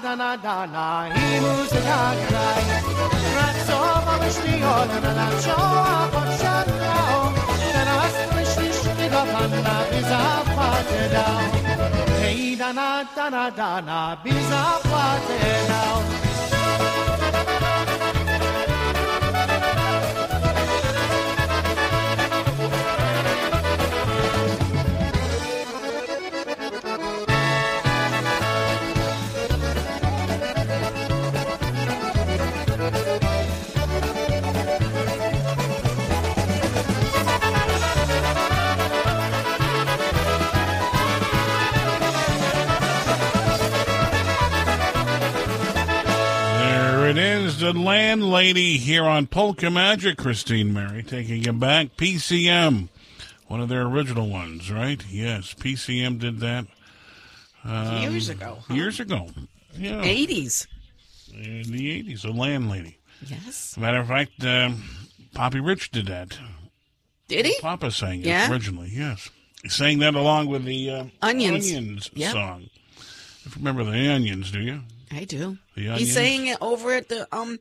Dana, dana, dana i muzyka graj. Pracowałeś mi od rana czoła podsiadał, teraz myślisz ty do pana, by zapłatę dał. Hej, dana, dana, dana, by zapłatę dał. There the landlady here on Polka Magic, Christine Mary, taking it back. PCM, one of their original ones, right? Yes, PCM did that. Um, Years ago, huh? Years ago. Yeah. 80s. In the 80s, the landlady. Yes. Matter of fact, um, Poppy Rich did that. Did he? Papa sang it Yeah? originally, yes. He sang that along with the uh, Onions. Onions Yep. song. If you remember the Onions, do you? I do. The He Onions? sang it over at the um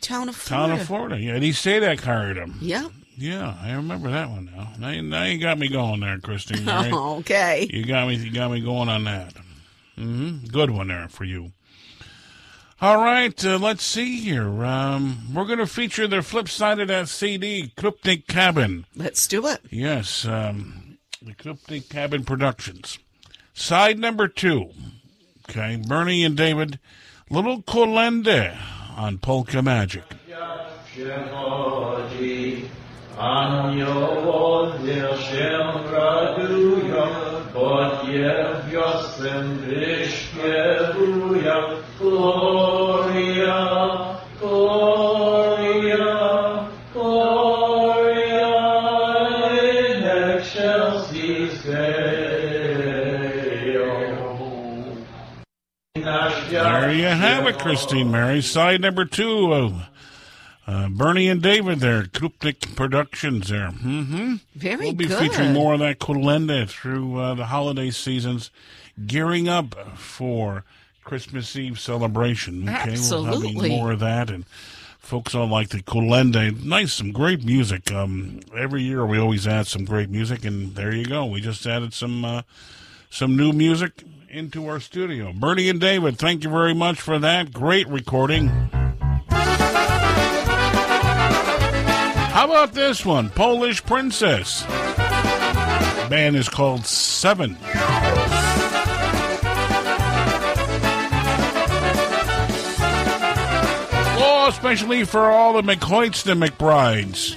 town of Town of Florida. Yeah, and he say that carried him. Yeah. Yeah, I remember that one now. Now, you- now you got me going there, Christine. Mary. okay. You got me. You got me going on that. hmm Good one there for you. All right, uh, let's see here. Um, we're going to feature the flip side of that CD, Cryptic Cabin. Let's do it. Yes, um, the Cryptic Cabin Productions. Side number two. Okay, Bernie and David, Little Kolende on Polka Magic. Przychodzi aniołowie There you have it, Christine Mary. Side number two of uh, Bernie and David there, Cryptic Productions there. Mm-hmm. Very good. We'll be good. featuring more of that Kolenda through uh, the holiday seasons, gearing up for Christmas Eve celebration. Okay, we'll Absolutely. have more of that and. Folks all like the Kolende. Nice, some great music. Um, every year we always add some great music, and there you go. We just added some uh, some new music into our studio. Bernie and David, thank you very much for that. Great recording. How about this one? Polish Princess. Band is called Seven. Oh, especially for all the McCoyts and McBrides.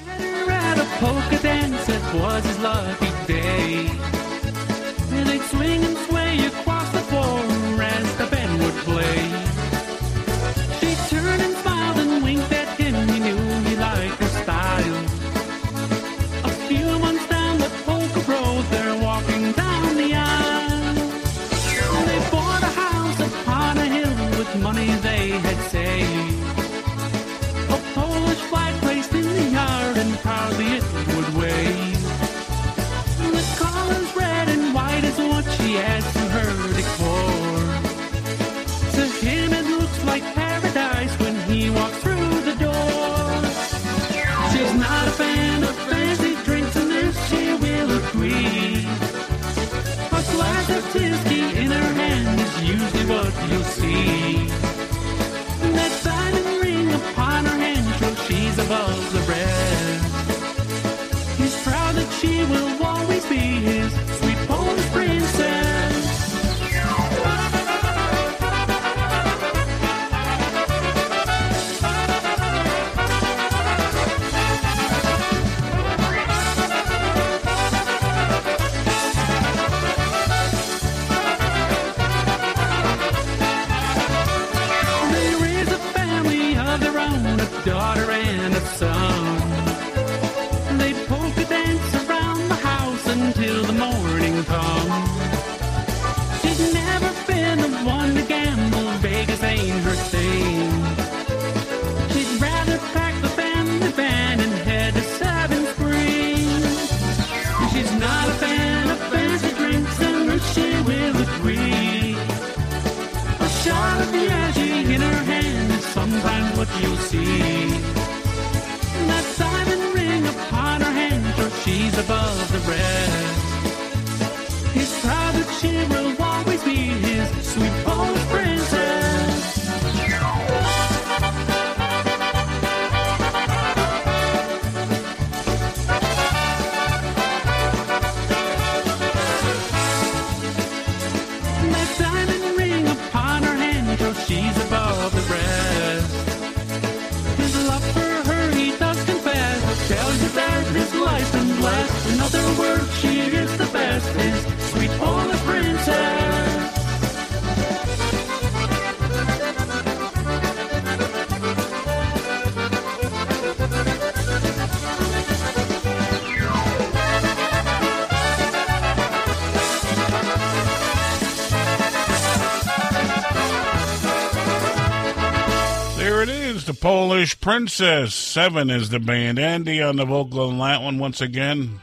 Polish Princess. Seven is the band. Andy on the vocal on that one once again.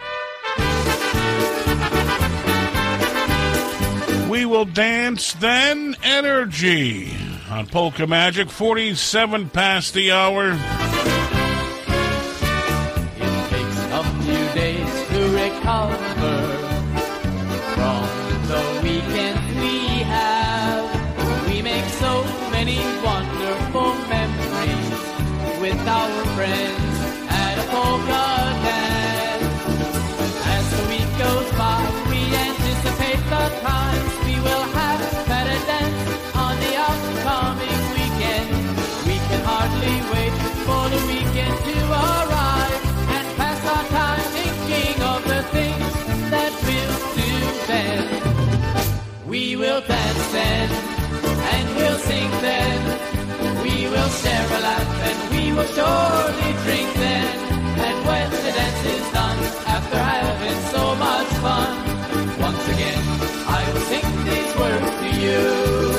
We will dance then. Energy on Polka Magic, 47 past the hour. and then, and we'll sing then. We will share a laugh, and we will surely drink then. And when the dance is done, after having so much fun, once again I will sing these words to you.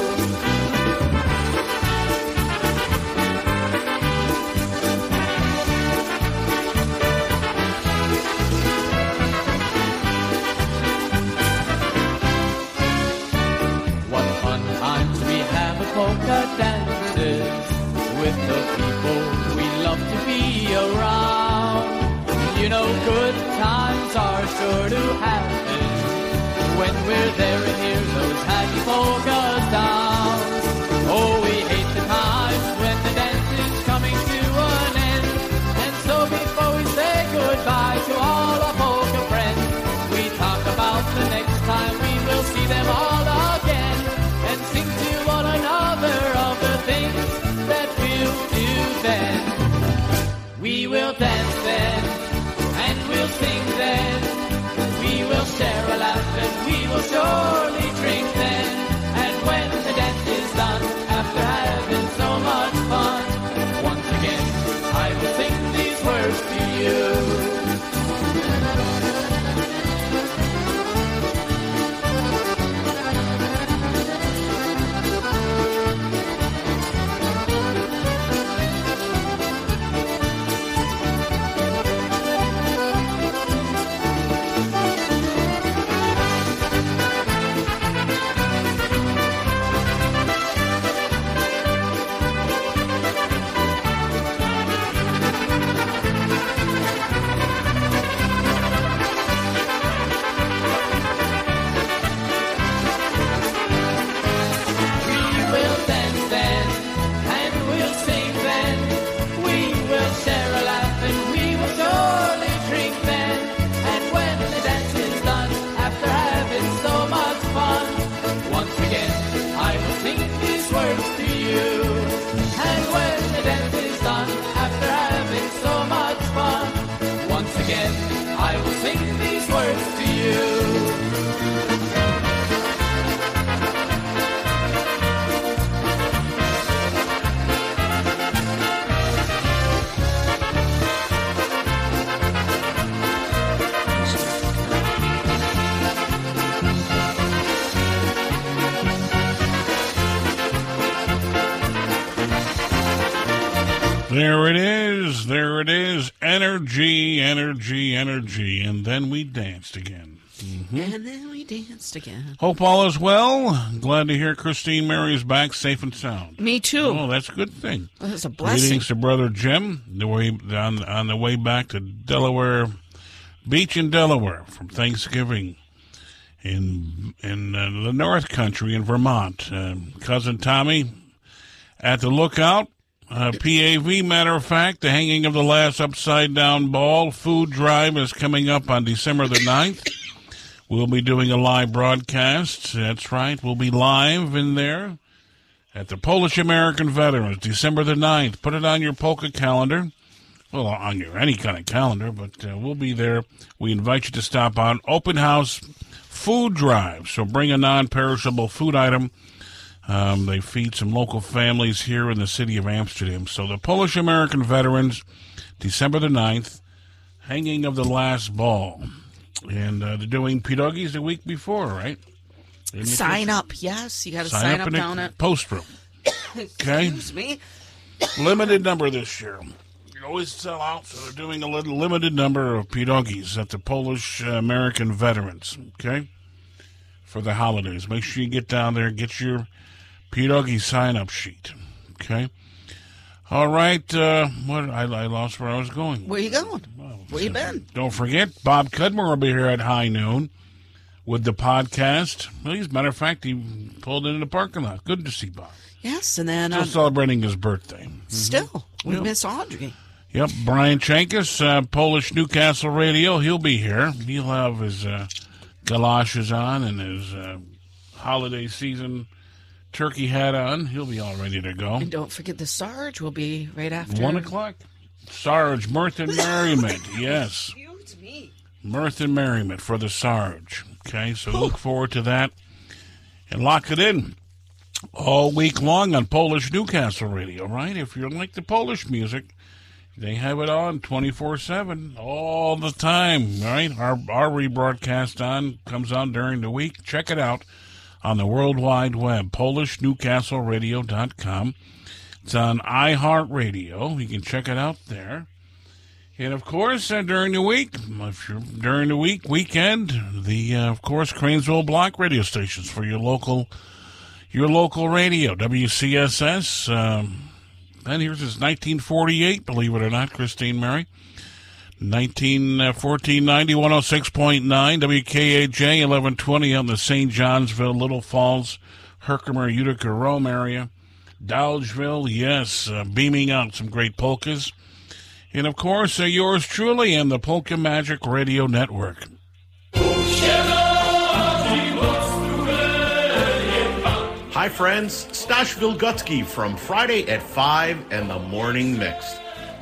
sure to happen when we're there in here. Those happy folk. surely danced again. Mm-hmm. And then we danced again. Hope all is well. Glad to hear Christine Mary is back safe and sound. Me too. Oh, that's a good thing. That's a blessing. Greetings to Brother Jim the way, on, on the way back to Delaware Beach in Delaware from Thanksgiving in in uh, the North Country in Vermont. Uh, cousin Tommy at the lookout uh, PAV, matter of fact, the hanging of the last upside down ball food drive is coming up on December the 9th. We'll be doing a live broadcast. That's right. We'll be live in there at the Polish American Veterans, December the 9th. Put it on your polka calendar. Well, on your any kind of calendar, but uh, we'll be there. We invite you to stop on open house food drive. So bring a non-perishable food item. Um, they feed some local families here in the city of Amsterdam. So the Polish American Veterans, December the 9th, hanging of the last ball. And uh, they're doing pierogies the week before, right? Sign up. Yes, you got to sign, up, in down at. post room. Okay. Excuse me. limited number this year. You always sell out, so they're doing a little limited number of pierogies at the Polish uh, American veterans. Okay, for the holidays. Make sure you get down there, get your pierogi sign up sheet. Okay. All right. Uh, what I, I lost where I was going. Where you going? Where you been? Don't forget, Bob Cudmore will be here at high noon with the podcast. Well, as a matter of fact, he pulled into the parking lot. Good to see Bob. Yes, and then Still uh, celebrating his birthday. still we Yep. miss Audrey. Yep, Brian Chankus, uh, Polish Newcastle Radio. He'll be here. He'll have his uh, galoshes on and his uh, holiday season turkey hat on. He'll be all ready to go. And don't forget the Sarge will be right after One o'clock. Sarge, mirth and merriment. Yes. Excuse me. Mirth and merriment for the Sarge. Okay, so look forward to that and lock it in all week long on Polish Newcastle Radio, right? If you like the Polish music, they have it on 24 7 all the time, right? Our, our rebroadcast on comes on during the week. Check it out on the World Wide Web, PolishNewcastleRadio.com. It's on iHeartRadio. You can check it out there. And of course, uh, during the week, if you're during the week, weekend, the uh, of course Cranesville Block radio stations for your local, your local radio, WCSS. Um, and here's this 1948, believe it or not, Christine Mary. 1914 90 106.9 WKAJ 1120 on the St. Johnsville, Little Falls, Herkimer, Utica, Rome area. Dolgeville, yes, uh, beaming out some great polkas. And of course, uh, yours truly and the Polka Magic Radio Network. Hi, friends. Stash Vilgutsky from Friday at 5 and the Morning Mix.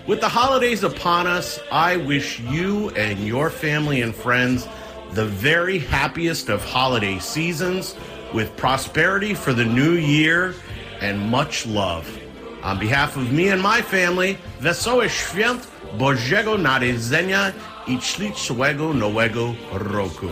With the holidays upon us, I wish you and your family and friends the very happiest of holiday seasons with prosperity for the new year and much love. On behalf of me and my family, Wesołe Świąt Bożego Narodzenia i Ślicznego Nowego Roku.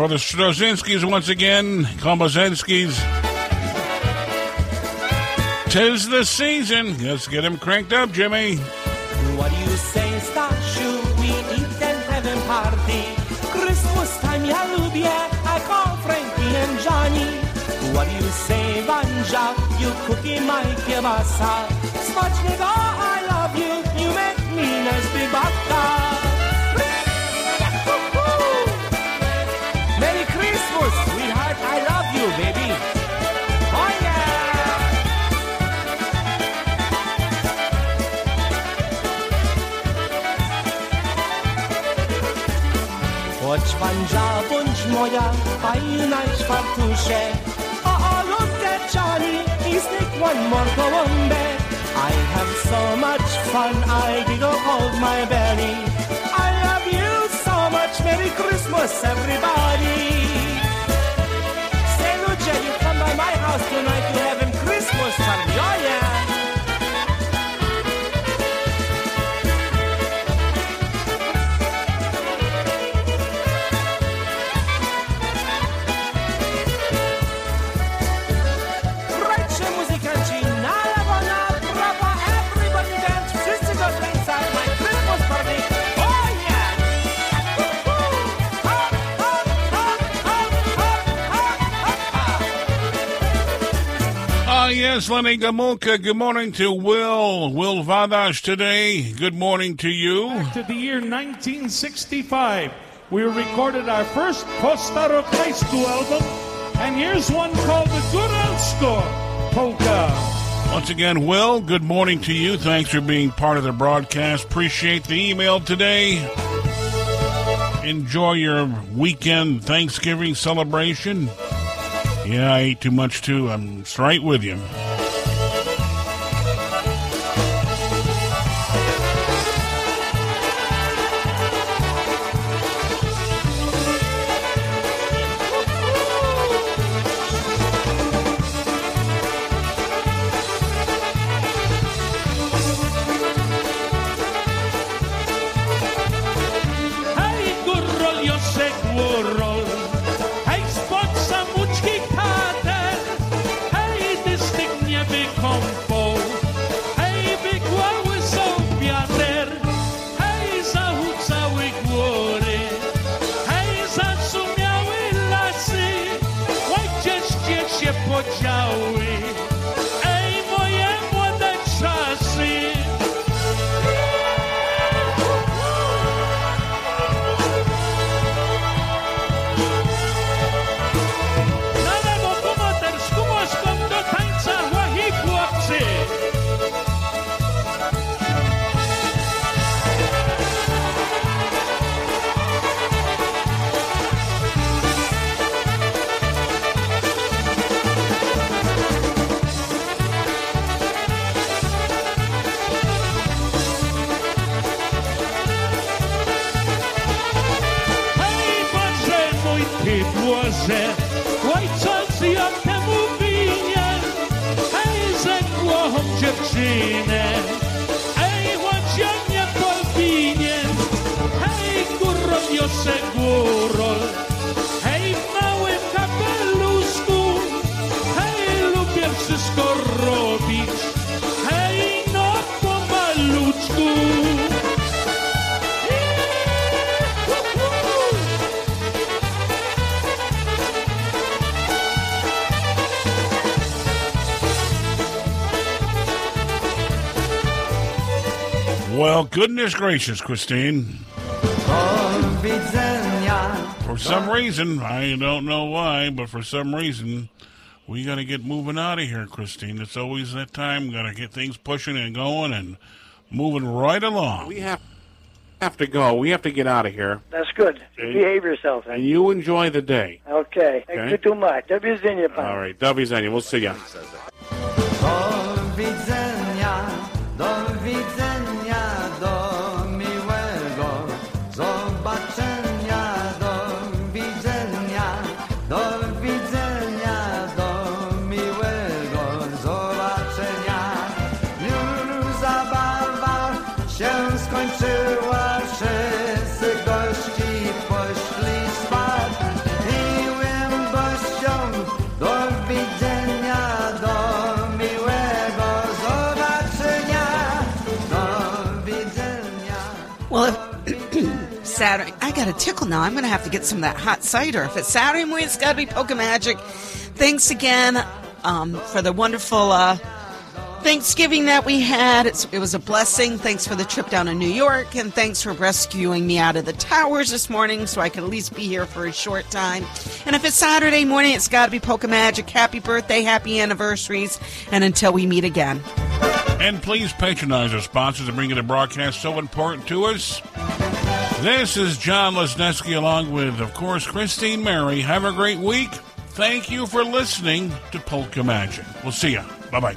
For the Strozinskis once again, Komozenskis. Tis the season. Let's get him cranked up, Jimmy. What do you say, Stashu? We eat and have a party. Christmas time, ja lubię. I call Frankie and Johnny. What do you say, Vanja? You cookie my kielbasa. Smacznego, oh, I love you. You make me nice big Chodź Wanja, bądź moja fajna czwartusze. O, o, at Johnny, he's like one more gołąbę. I have so much fun, I giggle hold my belly. I love you so much, Merry Christmas, everybody. Say, Lucia, you come by my house tonight, you having yes, Lenny Gomulka. Good morning to Will. Will Vadash today. Good morning to you. Back to the year 1965, we recorded our first Costa Rica High School album, and here's one called The Góralsko Polka. Once again, Will, good morning to you. Thanks for being part of the broadcast. Appreciate the email today. Enjoy your weekend Thanksgiving celebration. Yeah, I ate too much too. I'm straight with you. Goodness gracious, Christine. For some reason, I don't know why, but for some reason, we got to get moving out of here, Christine. It's always that time. Got to get things pushing and going and moving right along. We have have to go. We have to get out of here. That's good. Okay. Behave yourself. And eh? you enjoy the day. Okay. Okay. Thank you too much. Do widzenia, pan. All right. W's on you. We'll see you. Saturday, I got a tickle now. I'm going to have to get some of that hot cider. If it's Saturday morning, it's got to be Polka Magic. Thanks again um, for the wonderful uh, Thanksgiving that we had. It's, it was a blessing. Thanks for the trip down to New York, and thanks for rescuing me out of the towers this morning so I could at least be here for a short time. And if it's Saturday morning, it's got to be Polka Magic. Happy birthday, happy anniversaries, and until we meet again. And please patronize our sponsors and bring in the broadcast so important to us. This is John Lesniewski along with, of course, Christine Mary. Have a great week. Thank you for listening to Polka Magic. We'll see you. Bye bye.